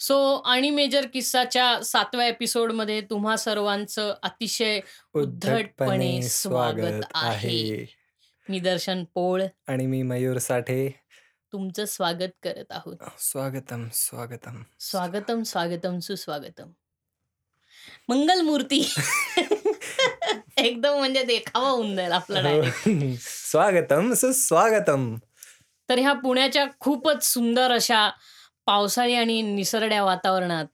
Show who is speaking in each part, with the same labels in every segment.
Speaker 1: So आणि major किस्साच्या सातव्या एपिसोडमध्ये तुम्हा सर्वांचं अतिशय उद्धटपणे स्वागत आहे. मी दर्शन पोळ
Speaker 2: आणि मी मयूर साठे
Speaker 1: तुमचं स्वागत करत आहोत.
Speaker 2: स्वागतम स्वागतम
Speaker 1: स्वागतम स्वागतम सुस्वागतम. मंगलमूर्ती एकदम म्हणजे देखावा होऊन जाईल आपला डायरेक्ट.
Speaker 2: हो. स्वागतम सुस्वागतम
Speaker 1: तर ह्या पुण्याच्या खूपच सुंदर अशा पावसाळी आणि निसरड्या वातावरणात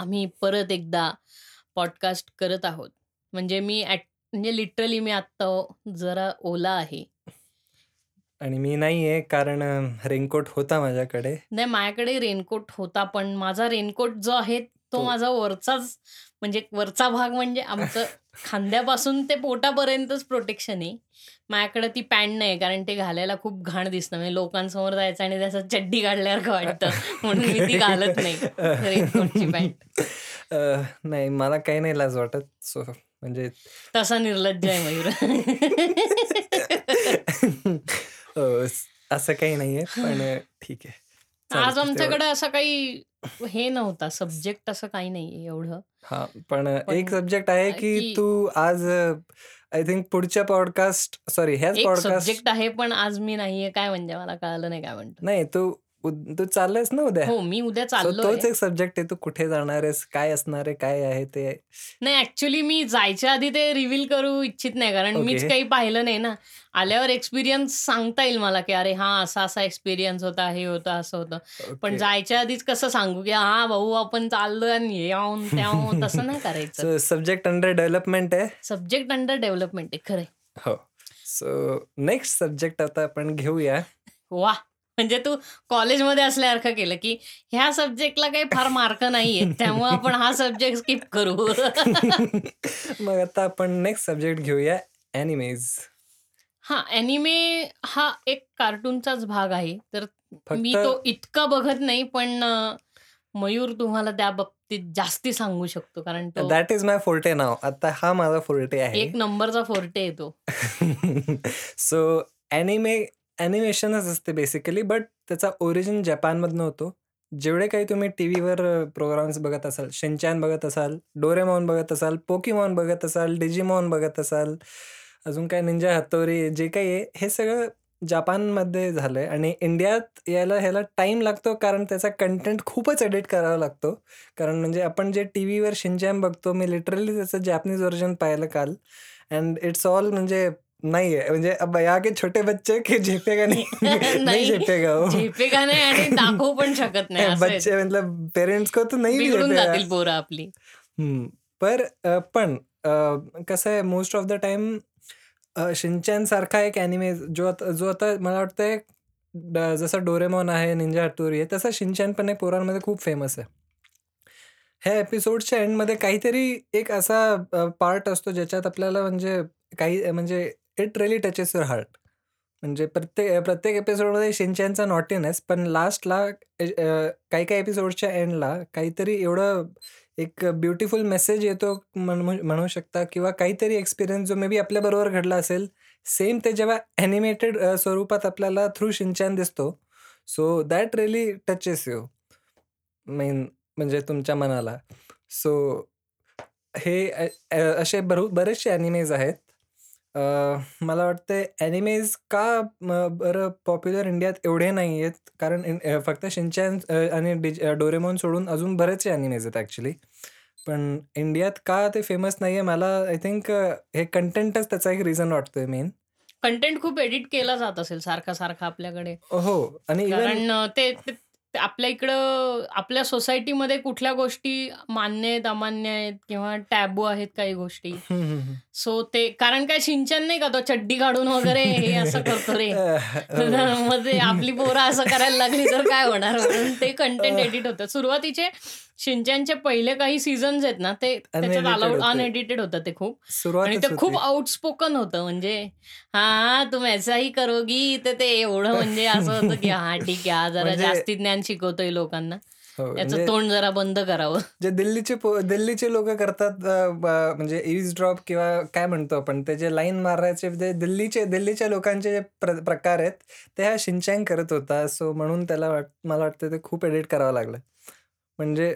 Speaker 1: आम्ही परत एकदा पॉडकास्ट करत आहोत. म्हणजे मी ॲट म्हणजे लिटरली मी आत्ता जरा ओला आहे.
Speaker 2: आणि मी नाहीये कारण रेनकोट होता माझ्याकडे.
Speaker 1: नाही माझ्याकडे रेनकोट होता पण माझा रेनकोट जो आहे तो
Speaker 2: तो
Speaker 1: माझा वरचाच म्हणजे वरचा भाग म्हणजे आमचं खांद्यापासून ते पोटापर्यंतच प्रोटेक्शन आहे. माझ्याकडे ती पॅन्ट नाही कारण ते घालायला खूप घाण दिसतं म्हणजे लोकांसमोर जायचं आणि त्याचं चड्डी काढल्यासारखं वाटतं म्हणून मी ती घालत नाही पॅन्ट.
Speaker 2: नाही मला काही नाही लाज वाटत. सो म्हणजे
Speaker 1: तसा निर्लज्ज आहे मयूर.
Speaker 2: असं काही नाहीये पण ठीक आहे.
Speaker 1: आज आमच्याकडे. असं काही हे नव्हता सब्जेक्ट असं काही नाहीये एवढं.
Speaker 2: हां, पण एक सब्जेक्ट आहे की तू आज आय थिंक पुढच्या पॉडकास्ट सॉरी ह्याच पॉडकास्ट
Speaker 1: सब्जेक्ट आहे पण आज मी नाहीये काय म्हणजे मला कळालं नाही काय म्हणतो.
Speaker 2: नाही तू तू चाललायस ना उद्या?
Speaker 1: हो, मी उद्या
Speaker 2: सो
Speaker 1: चाललोय.
Speaker 2: तोच एक सब्जेक्ट आहे. तू कुठे जाणार आहेस? काय असणार आहे? काय आहे ते?
Speaker 1: नाही ॲक्चुअली मी जायच्या आधी ते रिव्हील करू इच्छित नाही कारण मीच. काही पाहिलं नाही ना. आल्यावर एक्सपिरियन्स सांगता येईल मला की अरे हां, असा-असा एक्सपिरियन्स होता, हे होतं, असं होतं. पण. जायच्या आधीच कसं सांगू की हां, भाऊ आपण चाललोय आणि याहून-त्याहून तसं नाही करायचं.
Speaker 2: सब्जेक्ट अंडर डेव्हलपमेंट आहे.
Speaker 1: सब्जेक्ट अंडर डेव्हलपमेंट आहे खरं.
Speaker 2: हो. सो नेक्स्ट सब्जेक्ट आता आपण घेऊया.
Speaker 1: वाह! म्हणजे तू कॉलेजमध्ये असल्यासारखं केलं की ह्या सब्जेक्टला काही फार मार्क नाहीयेत त्यामुळे आपण हा सब्जेक्ट स्किप करू.
Speaker 2: मग आता आपण नेक्स्ट सब्जेक्ट घेऊया ॲनिमेज.
Speaker 1: हां, ॲनिमे हा एक कार्टूनचाच भाग आहे. तर मी तो इतका बघत नाही पण मयूर तुम्हाला त्या बाबतीत जास्ती सांगू शकतो कारण तो
Speaker 2: that is my forte now. आता हा माझा फोर्टे आहे.
Speaker 1: एक नंबरचा फोर्टे आहे तो.
Speaker 2: सो ॲनिमे ॲनिमेशनच असते बेसिकली बट त्याचा ओरिजिन जपानमधनं होतो. जेवढे काही तुम्ही टीव्हीवर प्रोग्राम्स बघत असाल, शिनचॅन बघत असाल, डोरेमॉन बघत असाल, पोकीमॉन बघत असाल, डिजिमॉन बघत असाल, अजून काय निंजा हतोरी जे काही आहे हे सगळं जपानमध्ये झालंय आणि इंडियात यायला ह्याला टाईम लागतो कारण त्याचा कंटेंट खूपच एडिट करावा लागतो. कारण म्हणजे आपण जे टीव्हीवर शिनचॅन बघतो मी लिटरली त्याचं जॅपनीज व्हर्जन पाहिलं काल अँड इट्स ऑल म्हणजे नाहीये म्हणजे अब यहाँ के छोटे बच्चे के झेपेगा नहीं नहीं
Speaker 1: नाही
Speaker 2: झेपेगा वो.
Speaker 1: झेपेगा नाही आणि दाखवू पण शकत नाही असं आहे.
Speaker 2: बच्चे मतलब पेरेंट्स को तो नहीं भी
Speaker 1: बिघडून
Speaker 2: झेपेगा.
Speaker 1: जातील पोरं आपली.
Speaker 2: हं. पर अ, पण अ, कसं आहे most of the time uh, Shinchan सारखा एक ॲनिमे जो आता जो आता मला वाटतंय ड जसा डोरेमॉन आहे, निंजा हतोरी आहे तसा शिनचॅन पण आहे पोरांमध्ये खूप फेमस आहे. ह्या एपिसोडच्या एंडमध्ये काहीतरी एक असा पार्ट असतो ज्याच्यात आपल्याला म्हणजे काही म्हणजे it really touches your heart. म्हणजे प्रत्येक प्रत्येक एपिसोडमध्ये शिनचॅनचा नॉटीनेस पण लास्टला काही-काही एपिसोडच्या एंडला काहीतरी एवढं एक ब्युटिफुल मेसेज येतो म्हणू म्हणू शकता किंवा काहीतरी एक्सपिरियन्स जो मे बी आपल्याबरोबर घडला असेल. सेम ते जेव्हा ॲनिमेटेड स्वरूपात आपल्याला थ्रू शिनचॅन दिसतो. So that really touches you. Main म्हणजे तुमच्या मनाला. सो हे असे बरू बरेचसे ॲनिमेज आहेत. अ, मला वाटतंय ॲनिमेज का बरं पॉप्युलर इंडियात एवढे नाही आहेत कारण इन अ, फक्त शिनचॅन अ, आणि डिज डोरेमॉन सोडून अजून बरेचसे ॲनिमेज आहेत ॲक्चुअली. पण इंडियात का ते फेमस नाहीये मला आय थिंक हे कंटेंटच त्याचा एक रिझन वाटतोय मेन.
Speaker 1: कंटेंट खूप एडिट केला जात असेल सारखा-सारखा आपल्याकडे.
Speaker 2: हो आणि इव्हन
Speaker 1: कारण अ, ते ते ते आपल्या इकडं आपल्या सोसायटीमध्ये कुठल्या गोष्टी मान्य आहेत, अमान्य आहेत किंवा टॅबू आहेत काही गोष्टी.
Speaker 2: हं, हं, हं.
Speaker 1: सो ते कारण काय शिनचॅन नाही का तो चड्डी काढून वगैरे हे असं करतो रे. मग ते आपली पोरं असं करायला लागली तर काय होणार? म्हणून ते कंटेंट. एडिट होतं. सुरुवातीचे शिनचॅनचे पहिले काही सीझन्स आहेत ना ते त्याच्यात
Speaker 2: अनएडिटेड
Speaker 1: अलाउड
Speaker 2: होते.
Speaker 1: अनएडिटेड होतं ते खूप. आणि ते खूप
Speaker 2: होती.
Speaker 1: आउटस्पोकन होतं म्हणजे हां, तुम ऐसा ही करोगी तर ते एवढं म्हणजे असं होतं की हां, ठीक आहे हा जरा
Speaker 2: म्हणजे
Speaker 1: जास्ती ज्ञान शिकवतोय लोकांना.
Speaker 2: हो, म्हणजे
Speaker 1: तोंड जरा बंद करावं.
Speaker 2: जे दिल्लीचे दिल्लीचे लोकं करतात म्हणजे ईव्हजड्रॉप किंवा काय म्हणतो आपण ते जे लाईन मारायचे ते दिल्लीचे दिल्लीच्या लोकांचे जे प्र प्रकार आहेत ते हा शिनचॅन करत होता. सो म्हणून त्याला वाट मला वाटतं ते खूप एडिट करावं लागलं. म्हणजे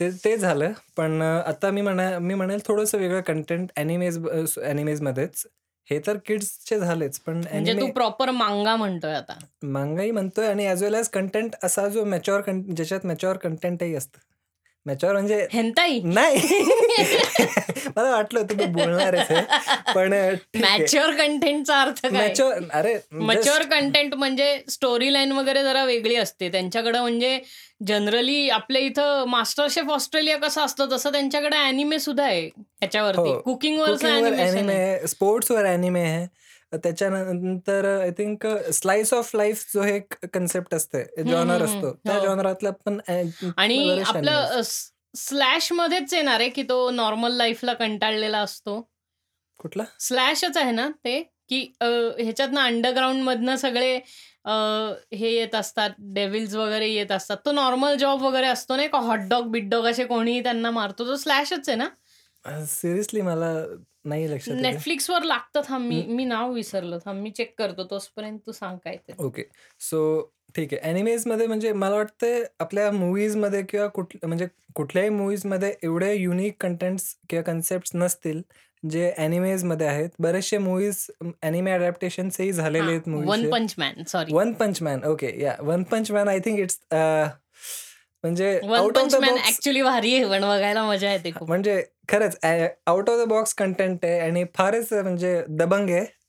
Speaker 2: ते ते झालं. पण आता मी म्हणा मी म्हणेल थोडंसं वेगळं कंटेंट ॲनिमेज ॲनिमेजमध्येच. हे तर किड्सचे झालेच. पण
Speaker 1: म्हणजे तू प्रॉपर मांगा म्हणतोय आता.
Speaker 2: मांगाई म्हणतोय आणि ॲज वेल ॲज कंटेंट असा जो मॅच्युअर ज्याच्यात मॅच्युअर कंटेंटही असतं. मॅच्युअर म्हणजे
Speaker 1: हेंताई?
Speaker 2: नाही. मला वाटलं होतं तू बोलणार हे. पण.
Speaker 1: मॅच्युअर कंटेंटचा अर्थ?
Speaker 2: मॅच्युअर अरे
Speaker 1: मॅच्युअर कंटेंट म्हणजे स्टोरी लाईन वगैरे जरा वेगळी असते. त्यांच्याकडे म्हणजे जनरली आपल्या इथं मास्टर शेफ ऑस्ट्रेलिया कसं असतं तसं त्यांच्याकडे ॲनिमे सुद्धा आहे ह्याच्यावरती.
Speaker 2: हो.
Speaker 1: कुकिंगवरचं
Speaker 2: कुकिंगवर
Speaker 1: ॲनिमेशन
Speaker 2: ॲनिमे
Speaker 1: आहे.
Speaker 2: आहे, स्पोर्ट्सवर ॲनिमे आहे. त्याच्यानंतर I think slice of life जो हे एक कन्सेप्ट असते,
Speaker 1: हं,
Speaker 2: जॉनर
Speaker 1: हं,
Speaker 2: असतो.
Speaker 1: हं.
Speaker 2: त्या
Speaker 1: हो.
Speaker 2: जॉनरातलं पण ॲ
Speaker 1: आणि आपलं
Speaker 2: आहेत.
Speaker 1: अ, स स्लॅशमध्येच येणार आहे की तो नॉर्मल लाईफला कंटाळलेला असतो.
Speaker 2: कुठला?
Speaker 1: स्लॅशच आहे ना ते? की ह्याच्यातनं अंडरग्राउंडमधनं सगळे अ, हे येत असतात, डेव्हिल्स वगैरे येत असतात. तो नॉर्मल जॉब वगैरे असतो नाही का? हॉटडॉग बिटडॉग असे कोणीही त्यांना मारतो. तो स्लॅशच आहे ना?
Speaker 2: सिरियसली मला नाही लक्षात येत आहे.
Speaker 1: Netflixवर लागतं थांब मी
Speaker 2: हं.
Speaker 1: मी नाव विसरलो. थांब मी चेक करतो. तोपर्यंत तू सांग काहीतरी.
Speaker 2: ओके. सो ठीक आहे. ॲनिमेजमध्ये म्हणजे मला वाटतंय आपल्या मूव्हीजमध्ये किंवा कुठ म्हणजे कुठल्याही मूव्हीजमध्ये एवढे युनिक कंटेंट्स किंवा कन्सेप्ट्स नसतील, जे ॲनिमेजमध्ये आहेत. बरेचसे मूव्हीज ॲनिमे अडॅप्टेशन्सही झालेले
Speaker 1: हां.
Speaker 2: आहेत
Speaker 1: one. Punch man sorry.
Speaker 2: One punch man okay या one punch man I think it's म्हणजे आउट ऑफ द
Speaker 1: ॲक्चुअली भारी आहे पण बघायला मजा येते खूप.
Speaker 2: म्हणजे खरंच out of the box content आहे आणि फारच म्हणजे दबंग आहे.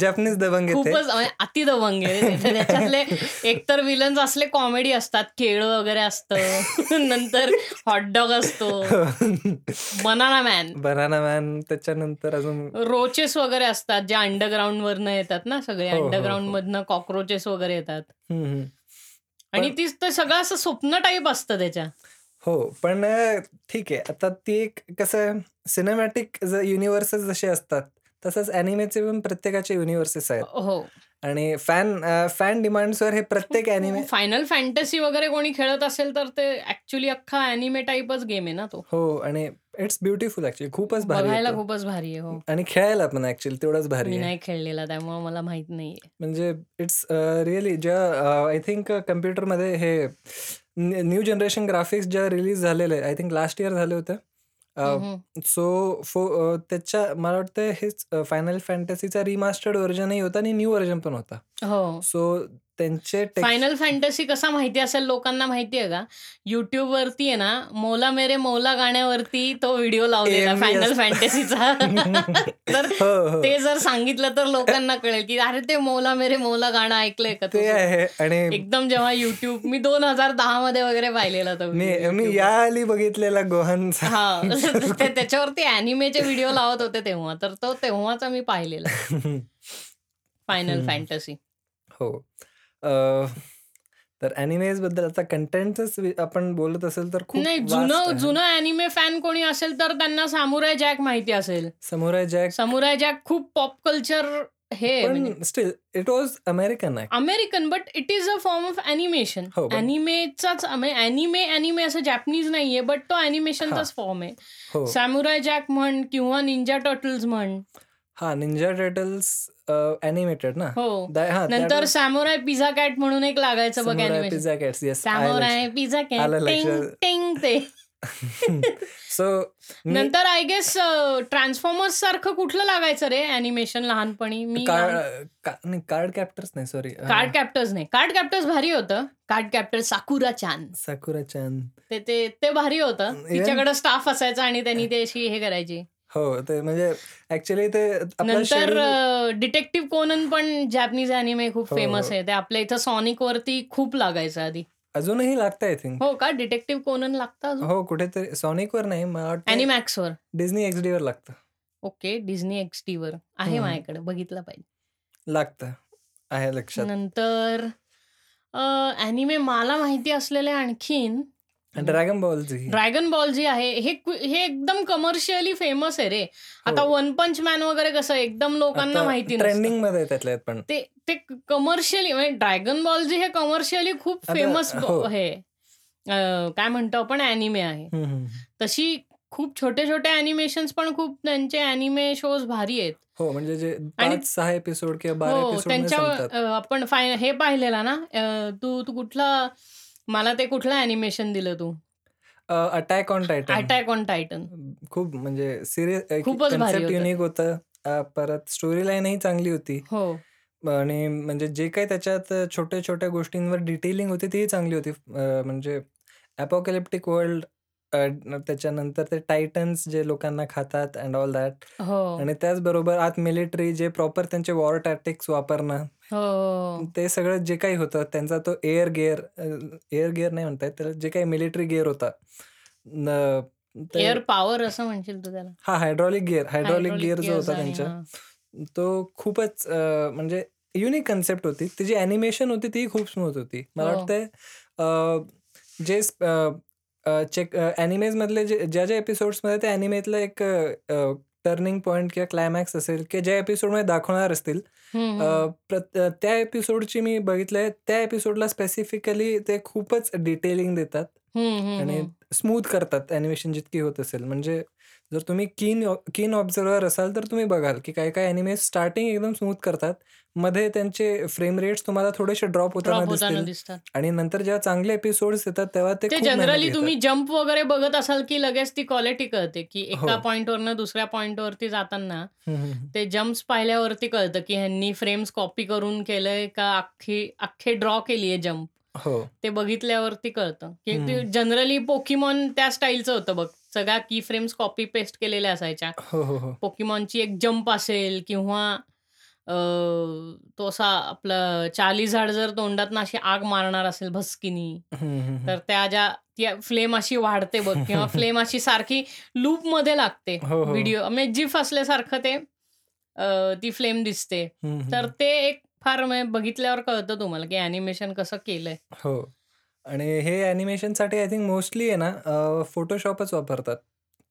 Speaker 2: जॅपनीज दबंग.
Speaker 1: खूपच म्हणजे अति दबंग आहे ते. त्याच्यातले एकतर विलन्स असले कॉमेडी असतात. केळं वगैरे असतं. नंतर हॉटडॉग असतो. Banana man.
Speaker 2: बनाना मॅन त्याच्यानंतर अजून
Speaker 1: रोचेस वगैरे असतात जे अंडरग्राउंडवरनं येतात ना सगळे.
Speaker 2: हो, हो, हो.
Speaker 1: अंडरग्राउंडमधनं कॉकरोचेस वगैरे येतात. आणि ती ते सगळं असं स्वप्न टाईप असतं त्याच्या.
Speaker 2: हो. पण ठीक आहे. आता ती एक कसं सिनेमॅटिक युनिव्हर्सेस जसे असतात, तसंच ॲनिमेचे पण प्रत्येकाचे युनिव्हर्सेस आहेत.
Speaker 1: हो.
Speaker 2: आणि फॅन फॅन डिमांड्सवर हे प्रत्येक ॲनिमे
Speaker 1: फायनल फॅन्टसी वगैरे कोणी खेळत असेल तर ते ॲक्चुअली अख्खा ॲनिमे टाईपच गेम आहे ना तो.
Speaker 2: हो आणि इट्स ब्युटिफुल ॲक्चुअली खूपच भारी
Speaker 1: बघायला. खूपच भारी आहे. हो.
Speaker 2: आणि खेळायला पण ॲक्चुअली तेवढाच भारी
Speaker 1: मी. नाही खेळलेला त्यामुळे मला माहीत नाहीये.
Speaker 2: म्हणजे इट्स रिअली ज्या आय थिंक कम्प्युटरमध्ये हे न्यू जनरेशन ग्राफिक्स ज्या रिलीज झालेले आय थिंक लास्ट इयर झाले होते.
Speaker 1: हं, हं.
Speaker 2: सो फो अ, त्याच्या मला वाटतं हेच फायनल फॅन्टसीचा रिमास्टर्ड व्हर्जनही होता आणि न्यू व्हर्जन पण होता.
Speaker 1: हो.
Speaker 2: सो त्यांचे टेक्स्ट
Speaker 1: फायनल फॅन्टसी कसा माहिती असेल लोकांना माहिती आहे का? YouTubeवरती आहे ना, मौला मेरे मौला गाण्यावरती तो व्हिडिओ लावलेला फायनल
Speaker 2: असतं.
Speaker 1: फॅन्टसीचा. तर
Speaker 2: हो, हो.
Speaker 1: ते जर सांगितलं तर लोकांना कळेल की अरे ते मौला मेरे मौला गाणं ऐकलंय का
Speaker 2: ते
Speaker 1: तू?
Speaker 2: आहे आणि
Speaker 1: एकदम जेव्हा YouTube मी 2010 मध्ये वगैरे पाहिलेला तो
Speaker 2: मी
Speaker 1: YouTubeवर.
Speaker 2: याआधी बघितलेला गोहांचा
Speaker 1: हां. ते त्याच्यावरती ॲनिमेचे व्हिडिओ लावत होते तेव्हा. तर तो तेव्हाचा मी पाहिलेला. फायनल. फॅन्टसी.
Speaker 2: हो. तर ॲनिमेजबद्दल आता कंटेंटच आपण बोलत असेल तर खूप
Speaker 1: नाही जुनं. जुनं ॲनिमे फॅन कोणी असेल तर त्यांना सामुराय जॅक माहिती असेल.
Speaker 2: समुराय जॅक
Speaker 1: समुराय जॅक खूप पॉप कल्चर हे
Speaker 2: स्टिल इट वॉज अमेरिकन आहे.
Speaker 1: American but it is a form of animation.
Speaker 2: हो, पण
Speaker 1: ॲनिमेचाच ॲनिमे ॲनिमे असं जॅपनीज नाहीये बट तो
Speaker 2: हां.
Speaker 1: ॲनिमेशनचाच फॉर्म आहे.
Speaker 2: हो.
Speaker 1: सॅमुराय जॅक म्हण किंवा निंजा टर्टल्स म्हण.
Speaker 2: हां, निंजा टर्टल्स अ, ॲनिमेटेड ना?
Speaker 1: हो. नंतर सॅमुराय पिझ्झा कॅट म्हणून एक लागायचं बघ.
Speaker 2: पिझ्झा येस आलं
Speaker 1: सॅमुराय. पिझ्झा कॅट टिंग ते.
Speaker 2: सो
Speaker 1: नंतर आय गेस ट्रान्सफॉर्मर्स सारखं कुठलं लागायचं रे ॲनिमेशन लहानपणी? मी
Speaker 2: कार्ड कॅप्टर्स नाही सॉरी
Speaker 1: कार्ड कॅप्टर्स नाही. कार्ड कॅप्टर्स भारी होतं. Card captor Sakura chan.
Speaker 2: Sakura chan.
Speaker 1: ते ते भारी होतं. तिच्याकडे स्टाफ असायचा आणि त्यांनी ते अशी हे करायची.
Speaker 2: हो, ते म्हणजे ॲक्चुअली ते आपला
Speaker 1: नंतर डिटेक्टिव्ह कोनन पण जॅपनीज ॲनिमे खूप
Speaker 2: हो,
Speaker 1: फेमस
Speaker 2: हो.
Speaker 1: आहे. ते आपल्या इथं सॉनिकवरती खूप लागायचं आधी.
Speaker 2: अजूनही लागतं आय थिंक.
Speaker 1: हो का? डिटेक्टिव्ह कोनन लागतं अजून?
Speaker 2: हो, कुठेतरी सॉनिकवर नाही मला वाटतं
Speaker 1: ॲनिमॅक्सवर.
Speaker 2: डिझनी एक्सडीवर लागतं.
Speaker 1: ओके. डिझनी एक्सडीवर आहे
Speaker 2: हं.
Speaker 1: माझ्याकडे बघितलं पाहिजे.
Speaker 2: लागतं. आहे लक्षात.
Speaker 1: नंतर अ, ॲनिमे मला माहिती असलेले आणखीन
Speaker 2: Dragon Ball Z.
Speaker 1: Dragon Ball G आहे हे हे एकदम कमर्शियली फेमस आहे रे. आता. वन पंच मॅन वगैरे कसं एकदम लोकांना माहिती नसतं.
Speaker 2: ट्रेंडिंगमध्ये त्यातले पण.
Speaker 1: ते ते कमर्शियली म्हणजे ड्रॅगन बॉल जी हे कमर्शियली खूप फेमस
Speaker 2: हो.
Speaker 1: हे काय म्हणतो आपण ॲनिमे आहे. तशी खूप छोटे-छोटे ॲनिमेशन्स पण खूप त्यांचे ॲनिमे शोज भारी आहेत.
Speaker 2: हो, म्हणजे जे
Speaker 1: आणि
Speaker 2: 5-6 एपिसोड किंवा 12
Speaker 1: हो, त्यांच्या आपण हे पाहिलेला ना तू तू कुठला मला ते कुठलं ॲनिमेशन दिलं तू?
Speaker 2: Attack on Titan.
Speaker 1: Attack on Titan.
Speaker 2: खूप म्हणजे सिरियस
Speaker 1: खूपच.
Speaker 2: युनिक होतं. परत स्टोरी लाईनही चांगली होती.
Speaker 1: हो.
Speaker 2: आणि म्हणजे जे काही त्याच्यात छोट्या-छोट्या गोष्टींवर डिटेलिंग होती तीही चांगली होती. म्हणजे अपोकॅलिप्टिक वर्ल्ड अ, त्याच्यानंतर ते टायटन्स जे लोकांना खातात एंड ऑल दॅट
Speaker 1: हो.
Speaker 2: आणि त्याचबरोबर आत मिलिटरी जे प्रॉपर त्यांचे वॉर टॅक्टिक्स वापरणं.
Speaker 1: हो.
Speaker 2: ते सगळं जे काही होतं त्यांचा तो air gear uh, air gear नाही म्हणता येत त्याला जे काही मिलिटरी गिअर होता. न ते
Speaker 1: एअर पॉवर असं म्हणशील तू त्याला?
Speaker 2: हां, hydraulic gear hydraulic
Speaker 1: hydraulic
Speaker 2: gear जो होता
Speaker 1: आहे. हां.
Speaker 2: तो खूपच अ, म्हणजे युनिक कन्सेप्ट होती. त्याची ॲनिमेशन होती तीही खूप स्मूथ होती. मला
Speaker 1: हो.
Speaker 2: वाटतंय अ, जे स अ, अ, चेक ॲनिमेजमधले जे ज्या-ज्या एपिसोड्समध्ये त्या ॲनिमेतलं एक टर्निंग पॉइंट किंवा क्लायमॅक्स असेल की ज्या एपिसोडमध्ये दाखवणार असतील त्या एपिसोडची मी बघितलंय. त्या एपिसोडला स्पेसिफिकली ते खूपच डिटेलिंग देतात आणि. स्मूथ करतात ॲनिमेशन जितकी होत असेल. म्हणजे जर तुम्ही कीन कीन ऑब्झर्व्हर असाल तर तुम्ही बघाल की काही-काही ॲनिमे स्टार्टिंग एकदम स्मूथ करतात. मध्ये त्यांचे फ्रेम रेट्स तुम्हाला थोडेसे ड्रॉप होताना
Speaker 1: दिसतात.
Speaker 2: आणि नंतर जेव्हा चांगले एपिसोड्स येतात तेव्हा ते
Speaker 1: जनरली. तुम्ही जंप वगैरे बघत असाल की लगेच ती क्वालिटी कळते की एका
Speaker 2: हो.
Speaker 1: पॉइंटवरनं दुसऱ्या पॉइंटवरती जाताना. ते जंप्स पाहिल्यावरती कळतं की ह्यांनी फ्रेम्स कॉपी करून केलंय का अख्खी अख्खे ड्रॉ केली आहे जंप.
Speaker 2: हो.
Speaker 1: ते बघितल्यावरती कळतं की. जनरली पोकीमॉन त्या स्टाईलचं होतं बघ. सगळ्या की फ्रेम्स कॉपी पेस्ट केलेल्या असायच्या.
Speaker 2: हो, हो, हो.
Speaker 1: पोकीमॉनची एक जंप असेल किंवा अ, तो असा आपलं चालीझाड जर तोंडातनं अशी आग मारणार असेल भस्कीनी,
Speaker 2: हं, हं,
Speaker 1: तर
Speaker 2: हं.
Speaker 1: त्या ज्या ती फ्लेम अशी वाढते बघ किंवा फ्लेम अशी सारखी लूपमध्ये लागते.
Speaker 2: हो, हो.
Speaker 1: व्हिडिओ म्हणजे जिफ असल्यासारखं ते अ, ती फ्लेम दिसते.
Speaker 2: हं, हं,
Speaker 1: तर
Speaker 2: हं.
Speaker 1: ते एक फार म्हणजे बघितल्यावर कळतं तुम्हाला की ॲनिमेशन कसं केलंय.
Speaker 2: हो. आणि हे ॲनिमेशनसाठी आय थिंक मोस्टली आहे ना अ, फोटोशॉपच वापरतात.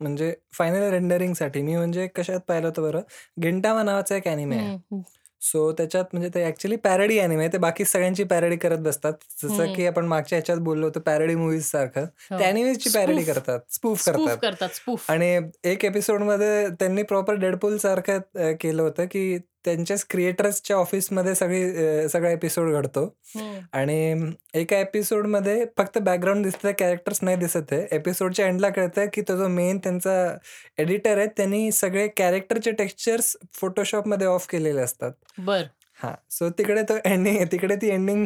Speaker 2: म्हणजे फायनल रेंडरिंगसाठी. मी म्हणजे कशात पाहिलं होतं बरं, गिंटामा नावाचा एक ॲनिमे आहे.
Speaker 1: हं, हं.
Speaker 2: सो त्याच्यात म्हणजे ते ॲक्चुअली पॅरडी ॲनिमे आहे. ते बाकी सगळ्यांची पॅरडी करत बसतात. जसं
Speaker 1: हं.
Speaker 2: की आपण मागच्या ह्याच्यात बोललो होतो पॅरडी मूव्हीजसारखं.
Speaker 1: हो.
Speaker 2: ते ॲनिमेजची पॅरडी
Speaker 1: स्पूफ.
Speaker 2: करतात. स्पूफ
Speaker 1: स्पूफ
Speaker 2: करतात.
Speaker 1: करतात स्पूफ.
Speaker 2: आणि एक एपिसोडमध्ये त्यांनी प्रॉपर डेडपूलसारखं अ, केलं होतं की त्यांच्याच क्रिएटर्सच्या ऑफिसमध्ये सगळी सगळा एपिसोड घडतो.
Speaker 1: हं.
Speaker 2: आणि एका एपिसोडमध्ये फक्त बॅकग्राऊंड दिसतंय, कॅरेक्टर्स नाही दिसत आहे. एपिसोडच्या एंडला कळतं की तो जो मेन त्यांचा एडिटर आहे त्यांनी सगळे कॅरेक्टरचे टेक्स्चर्स फोटोशॉपमध्ये ऑफ केलेले असतात.
Speaker 1: बरं.
Speaker 2: हां. सो तिकडे तो एंडिंग तिकडे ती एंडिंग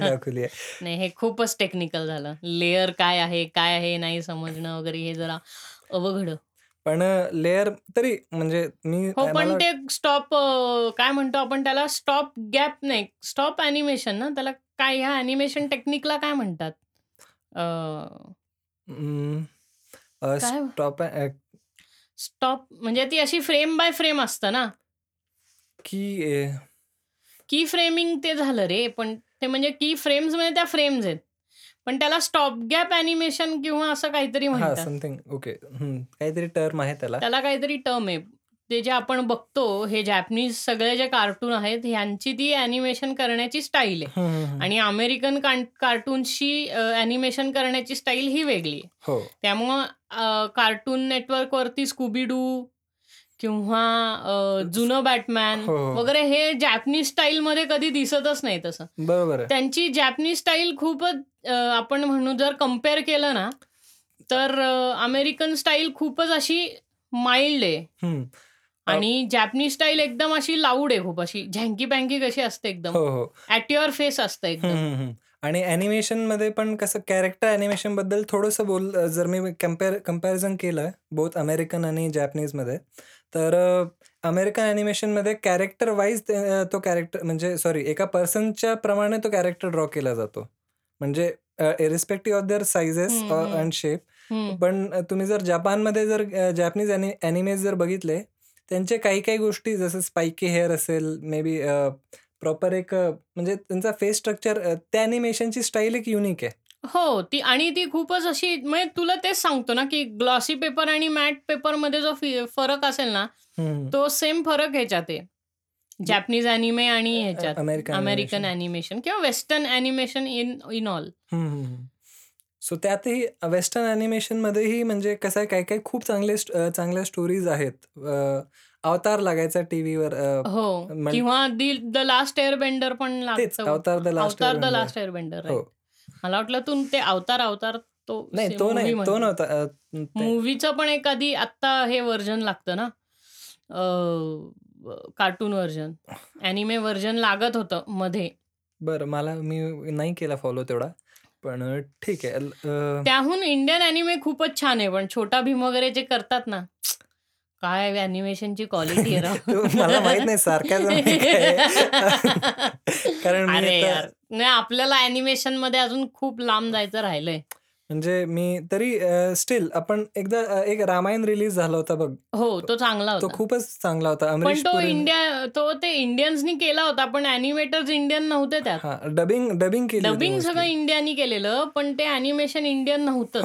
Speaker 2: दाखवली आहे.
Speaker 1: नाही हे खूपच टेक्निकल झालं. लेयर काय आहे, काय आहे नाही समजणं वगैरे हे जरा अवघड.
Speaker 2: पण लेयर तरी म्हणजे मी
Speaker 1: हो, पण
Speaker 2: मला
Speaker 1: ते स्टॉप काय म्हणतो आपण त्याला स्टॉप गॅप नाही, स्टॉप ॲनिमेशन ना त्याला काय ह्या ॲनिमेशन टेक्निकला काय म्हणतात? अ, काय?
Speaker 2: स्टॉप
Speaker 1: स्टॉप म्हणजे ती अशी फ्रेम बाय फ्रेम असतं ना.
Speaker 2: की
Speaker 1: की फ्रेमिंग ते झालं रे, पण ते म्हणजे की फ्रेम्स म्हणजे त्या फ्रेम्स आहेत. पण त्याला स्टॉप गॅप ॲनिमेशन किंवा असं काहीतरी
Speaker 2: हां,
Speaker 1: म्हणतात.
Speaker 2: Something okay. काहीतरी टर्म आहे त्याला.
Speaker 1: त्याला काहीतरी टर्म आहे. ते जे आपण बघतो हे जॅपनीज सगळे जे कार्टून आहेत ह्यांची ती ॲनिमेशन करण्याची स्टाईल आहे. आणि अमेरिकन कां कार्टून्सची अ, ॲनिमेशन करण्याची स्टाईल ही वेगळी आहे.
Speaker 2: हो.
Speaker 1: त्यामुळं कार्टून नेटवर्कवरती स्कूबी डू किंवा जुनं बॅटमॅन
Speaker 2: हो, हो.
Speaker 1: वगैरे हे जॅपनीज स्टाईलमध्ये कधी दिसतच नाही तसं.
Speaker 2: बरोबर.
Speaker 1: त्यांची जॅपनीज स्टाईल खूपच आपण म्हणू जर कंपेअर केलं ना, तर अमेरिकन स्टाईल खूपच अशी माईल्ड आहे. आणि जॅपनीज स्टाईल एकदम अशी लाऊड आहे खूप अशी झँकी-पँकी कशी असते एकदम.
Speaker 2: हो, हो.
Speaker 1: ॲट युअर फेस असतं एकदम.
Speaker 2: आणि ॲनिमेशनमध्ये पण कसं कॅरेक्टर ॲनिमेशनबद्दल थोडंसं बोल जर मी कंपेअर कंपॅरिझन केलं बोथ अमेरिकन आणि जॅपनीजमध्ये, तर अ, अमेरिकन ॲनिमेशनमध्ये कॅरेक्टर वाईज तो कॅरेक्टर म्हणजे सॉरी एका पर्सनच्या प्रमाणे तो कॅरेक्टर ड्रॉ केला जातो. म्हणजे अ, irrespective of their sizes. And shape. पण तुम्ही जर जपानमध्ये जर जॅपनीज ॲनि ॲनिमेज जर बघितले, त्यांचे काही-काही गोष्टी जसं स्पाइकी हेअर असेल, मे बी प्रॉपर एक म्हणजे त्यांचा फेस स्ट्रक्चर त्या ॲनिमेशनची स्टाईल एक युनिक आहे.
Speaker 1: हो, ती आणि ती खूपच अशी म्हणजे तुला तेच सांगतो ना, की ग्लॉसी पेपर आणि मॅट पेपरमध्ये जो फी फरक असेल ना. तो सेम फरक ह्याच्यात आहे. जॅपनीज ॲनिमे आणि ह्याच्यात
Speaker 2: अमेरिकन. ॲनिमेशन
Speaker 1: किंवा western animation in in all.
Speaker 2: So त्यातही वेस्टर्न ॲनिमेशनमध्येही म्हणजे कसं आहे काही-काही खूप चांगले चांगल्या स्टोरीज आहेत. अवतार लागायचा टीव्हीवर
Speaker 1: हो. किंवा दी लास्ट एअरबेंडर पण
Speaker 2: तेच
Speaker 1: लागतं.
Speaker 2: Avatar the last
Speaker 1: the. Last Airbender
Speaker 2: हो.
Speaker 1: राइट. मला वाटलं तू ते अवतार अवतार तो
Speaker 2: नाही तो नाही तो नव्हता
Speaker 1: मूवीचं पण एक आधी आत्ता हे व्हर्जन लागतं ना कार्टून व्हर्जन अॅनिमे व्हर्जन लागत होतं मध्ये.
Speaker 2: बरं मला मी नाही केला फॉलो तेवढा पण ठीक आहे.
Speaker 1: त्याहून इंडियन अॅनिमे खूपच छान आहे पण छोटा भीम वगैरे जे करतात ना काय अॅनिमेशनची क्वालिटी
Speaker 2: मला माहीत नाही काय. कारण
Speaker 1: आपल्याला अॅनिमेशनमध्ये अजून खूप लांब जायचं राहिलंय.
Speaker 2: म्हणजे मी तरी स्टील आपण एकदा अ, एक रामायण रिलीज झाला होता बघ.
Speaker 1: हो तो चांगला
Speaker 2: तो
Speaker 1: होता.
Speaker 2: खूपच चांगला होता
Speaker 1: पण
Speaker 2: अमरीश
Speaker 1: तो इंडिया तो ते इंडियन्सनी केला होता पण अॅनिमेटर्स इंडियन नव्हते त्यात.
Speaker 2: हा डबिंग डबिंग केली होती
Speaker 1: डबिंग सगळं. इंडियानी केलेलं पण ते अॅनिमेशन इंडियन
Speaker 2: हो
Speaker 1: नव्हतं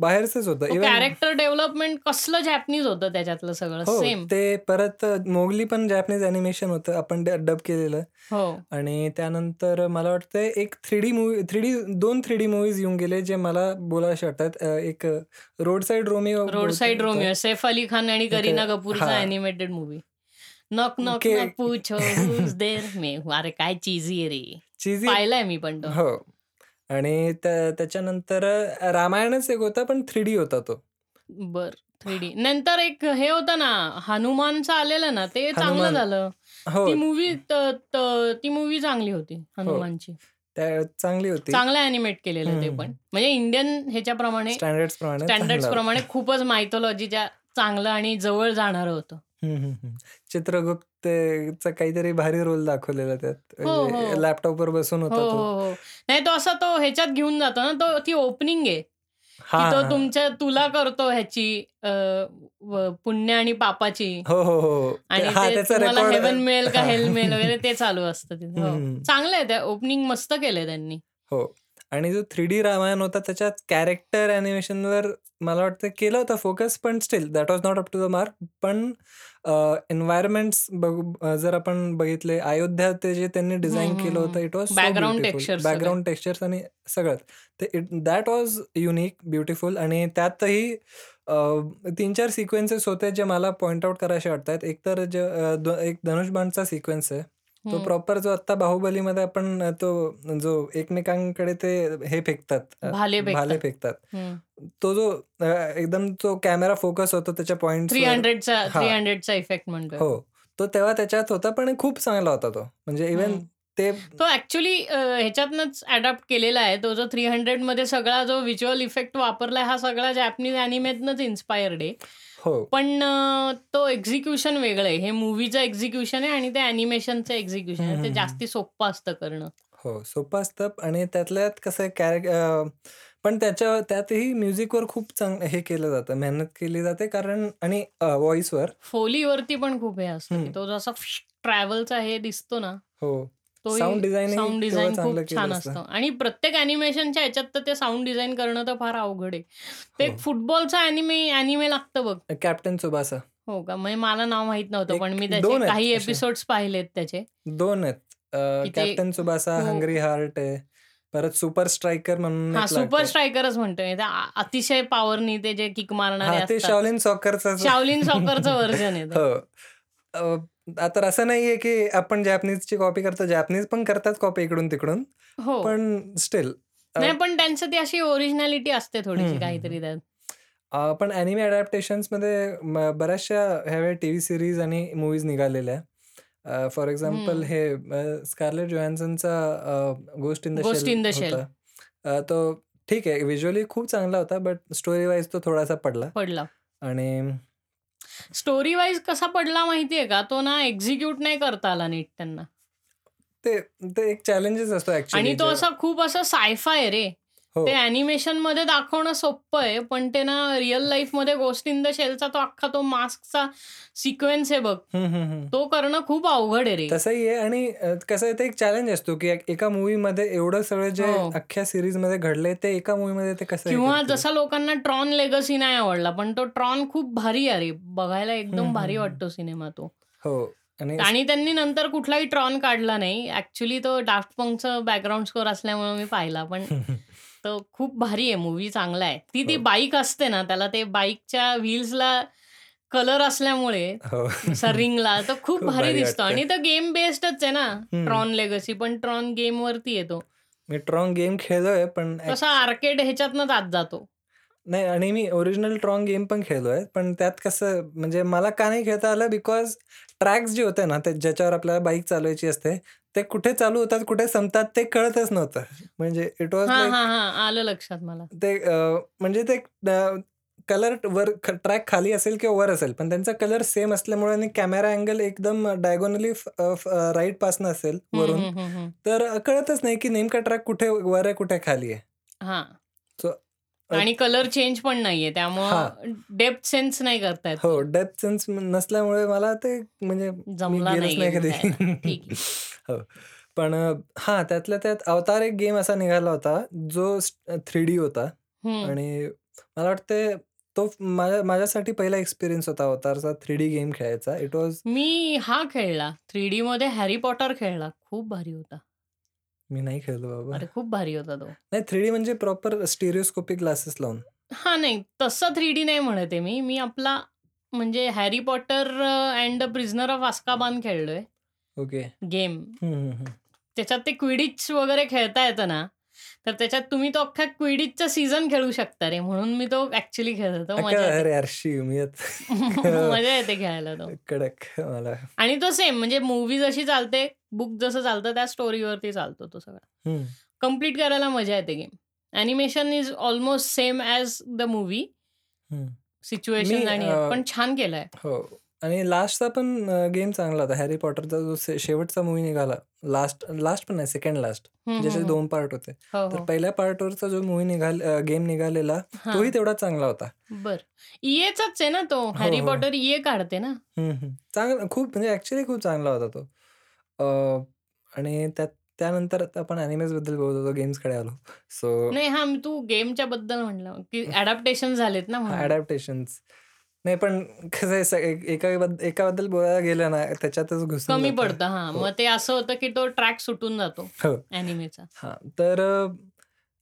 Speaker 2: बाहेरच होतं.
Speaker 1: कॅरेक्टर डेव्हलपमेंट कसलं जॅपनीज होतं त्याच्यातलं सगळं?
Speaker 2: हो
Speaker 1: सेम
Speaker 2: ते परत मोगली पण जॅपनीज अॅनिमेशन होतं. आपण डब केलेलं.
Speaker 1: हो.
Speaker 2: आणि त्यानंतर मला वाटतं एक three D movie three D दोन थ्री डी मूवीज येऊन गेले जे मला बोलायचे वाटतात. एक road side Romeo
Speaker 1: road side Romeo Saif Ali Khan आणि करीना कपूरचा
Speaker 2: हा.
Speaker 1: अॅनिमेटेड मूवी नॉक नॉक पूछो there? मे अरे काय चीजी रे.
Speaker 2: चीजी
Speaker 1: पाहिलाय मी पण
Speaker 2: हो. आणि त्या- त्याच्यानंतर रामायणच एक होता पण थ्री डी होता तो.
Speaker 1: बर थ्री डी नंतर एक हे होतं ना हनुमानचं आलेलं ना ते चांगलं
Speaker 2: हनुमान.
Speaker 1: झालं.
Speaker 2: हो.
Speaker 1: ती मूवी ती मूवी चांगली होती हनुमानची.
Speaker 2: त्या चांगली होती.
Speaker 1: चांगलं अॅनिमेट केलेलं ते. पण. म्हणजे इंडियन ह्याच्याप्रमाणे
Speaker 2: स्टँडर्ड्स प्रमाणे
Speaker 1: प्रमाणे खूपच मायथोलॉजीच्या चांगलं आणि जवळ जाणारं होतं.
Speaker 2: हम्म. चित्रगुप्तचा काहीतरी भारी रोल दाखवलेला त्यात.
Speaker 1: हो, हो.
Speaker 2: लॅपटॉपवर बसून
Speaker 1: हो
Speaker 2: होता
Speaker 1: हो
Speaker 2: तो.
Speaker 1: हो नाही तो असा तो ह्याच्यात घेऊन जातो ना तो ती ओपनिंग आहे. की
Speaker 2: हा
Speaker 1: तो
Speaker 2: हा.
Speaker 1: तुमच्या तुला करतो ह्याची अं, व- पुण्य आणि पापाची.
Speaker 2: हो हो हो.
Speaker 1: आणि
Speaker 2: हा
Speaker 1: ते
Speaker 2: त्याचा
Speaker 1: तुम्हाला
Speaker 2: रेकॉर्ड
Speaker 1: हेवन मिळेल का हेल मिळेल वगैरे ते चालू असतं तिथे. हो. चांगलं आहे त्या ओपनिंग मस्त केलंय त्यांनी.
Speaker 2: हो. आणि जो थ्री डी रामायण होता त्याच्यात कॅरेक्टर वर मला वाटतं केलं होतं फोकस पण still that was not up to the mark पण एन्व्हायरमेंट्स जर आपण बघितले अयोध्या ते जे त्यांनी डिझाईन केलं होतं इट वॉज
Speaker 1: textures सगळे.
Speaker 2: बॅकग्राऊंड टेक्स्चर्स आणि सगळं ते it that was unique beautiful आणि त्यातही अ, तीन चार सिक्वेन्सेस होते जे मला पॉइंट आउट करायचे वाटतात. एक तर जे अ, द- एक धनुषबाणचा सिक्वेन्स आहे. तो. प्रॉपर जो आता बाहुबलीमध्ये आपण तो जो एकमेकांकडे ते हे फेकतात
Speaker 1: भाले फेकतात.
Speaker 2: भाले फेकतात
Speaker 1: हम्म.
Speaker 2: तो जो एकदम तो कॅमेरा फोकस होतो त्याच्या पॉइंट
Speaker 1: थ्री हंड्रेडचा. थ्री हंड्रेडचा इफेक्ट म्हणतो
Speaker 2: हो तो तेव्हा त्याच्यात होता पण खूप चांगला होता तो म्हणजे इवन
Speaker 1: हम्म.
Speaker 2: ते
Speaker 1: तो ऍक्च्युली ह्याच्यातनच अडॅप्ट केलेला आहे तो जो थ्री हंड्रेडमध्ये सगळा जो व्हिज्युअल इफेक्ट वापरलाय हा सगळा जॅपनीज अॅनिमेतनच इन्स्पायर्ड आहे
Speaker 2: हो.
Speaker 1: पण तो एक्झिक्युशन वेगळं आहे. हे मूवीचं एक्झिक्युशन आहे आणि ते अॅनिमेशनचं एक्झिक्युशन आहे. ते. जास्ती सोपं असतं करणं.
Speaker 2: हो सोपं असतं आणि त्यातल्या त्यात कसं आहे कॅरेक पण त्याच्या त्यातही म्युझिकवर खूप चांग हे केलं जातं. मेहनत केली जाते कारण आणि व्हॉइसवर
Speaker 1: फोलीवरती पण खूप हे असतं. तो जसा ट्रॅव्हलचा हे दिसतो ना
Speaker 2: हो.
Speaker 1: तो
Speaker 2: design ही
Speaker 1: साऊंड डिझाईन खूप छान
Speaker 2: असतं.
Speaker 1: आणि प्रत्येक अॅनिमेशनच्या ह्याच्यात तर ते साऊंड डिझाईन करणं तर फार अवघड आहे. ते फुटबॉलचा अॅनिमे अॅनिमे लागतं बघ.
Speaker 2: कॅप्टन सुबासा
Speaker 1: हो का? म्हणजे मला नाव माहीत नव्हतं पण मी त्याचे काही
Speaker 2: असे.
Speaker 1: एपिसोड्स पाहिलेत त्याचे.
Speaker 2: दोन आहेत. कॅप्टन सुबासा
Speaker 1: खूप-
Speaker 2: हंगरी हार्ट आहे. परत सुपर स्ट्रायकर म्हणून
Speaker 1: हा सुपर. स्ट्रायकरच म्हणतोय. आ- अतिशय पॉवरनी ते जे किक मारणारे
Speaker 2: शावलिन सॉकरचा
Speaker 1: शावलिन सॉकरचं व्हर्जन आहे ते.
Speaker 2: अ, आता असं नाहीये की आपण जॅपनीजची कॉपी करतो जॅपनीज पण करतात कॉपी इकडून तिकडून.
Speaker 1: हो.
Speaker 2: पण स्टील
Speaker 1: नाही पण त्यांचं ती अशी ओरिजिनॅलिटी असते थोडीशी काहीतरी त्यात.
Speaker 2: पण अॅनिमे अडॅप्टेशन्समध्ये बऱ्याचशा ह्यावेळी टीव्ही सिरीज आणि मूवीज निघालेल्या फॉर एक्झाम्पल. हे स्कारलेट जोहान्सनचा गोस्ट इन द. होता. तो ठीक आहे व्हिज्युअली खूप चांगला होता बट स्टोरी वाईज तो थोडासा पडला.
Speaker 1: पडला.
Speaker 2: आणि
Speaker 1: स्टोरी वाईज कसा पडला माहितीये का? तो ना एक्झिक्यूट नाही करता आला नीट त्यांना.
Speaker 2: ते ते एक चॅलेंजेस असतो
Speaker 1: आणि तो असा खूप असं सायफाय रे.
Speaker 2: हो.
Speaker 1: ते अॅनिमेशनमध्ये दाखवणं सोपं आहे पण ते ना रिअल लाईफमध्ये गोष्ट इन द शेलचा तो अख्खा तो मास्कचा सिक्वेन्स आहे बघ. तो करणं खूप अवघड आहे रे.
Speaker 2: तसंही आहे आणि कसं आहे ते एक चॅलेंज असतो की एक- मूवी मध्ये एवढं सगळं जे
Speaker 1: हो.
Speaker 2: अख्ख्या सिरीजमध्ये घडलंय ते एका मूवी मध्ये ते कसं
Speaker 1: किंवा? जसा लोकांना ट्रॉन लेगसी नाही आवडला पण तो ट्रॉन खूप भारी आहे रे. बघायला एकदम भारी वाटतो सिनेमा तो.
Speaker 2: हो. आणि
Speaker 1: आणि त्यांनी नंतर कुठलाही ट्रॉन काढला नाही. ऍक्च्युली तो डाफ्ट पंकचं बॅकग्राऊंड स्कोर असल्यामुळे मी पाहिला पण तो खूप भारी आहे मूवी चांगला आहे ती ती
Speaker 2: हो.
Speaker 1: बाईक असते ना त्याला ते बाईकच्या व्हील्सला कलर असल्यामुळे
Speaker 2: हो
Speaker 1: असा रिंगला तो खूप
Speaker 2: खूप
Speaker 1: भारी दिसतो. आणि तो गेम बेस्डच आहे ना. ट्रॉन लेगसी पण ट्रॉन गेम वरती येतो
Speaker 2: मी ट्रॉंग गेम खेळलोय पण
Speaker 1: तसा आर्केड ह्याच्यातनंच आत जातो
Speaker 2: नाही आणि मी ओरिजिनल ट्रॉंग गेम पण खेळलोय पण त्यात कसं म्हणजे मला का नाही खेळता आलं बिकॉज ट्रॅक्स जे होते ना ते ज्याच्यावर आपल्याला बाईक चालवायची असते ते कुठे चालू होतात कुठे संपतात ते कळतच नव्हतं. म्हणजे इट वॉज
Speaker 1: हा हा हा आलं लक्षात मला.
Speaker 2: ते म्हणजे ते कलर वर ट्रॅक खाली असेल किंवा वर असेल पण त्यांचा कलर सेम असल्यामुळे आणि कॅमेरा अँगल एकदम डायगोनली राईट पासन असेल वरून. तर कळतच नाही की नेमका ट्रॅक कुठे वर आहे कुठे खाली आहे.
Speaker 1: हा.
Speaker 2: अ,
Speaker 1: आणि कलर चेंज पण नाहीये. त्यामुळं डेप्थ सेन्स नाही करतायत.
Speaker 2: हो डेप्थ सेन्स नसल्यामुळे मला ते म्हणजे
Speaker 1: जमला नाही.
Speaker 2: हो. पण हा त्यातल्या त्यात अवतार एक गेम असा निघाला होता जो थ्री डी होता. आणि मला वाटते तो माझ्या माझ्यासाठी पहिला एक्सपिरियन्स होता अवतारचा थ्री डी गेम खेळायचा. इट वॉज
Speaker 1: मी हा खेळला. थ्री डी मध्ये हॅरी पॉटर खेळला. खूप भारी होता.
Speaker 2: मी नाही खेळलो बाबा.
Speaker 1: अरे खूप भारी होता तो.
Speaker 2: नाही थ्री डी म्हणजे प्रॉपर स्टिरिओस्कोपिक ग्लासेस लावून.
Speaker 1: हा नाही तसं थ्री डी नाही म्हणते मी. मी आपला म्हणजे Harry Potter and the prisoner of Azkaban खेळलोय.
Speaker 2: Okay
Speaker 1: game. त्याच्यात ते क्विडिच वगैरे खेळता येतं ना. तर त्याच्यात तुम्ही तो अख्खा क्विडिचचा सीझन खेळू शकता रे म्हणून मी तो ऍक्च्युली खेळत होतो. मजा येते. खेळायला तो.
Speaker 2: कडक मला
Speaker 1: आणि तो सेम म्हणजे मूवी जशी चालते बुक जसं चालतं त्या स्टोरीवरती चालतो तो सगळा. कंप्लीट करायला मजा येते game animation is almost same as the movie. Situation आणि पण छान केलंय.
Speaker 2: हो. आणि लास्टचा पण गेम चांगला होता. हॅरी पॉटरचा जो शे- शेवटचा मूवी निघाला लास्ट लास्ट पण नाही सेकंड लास्ट ज्याचे दोन पार्ट होते.
Speaker 1: हो
Speaker 2: तर
Speaker 1: हो
Speaker 2: पहिल्या पार्टवरचा जो मूवी निघाल गेम निघालेला
Speaker 1: हा.
Speaker 2: तोही तेवढा चांगला होता.
Speaker 1: बर. ईएचाच आहे ना तो. हॅरी
Speaker 2: हो.
Speaker 1: पॉटर ईए काढते ना.
Speaker 2: चांगला खूप म्हणजे ऍक्च्युली खूप चांगला होता तो. अं, आणि त्यात त्यानंतर आता आपण अॅनिमेजबद्दल बोलत होतो गेम्सकडे आलो. सो
Speaker 1: नाही हा तू गेमच्या बद्दल म्हणलं. की अडॅप्टेशन झालेत ना म्हणून.
Speaker 2: अडॅप्टेशन्स नाही पण कसं आहे स- एक- एका बद्द- एकाबद्दल बोलायला गेलं ना त्याच्यातच घुसून
Speaker 1: कमी. पडतं हा
Speaker 2: हो.
Speaker 1: मग ते असं होतं की तो ट्रॅक सुटून जातो
Speaker 2: हो
Speaker 1: अॅनिमेचा
Speaker 2: हा तर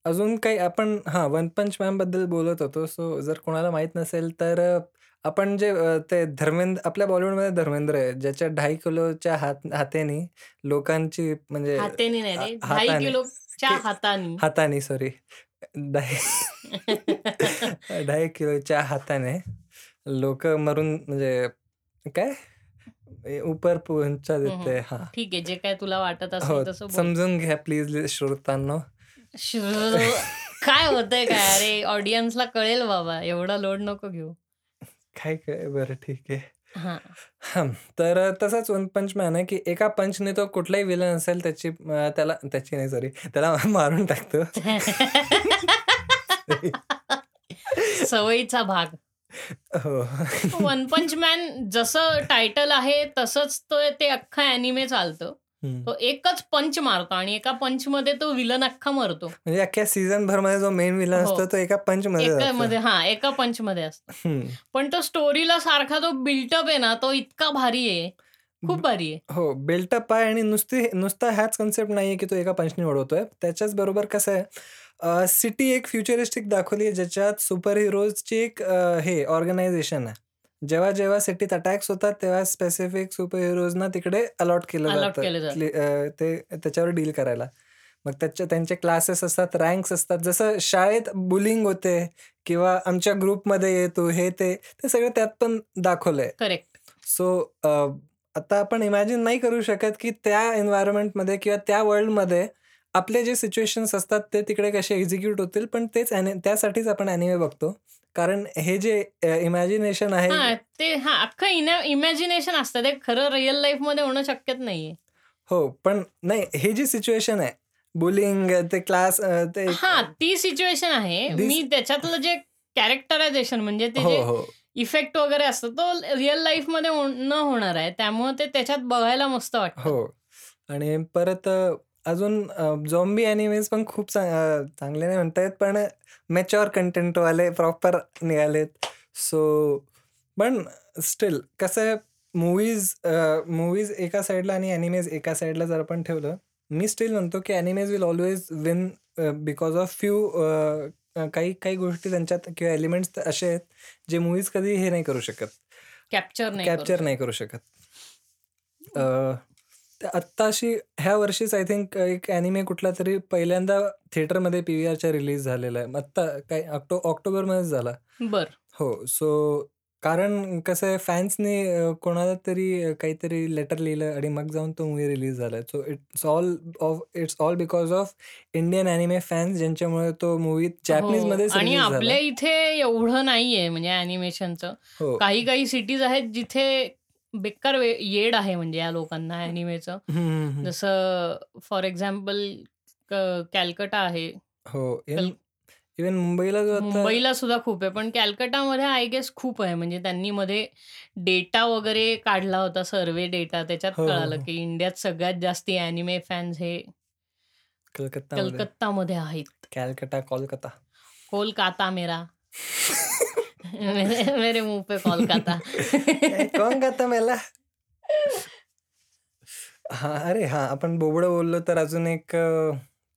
Speaker 2: अजून काही आपण हा वन पंच मॅनबद्दल बोलत होतो सो जर कोणाला माहीत नसेल तर आपण जे ते धर्मेंद्र आपल्या बॉलिवूडमध्ये धर्मेंद्र आहे ज्याच्या ढाई किलोच्या हात हाताने लोकांची म्हणजे
Speaker 1: हाताने नाही रे ढाई
Speaker 2: हाताने.
Speaker 1: किलोच्या
Speaker 2: के-
Speaker 1: हाताने
Speaker 2: हाताने सॉरी ढाई ढाई किलोच्या हाताने लोक मरून म्हणजे काय? उपर पोहोचा देते हा.
Speaker 1: ठीक आहे जे काय तुला वाटत
Speaker 2: हो
Speaker 1: असेल तसं बोल.
Speaker 2: समजून घ्या प्लीज श्रोतांनो.
Speaker 1: श्र- काय होतंय काय? अरे ऑडियन्सला कळेल बाबा एवढा लोड नको घेऊ.
Speaker 2: काय काय? बरं ठीक आहे.
Speaker 1: हा.
Speaker 2: हं, तर तसाच वन पंच मॅन आहे की एका पंचने तो कुठलाही विलन असेल त्याची अ, त्याला त्याची नाही सॉरी त्याला मारून टाकतो.
Speaker 1: सवयीचा भाग.
Speaker 2: हो.
Speaker 1: वन पंच मॅन जसं टायटल आहे तसंच तो ते अख्खा अॅनिमे चालतं. तो एकच पंच मारतो आणि एका पंच मध्ये तो विलन अख्खा मरतो.
Speaker 2: म्हणजे अख्ख्या सीझन भरमध्ये जो मेन विलन. असतो तो एका पंच मध्ये
Speaker 1: हा एका पंच मध्ये असतो. पण तो स्टोरीला सारखा तो बिल्टअप आहे ना तो इतका भारी आहे. खूप भारी आहे.
Speaker 2: हो बिल्टअप आहे आणि नुसती नुसता ह्याच कन्सेप्ट नाहीये की तो एका पंचने ओढवतोय. त्याच्याच बरोबर कसं आहे सिटी एक फ्युचरिस्टिक दाखवली आहे ज्याच्यात सुपर हिरोजची एक अ, हे ऑर्गनायझेशन आहे. जेव्हा जेव्हा सिटीत अटॅक्स होतात तेव्हा स्पेसिफिक सुपर हिरोजना तिकडे अलॉट केलं जातं.
Speaker 1: जातं.
Speaker 2: क्लि- अ, ते त्याच्यावर डील करायला. मग त्याच्या त्यांचे क्लासेस असतात रँक्स असतात. जसं शाळेत बुलिंग होते किंवा आमच्या ग्रुपमध्ये येतो हे ते ते सगळं त्यात पण दाखवलंय
Speaker 1: करेक्ट.
Speaker 2: सो आता आपण इमॅजिन नाही करू शकत की त्या एन्व्हायरमेंटमध्ये किंवा त्या वर्ल्डमध्ये आपले जे सिच्युएशन्स असतात ते तिकडे कसे एक्झिक्यूट होतील पण तेच त्यासाठीच आपण अॅनिमे बघतो. कारण हे जे इमॅजिनेशन आहे
Speaker 1: हा ते हा अख्खं इमॅजिनेशन असतं. ते खरं रिअल लाईफमध्ये होणं शक्यच नाहीये.
Speaker 2: हो पण नाही हे जी सिच्युएशन आहे बुलिंग ते क्लास ते
Speaker 1: हा ती सिच्युएशन आहे. मी त्याच्यातलं जे कॅरेक्टरायझेशन म्हणजे ते
Speaker 2: हो
Speaker 1: जे
Speaker 2: हो.
Speaker 1: इफेक्ट वगैरे असतं तो रिअल लाईफमध्ये होण- न होणार आहे. त्यामुळे ते त्याच्यात बघायला मस्त वाटतं.
Speaker 2: हो. आणि परत अ, अजून झॉम्बी अॅनिमेज पण खूप चा- अ, चांगले नाही म्हणता येत पण मेच्युअर कंटेंटवाले प्रॉपर निघालेत. सो पण स्टील कसं आहे मूवीज मूवीज एका साईडला आणि अॅनिमेज एका साईडला जर आपण ठेवलं मी स्टील म्हणतो की animes will always win because of few काही काही गोष्टी त्यांच्यात किंवा एलिमेंट्स असे आहेत जे मूवीज कधी हे नाही करू शकत.
Speaker 1: कॅप्चर नाही करू
Speaker 2: कॅप्चर नाही करू शकत. अ, तर आत्ताशी ह्या वर्षीच आय थिंक एक ॲनिमे कुठला तरी पहिल्यांदा थिएटरमध्ये पी व्ही आरच्या रिलीज झालेला आहे. आत्ता काय ऑक्टो ऑक्टोबरमध्येच झाला.
Speaker 1: बर.
Speaker 2: हो सो कारण कसं आहे फॅन्सने कोणाला तरी काहीतरी लेटर लिहिलं आणि मग जाऊन तो मूवी रिलीज झाला so it's all of it's all because of Indian anime fans ज्यांच्यामुळे तो मूवी जॅपनीज. मध्येच
Speaker 1: आणि आपल्या इथे एवढं नाहीये म्हणजे अॅनिमेशनचं
Speaker 2: हो.
Speaker 1: काही काही सिटीज आहेत जिथे बेकार येड आहे म्हणजे या लोकांना अॅनिमेचं. जसं फॉर एक्झाम्पल कॅलकटा आहे.
Speaker 2: हो इवन मुंबईला
Speaker 1: मुंबईला सुद्धा खूप आहे पण कॅलकटामध्ये आय गेस खूप आहे. म्हणजे त्यांनी मध्ये डेटा वगैरे काढला होता सर्वे डेटा त्याच्यात
Speaker 2: हो, हो,
Speaker 1: कळालं
Speaker 2: हो.
Speaker 1: की इंडियात सगळ्यात जास्ती अॅनिमे फॅन्स हे
Speaker 2: कलकत्तामध्ये.
Speaker 1: कलकत्तामध्ये आहेत.
Speaker 2: कॅलकटा कोलकाता.
Speaker 1: कोलकाता मेरा. मेरे, मेरे मुंह पे
Speaker 2: गाता मेला हा अरे हा आपण बोबडं बोललो तर अजून एक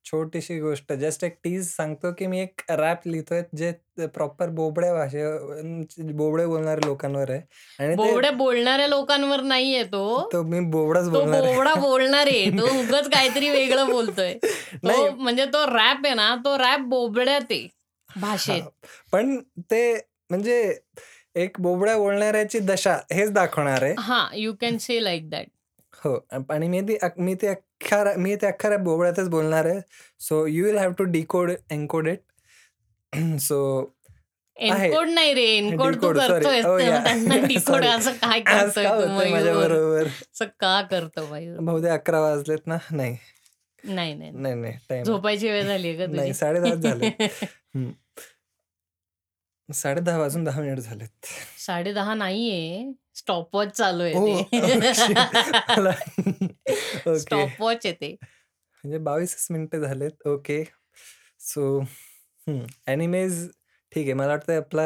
Speaker 2: छोटीशी गोष्ट. जस्ट एक टीज सांगतो की मी एक रॅप लिहितोय जे प्रॉपर बोबड्या भाषे बोबडे बोलणाऱ्या लोकांवर आहे. आणि
Speaker 1: बोबड्या बोलणाऱ्या लोकांवर नाहीये तो.
Speaker 2: तो मी बोबडाच
Speaker 1: तो
Speaker 2: बोलणार.
Speaker 1: बोबडा बोलणार आहे. तो उगाच काहीतरी वेगळं बोलतोय. म्हणजे तो रॅप आहे ना तो रॅप बोबड्यात आहे भाषेत.
Speaker 2: पण ते म्हणजे एक बोबड्या बोलणाऱ्याची दशा हेच दाखवणार आहे.
Speaker 1: हा you can say like that
Speaker 2: हो आणि मी ती मी ते अख्खा मी ते अख्खा बोबड्यातच बोलणार आहे. So you will have to decode encode it so.
Speaker 1: Encode नाही रे एनकोड तू. करतोय
Speaker 2: Oh,
Speaker 1: डिकोड
Speaker 2: Sorry.
Speaker 1: असं काय करतोय
Speaker 2: माझ्या? बरोबर.
Speaker 1: असं का करतो
Speaker 2: बहुतेक अकरा वाजलेत ना? नाही.
Speaker 1: नाही नाही
Speaker 2: नाही.
Speaker 1: झोपायची वेळ झाली का
Speaker 2: नाही झाले. साडे दहा वाजून दहा मिनिट झालेत.
Speaker 1: साडे दहा नाहीये. स्टॉपवॉच चालू आहे स्टॉपवॉच आहे ते.
Speaker 2: म्हणजे बावीसच मिनिटं झालेत. ओके. सो ॲनिमेज ठीक आहे. मला वाटतं आपला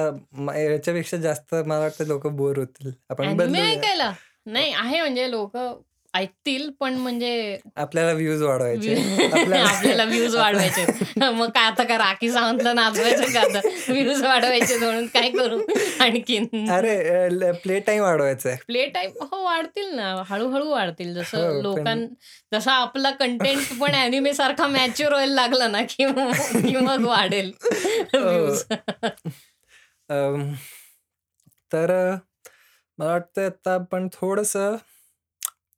Speaker 2: याच्यापेक्षा जास्त मला वाटतं लोक बोर होतील. आपण.
Speaker 1: ऐकायला? नाही आहे म्हणजे लोक ऐकतील पण म्हणजे
Speaker 2: आपल्याला व्ह्यूज वाढवायचे.
Speaker 1: आपल्याला व्ह्यूज वाढवायचे. मग काय आता का राखी सावंतला नाचवायचं का आता? व्ह्यूज वाढवायचे म्हणून काय करू? आणखीन.
Speaker 2: अरे प्ले टाइम वाढवायचा
Speaker 1: प्ले टाईम हो वाढतील ना. हळूहळू वाढतील.
Speaker 2: हो,
Speaker 1: जसं
Speaker 2: पण-
Speaker 1: लोकां जसा आपला कंटेंट पण अॅनिमे सारखा मॅच्युअर व्हायला लागला ना की मग वाढेल.
Speaker 2: अम, तर मला वाटतं आता आपण थोडस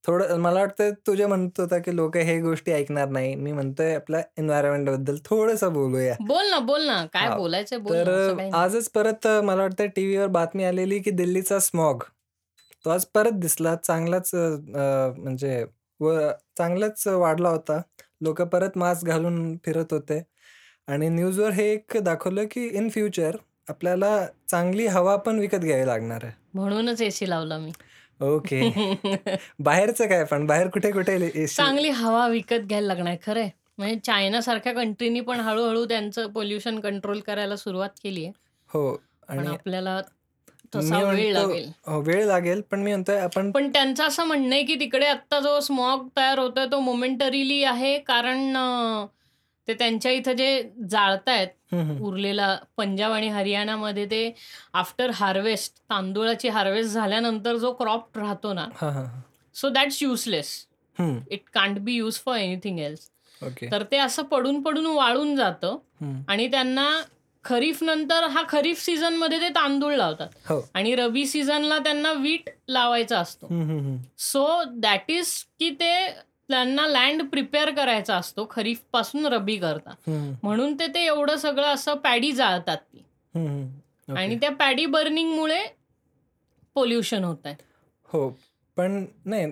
Speaker 2: थोडं मला वाटतं तुझे म्हणत होता की लोक हे गोष्टी ऐकणार नाही. मी म्हणतोय आपल्या एन्व्हायरमेंटबद्दल थोडस बोलूया.
Speaker 1: बोल ना बोल ना. काय
Speaker 2: हा,
Speaker 1: बोलायचंय बोल
Speaker 2: तर. आजच परत मला वाटतं टीव्हीवर बातमी आलेली की दिल्लीचा स्मॉग तो आज परत दिसला. चांगलाच म्हणजे व चांगलाच वाढला होता. लोक परत मास्क घालून फिरत होते. आणि न्यूजवर हे एक दाखवलं की इन फ्युचर आपल्याला चांगली हवा पण विकत घ्यावी लागणार आहे.
Speaker 1: म्हणूनच एसी लावला मी.
Speaker 2: ओके. बाहेरचं काय पण? बाहेर कुठे कुठे?
Speaker 1: चांगली हवा विकत घ्यायला लागणार खरंय. म्हणजे चायना सारख्या कंट्रीनी पण हळूहळू त्यांचं पोल्युशन कंट्रोल करायला सुरुवात केली आहे.
Speaker 2: हो आणि
Speaker 1: आपल्याला वेळ लागेल.
Speaker 2: हो, वेळ लागेल पण मी म्हणतोय आपण
Speaker 1: पण त्यांचं असं म्हणणं आहे की तिकडे आत्ता जो स्मॉग तयार होतोय तो मोमेंटरीली आहे कारण ते त्यांच्या इथं जे जाळतायत. उरलेला पंजाब आणि हरियाणामध्ये ते आफ्टर हार्वेस्ट तांदूळाची हार्वेस्ट झाल्यानंतर जो क्रॉप राहतो ना. So that's useless it can't be use for anything else तर ते असं पडून पडून वाळून जातं. आणि त्यांना खरीफ नंतर हा खरीफ सीझनमध्ये ते तांदूळ लावतात
Speaker 2: हो
Speaker 1: आणि रबी सीझनला त्यांना वीट लावायचा असतो. सो दॅट इज की ते त्यांना लँड प्रिपेअर करायचा असतो खरीफपासून रबी करता म्हणून ते ते एवढं सगळं असं पॅडी जाळतात ती. आणि त्या पॅडी बर्निंगमुळे पोल्युशन होत आहे.
Speaker 2: हो पण नाही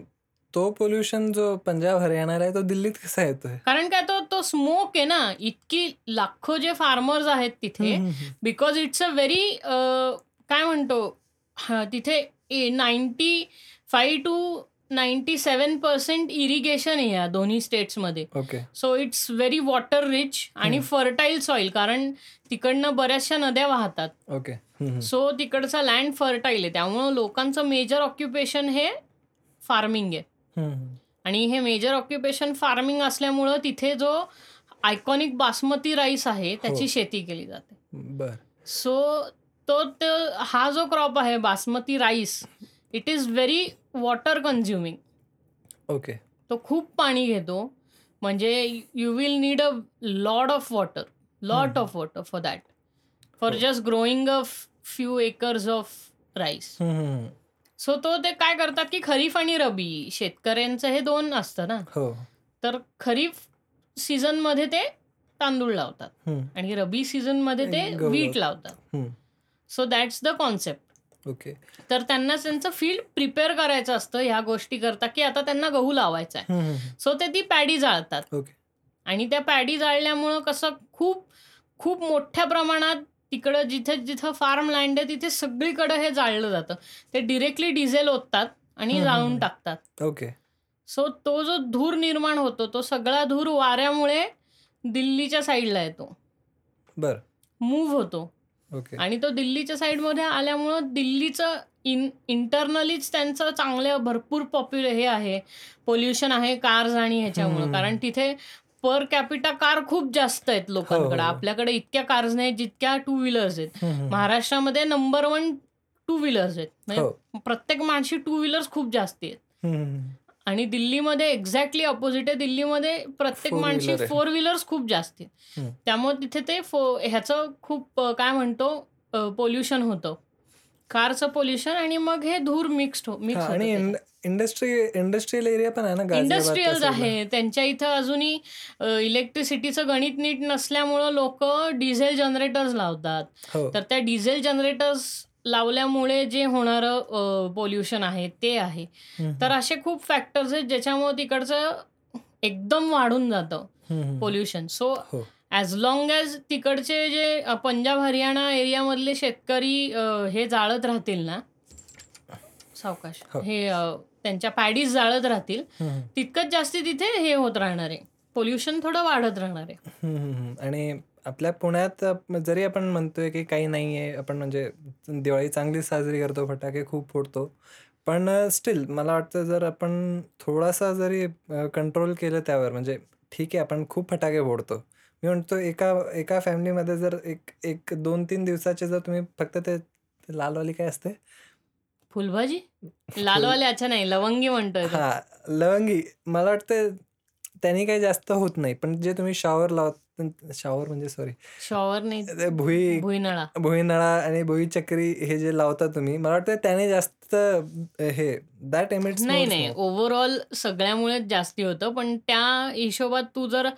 Speaker 2: तो पोल्युशन जो पंजाब हरियाणाला आहे तो दिल्लीत कसा येतोय?
Speaker 1: कारण काय तो तो स्मोक आहे ना इतकी लाखो जे फार्मर्स आहेत तिथे बिकॉज इट्स अ व्हेरी काय म्हणतो तिथे ninety five to ninety seven percent irrigation आहे या दोन्ही स्टेट्समध्ये.
Speaker 2: Okay
Speaker 1: so it's very water rich आणि. फर्टाईल सॉइल कारण तिकडनं बऱ्याचशा नद्या वाहतात
Speaker 2: ओके.
Speaker 1: सो तिकडचा लँड फर्टाईल आहे त्यामुळं लोकांचं मेजर ऑक्युपेशन हे फार्मिंग आहे
Speaker 2: हम्म, हम्म.
Speaker 1: आणि हे मेजर ऑक्युपेशन फार्मिंग असल्यामुळं तिथे जो आयकॉनिक बासमती राईस आहे त्याची
Speaker 2: हो.
Speaker 1: शेती केली जाते
Speaker 2: बर
Speaker 1: सो तो- हा जो क्रॉप आहे basmati rice it is very water consuming
Speaker 2: okay
Speaker 1: तो खूप पाणी घेतो. म्हणजे you will need a lot of water lot. Of water for that for. Just growing a few acres of rice. So तो ते काय करतात की खरीफ आणि रबी शेतकऱ्यांचं हे दोन असतं ना.
Speaker 2: हो.
Speaker 1: तर खरीफ सीझनमध्ये ते तांदूळ लावतात. आणि रबी सीझनमध्ये ते
Speaker 2: गहू
Speaker 1: वीट
Speaker 2: लावतात.
Speaker 1: So that's the concept
Speaker 2: okay.
Speaker 1: तर त्यांना त्यांचं फील्ड प्रिपेअर करायचं असतं ह्या गोष्टी करता की आता त्यांना गहू लावायचा आहे. सो ते ती पॅडी जाळतात.
Speaker 2: ओके.
Speaker 1: आणि त्या पॅडी जाळल्यामुळं कसं खूप खूप मोठ्या प्रमाणात तिकडं जिथे जिथं फार्म लँड आहे तिथे सगळीकडे हे जाळलं जातं. ते डिरेक्टली डिझेल ओततात आणि जाळून. टाकतात.
Speaker 2: ओके.
Speaker 1: सो तो जो धूर निर्माण होतो तो सगळा धूर वाऱ्यामुळे दिल्लीच्या साईडला येतो.
Speaker 2: बर.
Speaker 1: मूव्ह होतो.
Speaker 2: ओके
Speaker 1: आणि तो दिल्लीच्या साईडमध्ये आल्यामुळं दिल्लीचं इन इंटरनलीच त्यांचं चांगलं भरपूर पॉप्युलर हे आहे पोल्युशन आहे कार्स आणि ह्याच्यामुळं. कारण तिथे पर कॅपिटा कार खूप जास्त आहेत लोकांकडे
Speaker 2: हो.
Speaker 1: आपल्याकडे इतक्या कार्स नाही जितक्या टू व्हीलर्स आहेत. महाराष्ट्रामध्ये नंबर वन टू व्हीलर्स आहेत म्हणजे
Speaker 2: हो
Speaker 1: प्रत्येक माणशी टू व्हीलर्स खूप जास्त आहेत. आणि दिल्लीमध्ये एक्झॅक्टली ऑपोजिट आहे. दिल्लीमध्ये प्रत्येक माणशी. फोर व्हीलर्स खूप जास्त आहेत. त्यामुळे तिथे ते फो ह्याचं खूप काय म्हणतो पोल्युशन होतं. कारचं पोल्युशन आणि मग हे धूर मिक्स्ड हो मिक्स
Speaker 2: आणि इंडस्ट्री इंडस्ट्रियल एरिया पण आहे ना
Speaker 1: इंडस्ट्रीयल. आहे. त्यांच्या इथं अजूनही इलेक्ट्रिसिटीचं गणित नीट नसल्यामुळं लोक डिझेल जनरेटर्स लावतात.
Speaker 2: हो.
Speaker 1: तर त्या डिझेल जनरेटर्स लावल्यामुळे जे होणारं पोल्युशन आहे ते आहे. तर असे खूप फॅक्टर्स आहेत ज्याच्यामुळे तिकडचं एकदम वाढून जातं. Pollution so as long as तिकडचे जे पंजाब हरियाणा एरियामधले शेतकरी हे जाळत राहतील ना सावकाश
Speaker 2: हो.
Speaker 1: हे त्यांच्या पॅडीज जाळत राहतील तितकंच जास्ती तिथे हे होत राहणार आहे. पोल्युशन थोडं वाढत राहणार आहे.
Speaker 2: आणि आपल्या पुण्यात जरी आपण म्हणतोय की काही नाही आहे आपण म्हणजे दिवाळी चांगली साजरी करतो फटाके खूप फोडतो पण स्टील मला वाटतं जर आपण थोडासा जरी कंट्रोल केलं त्यावर म्हणजे ठीक आहे आपण खूप फटाके फोडतो. मी म्हणतो एका एका फॅमिलीमध्ये जर एक एक दोन तीन दिवसाचे जर तुम्ही फक्त ते ते लालवाली काय असते?
Speaker 1: फुलभाजी? लालवाले अच्छा नाही लवंगी म्हणतोय तो.
Speaker 2: हा लवंगी. मला वाटतं त्यांनी काही जास्त होत नाही पण जे तुम्ही शॉवर लावत शॉवर म्हणजे सॉरी.
Speaker 1: शॉवर नाही
Speaker 2: भुई
Speaker 1: भुईनळा.
Speaker 2: भुईनळा आणि भुईचक्री हे जे लावता तुम्ही मला वाटतं त्याने जास्त हे दॅट एमिट्स
Speaker 1: नाही नाही. ओव्हरऑल सगळ्यामुळेच जास्ती होतं पण त्या हिशोबात तू जर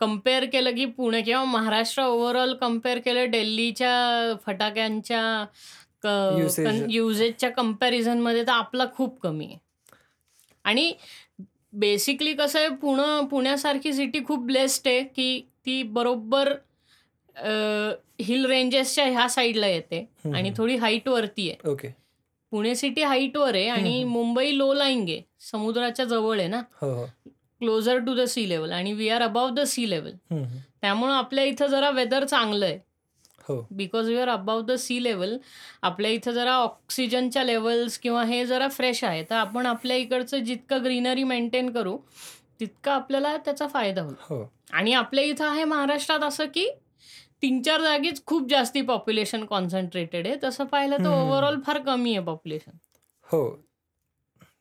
Speaker 1: कंपेअर केलं की पुणे किंवा महाराष्ट्र ओव्हरऑल कंपेअर केलं दिल्लीच्या फटाक्यांच्या. युजेजच्या कम्पॅरिझनमध्ये तर आपला खूप कमी आहे. आणि बेसिकली कसं आहे पुणं पुण्यासारखी सिटी खूप ब्लेस्ड आहे की ती बरोबर हिल रेंजेसच्या ह्या साईडला येते. आणि थोडी हाईटवरती आहे.
Speaker 2: ओके.
Speaker 1: पुणे सिटी हाईटवर आहे आणि. मुंबई लो लाईंग आहे. समुद्राच्या जवळ आहे ना.
Speaker 2: हो हो.
Speaker 1: Closer to the sea level आणि we are above the sea level. त्यामुळं आपल्या इथं जरा वेदर चांगलं आहे.
Speaker 2: हो.
Speaker 1: Because we are above the sea level आपल्या इथं जरा ऑक्सिजनच्या लेवल्स किंवा हे जरा फ्रेश आहे. तर आपण आपल्या इकडचं जितकं ग्रीनरी मेंटेन करू तितकं आपल्याला त्याचा फायदा होईल.
Speaker 2: हो.
Speaker 1: आणि आपल्या इथं आहे महाराष्ट्रात असं की तीन चार जागीच खूप जास्ती पॉप्युलेशन कॉन्सन्ट्रेटेड आहे. तसं पाहिलं तर. ओव्हरऑल फार कमी आहे पॉप्युलेशन
Speaker 2: हो.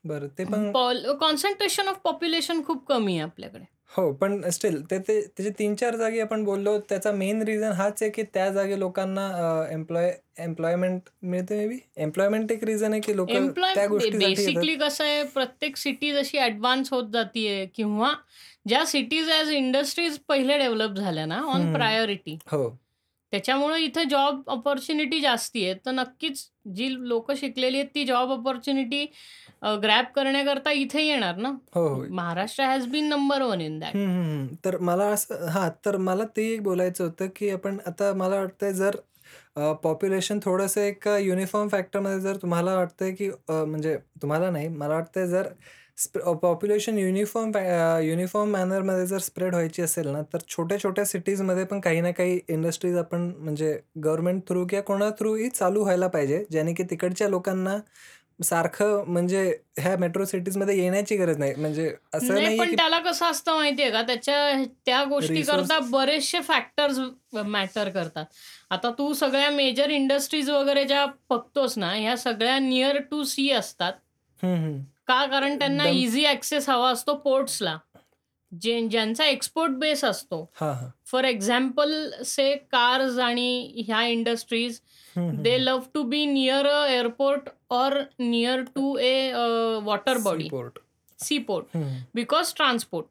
Speaker 2: बरं ते पण
Speaker 1: कॉन्सन्ट्रेशन ऑफ पॉप्युलेशन खूप कमी आहे आपल्याकडे.
Speaker 2: हो पण स्टील ते ते त्याचे तीन चार जागी आपण बोललो त्याचा मेन रिझन हाच आहे की त्या जागी लोकांना एम्प्लॉय एम्प्लॉयमेंट मिळते मे बी एम्प्लॉयमेंट एक रिझन आहे की लोक
Speaker 1: एम्प्लॉय
Speaker 2: त्या गोष्टीसाठी येतात.
Speaker 1: बेसिकली कसं आहे प्रत्येक सिटी जशी ऍडव्हान्स होत जातीये किंवा ज्या सिटीज ॲज इंडस्ट्रीज पहिले डेव्हलप झाल्या ना ऑन. प्रायोरिटी
Speaker 2: हो
Speaker 1: त्याच्यामुळे इथं जॉब ऑपॉर्च्युनिटी जास्ती आहे तर नक्कीच जी लोक शिकलेली आहेत ती जॉब ऑपॉर्च्युनिटी ग्रॅप करण्याकरता इथे येणार ना?
Speaker 2: हो हो.
Speaker 1: Maharashtra has been number one in that.
Speaker 2: तर मला असं हां तर मला ते एक बोलायचं होतं की आपण आता मला वाटतंय जर पॉप्युलेशन थोडंसं एक युनिफॉर्म फॅक्टरमध्ये जर तुम्हाला वाटतंय की म्हणजे तुम्हाला नाही मला वाटतंय जर पॉप्युलेशन युनिफॉर्म युनिफॉर्म मॅनरमध्ये जर स्प्रेड व्हायची असेल ना तर छोट्या छोट्या सिटीजमध्ये पण काही ना काही इंडस्ट्रीज आपण म्हणजे गव्हर्नमेंट थ्रू किंवा कोणा थ्रूही चालू व्हायला पाहिजे ज्याने की तिकडच्या लोकांना सारखं म्हणजे ह्या मेट्रो सिटीजमध्ये येण्याची गरज नाही. म्हणजे असं
Speaker 1: नाही पण त्याला कसं असतं माहितीये का? त्याच्या त्या गोष्टी करता बरेचसे फॅक्टर्स मॅटर करतात. आता तू सगळ्या मेजर इंडस्ट्रीज वगैरे ज्या बघतोस ना ह्या सगळ्या नियर टू सी असतात. का? कारण त्यांना इझी ऍक्सेस हवा असतो पोर्ट्सला जे ज्यांचा एक्सपोर्ट बेस असतो. फॉर एक्झाम्पल से कार्स आणि ह्या industries they love to be near a airport or near to a water body. Sea port because transport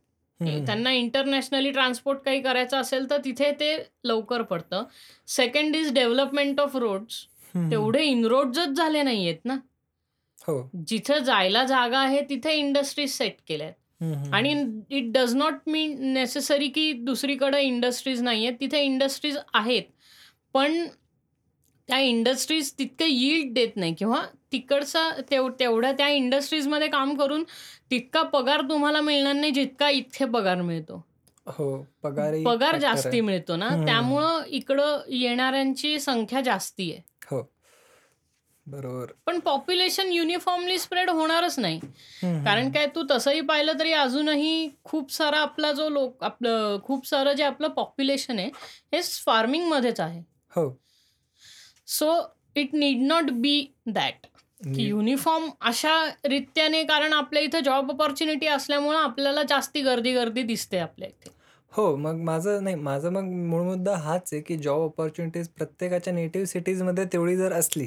Speaker 1: त्यांना इंटरनॅशनली ट्रान्सपोर्ट काही करायचं असेल तर तिथे ते लवकर पडतं. Second is development of roads तेवढे इनरोड्सच झाले नाहीयेत ना.
Speaker 2: हो.
Speaker 1: जिथं जायला जागा आहे तिथे इंडस्ट्रीज सेट
Speaker 2: हम्म, हम्म,
Speaker 1: आणि it does not mean necessary की दुसरीकडे इंडस्ट्रीज नाही आहेत तिथे इंडस्ट्रीज आहेत. पण त्या इंडस्ट्रीज तितकं यील्ड देत नाही किंवा तिकडचा तेव तेवढ्या त्या इंडस्ट्रीजमध्ये काम करून तितका पगार तुम्हाला मिळणार नाही जितका इथे पगार मिळतो.
Speaker 2: हो पगार
Speaker 1: पगार जास्ती मिळतो ना. त्यामुळं इकडं येणाऱ्यांची संख्या जास्ती आहे.
Speaker 2: बरोबर.
Speaker 1: पण पॉप्युलेशन युनिफॉर्मली स्प्रेड होणारच नाही. कारण काय तू तसंही पाहिलं तरी अजूनही खूप सारा आपला जो लोक आपलं खूप सारं जे आपलं पॉप्युलेशन आहे हे फार्मिंग मध्येच आहे.
Speaker 2: हो.
Speaker 1: So it need not be that की युनिफॉर्म अशा रित्याने कारण आपल्या इथं जॉब ऑपॉर्च्युनिटी असल्यामुळं आपल्याला जास्ती गर्दी गर्दी दिसते आपल्या इथे.
Speaker 2: हो मग माझं नाही माझं मग मूळ मुद्दा हाच आहे की जॉब ऑपॉर्च्युनिटीज प्रत्येकाच्या नेटिव्ह सिटीजमध्ये तेवढी जर असली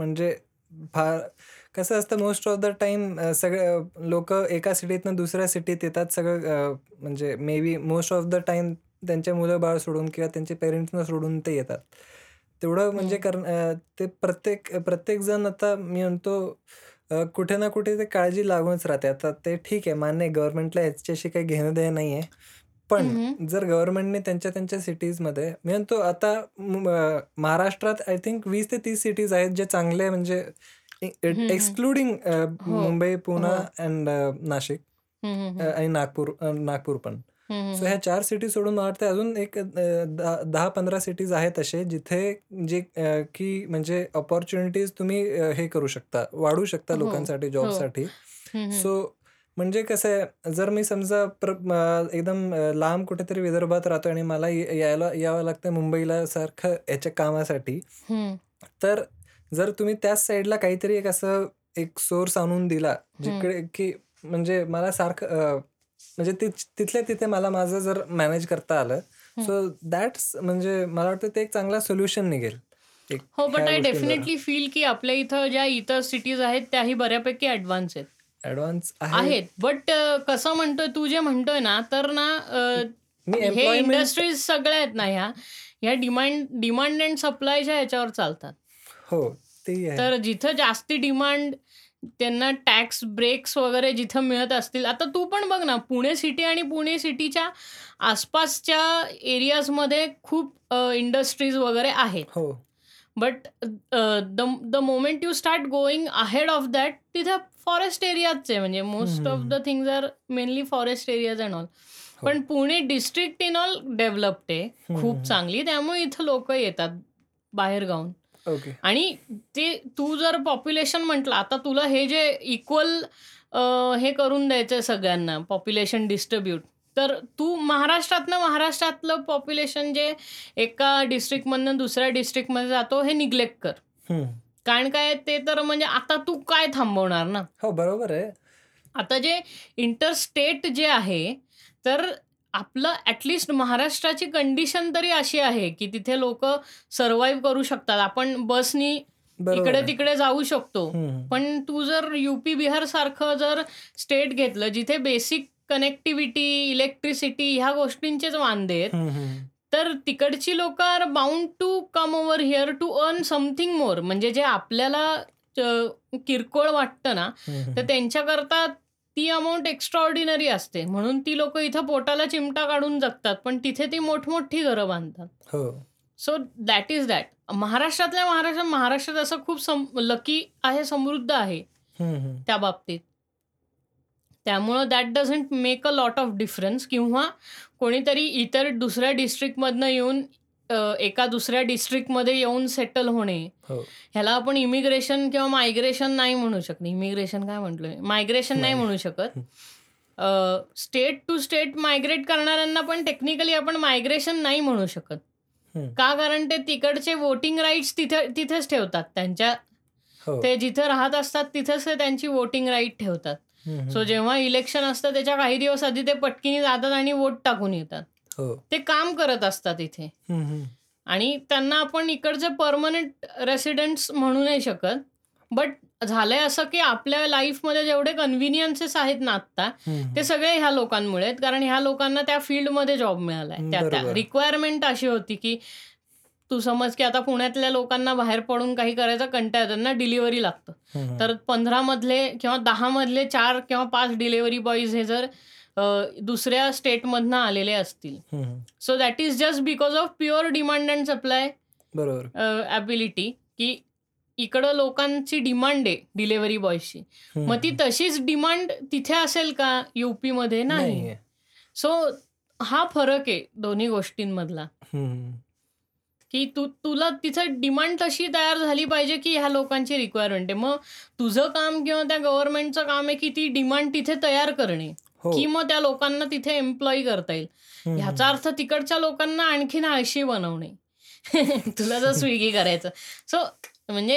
Speaker 2: म्हणजे फार कसं असतं मोस्ट ऑफ द टाईम सगळं लोक एका सिटीतनं दुसऱ्या सिटीत येतात सगळं म्हणजे maybe most of the time त्यांचे मुलं बाळ सोडून किंवा त्यांचे पेरेंट्सना सोडून ते येतात. तेवढं म्हणजे कर ते प्रत्येक प्रत्येक जण आता मी म्हणतो कुठे ना कुठे ते काळजी लागूनच राहते. आता ते ठीक आहे मान्य गव्हर्नमेंटला ह्याच्याशी काही घेणं देणं नाही आहे पण. जर गव्हर्नमेंटने त्यांच्या त्यांच्या सिटीजमध्ये मी म्हणतो आता महाराष्ट्रात आय थिंक वीस ते तीस सिटीज आहेत जे चांगले म्हणजे. एक्सक्लुडिंग
Speaker 1: हो.
Speaker 2: मुंबई पुणे
Speaker 1: हो.
Speaker 2: अँड नाशिक आणि नागपूर नागपूर पण सो ह्या चार सिटी सोडून मला वाटतं अजून एक दहा पंधरा सिटीज आहेत असे जिथे जे की म्हणजे ऑपॉर्च्युनिटीज तुम्ही हे करू शकता वाढू शकता
Speaker 1: हो,
Speaker 2: लोकांसाठी जॉबसाठी. सो म्हणजे कसं आहे जर मी समजा प्र एकदम लांब कुठेतरी विदर्भात राहतो आणि मला यायला यावं लागतं मुंबईला सारखं याच्या कामासाठी तर जर तुम्ही त्याच साईडला काहीतरी एक असं एक सोर्स आणून दिला जिकडे की म्हणजे मला सारखं म्हणजे तिथल्या तिथे मला माझं जर मॅनेज करता आलं सो दॅट्स म्हणजे मला वाटतं ते एक चांगला सोल्युशन निघेल.
Speaker 1: हो बट आय. डेफिनेटली फील की आपल्या इथं ज्या इतर सिटीज आहेत त्याही बऱ्यापैकी ऍडव्हान्स आहेत.
Speaker 2: ऍडव्हान्स आहे.
Speaker 1: आहेत. बट कसं म्हणतोय तू जे म्हणतोय ना तर ना हे इंडस्ट्रीज सगळ्या आहेत ना ह्या. ह्या डिमांड डिमांड अँड सप्लायच्या ह्याच्यावर चालतात.
Speaker 2: हो ते
Speaker 1: तर जिथं जास्ती डिमांड त्यांना टॅक्स ब्रेक्स वगैरे जिथं मिळत असतील आता तू पण बघ ना पुणे सिटी आणि पुणे सिटीच्या आसपासच्या एरियाजमध्ये खूप इंडस्ट्रीज वगैरे आहेत.
Speaker 2: हो.
Speaker 1: But the the moment you start going ahead of that तिथे फॉरेस्ट एरियाच आहे म्हणजे most of the things are mainly forest areas and all पण Pune district in all developed आहे. खूप चांगली त्यामुळे इथं लोक येतात बाहेर गाऊन. आणि ते तू जर पॉप्युलेशन म्हटलं आता तुला हे जे इक्वल हे करून द्यायचं सगळ्यांना पॉप्युलेशन डिस्ट्रीब्यूट तर तू महाराष्ट्रातनं महाराष्ट्रातलं पॉप्युलेशन जे एका डिस्ट्रिक्टमधनं दुसऱ्या डिस्ट्रिक्टमध्ये जातो हे निग्लेक्ट कर. कारण काय ते तर म्हणजे आता तू काय थांबवणार ना
Speaker 2: हो बरोबर आहे
Speaker 1: आता जे इंटरस्टेट जे आहे तर आपलं ॲटलिस्ट महाराष्ट्राची कंडिशन तरी अशी आहे की तिथे लोक सर्व्हाइव्ह करू शकतात आपण बसनी इकडे. तिकडे जाऊ शकतो. पण तू जर युपी बिहार सारखं जर स्टेट घेतलं जिथे बेसिक कनेक्टिव्हिटी इलेक्ट्रिसिटी ह्या गोष्टींचेच वांदे आहेत. तर तिकडची लोक are bound to come over here to earn something more म्हणजे जे आपल्याला किरकोळ वाटतं ना तर त्यांच्याकरता ती अमाऊंट एक्स्ट्रा ऑर्डिनरी असते. म्हणून ती लोक इथं पोटाला चिमटा काढून जगतात पण तिथे ती मोठमोठी घरं बांधतात.
Speaker 2: हो.
Speaker 1: सो दॅट इज दॅट महाराष्ट्रातल्या महाराष्ट्र महाराष्ट्रात असं खूप लकी आहे समृद्ध आहे. त्या बाबतीत. त्यामुळं that doesn't make a lot of difference किंवा कोणीतरी इतर दुसऱ्या डिस्ट्रिक्टमधनं येऊन एका दुसऱ्या डिस्ट्रिक्टमध्ये येऊन सेटल होणे.
Speaker 2: हो.
Speaker 1: ह्याला आपण इमिग्रेशन किंवा मायग्रेशन नाही म्हणू शकत. इमिग्रेशन काय म्हटलोय? मायग्रेशन नाही. म्हणू शकत. स्टेट टू स्टेट मायग्रेट करणाऱ्यांना पण टेक्निकली आपण मायग्रेशन नाही म्हणू शकत. का कारण ते तिकडचे वोटिंग राईट्स तिथे तिथेच ठेवतात. त्यांच्या
Speaker 2: हो.
Speaker 1: ते जिथे राहत असतात तिथेच ते त्यांची वोटिंग राईट ठेवतात. सो. जेव्हा इलेक्शन असतं त्याच्या काही दिवस आधी ते पटकीने जातात आणि वोट टाकून येतात.
Speaker 2: हो.
Speaker 1: ते काम करत असतात इथे. आणि त्यांना आपण इकडचे परमनंट रेसिडेंट्स म्हणू नाही शकत. बट झालंय असं की आपल्या लाईफमध्ये जेवढे कन्व्हिनियन्सेस आहेत ना
Speaker 2: हम्म,
Speaker 1: ते सगळे ह्या लोकांमुळे आहेत. कारण ह्या लोकांना त्या फील्डमध्ये जॉब मिळालाय. त्या. रिक्वायरमेंट अशी होती की तू समज की आता पुण्यातल्या लोकांना बाहेर पडून काही करायचा कंटाळा त्यांना डिलिव्हरी लागतं. तर पंधरा मधले किंवा दहा मधले चार किंवा पाच डिलिव्हरी बॉईज हे जर दुसऱ्या स्टेटमधनं आलेले असतील. So that is just because of pure demand and supply
Speaker 2: बरोबर.
Speaker 1: ॲबिलिटी की इकडं लोकांची डिमांड आहे डिलेव्हरी बॉयची मग ती तशीच डिमांड तिथे असेल का युपी मध्ये? नाही. सो हा फरक आहे दोन्ही गोष्टींमधला. की तू तुला तिथं डिमांड तशी तयार झाली पाहिजे की ह्या लोकांची रिक्वायरमेंट आहे. मग तुझं काम किंवा त्या गव्हर्नमेंटचं काम आहे की ती डिमांड तिथे तयार करणे.
Speaker 2: हो.
Speaker 1: की मग त्या लोकांना तिथे एम्प्लॉय करता येईल. ह्याचा अर्थ तिकडच्या लोकांना आणखीन आळशी बनवणे. तुला जर स्विगी करायचं. सो म्हणजे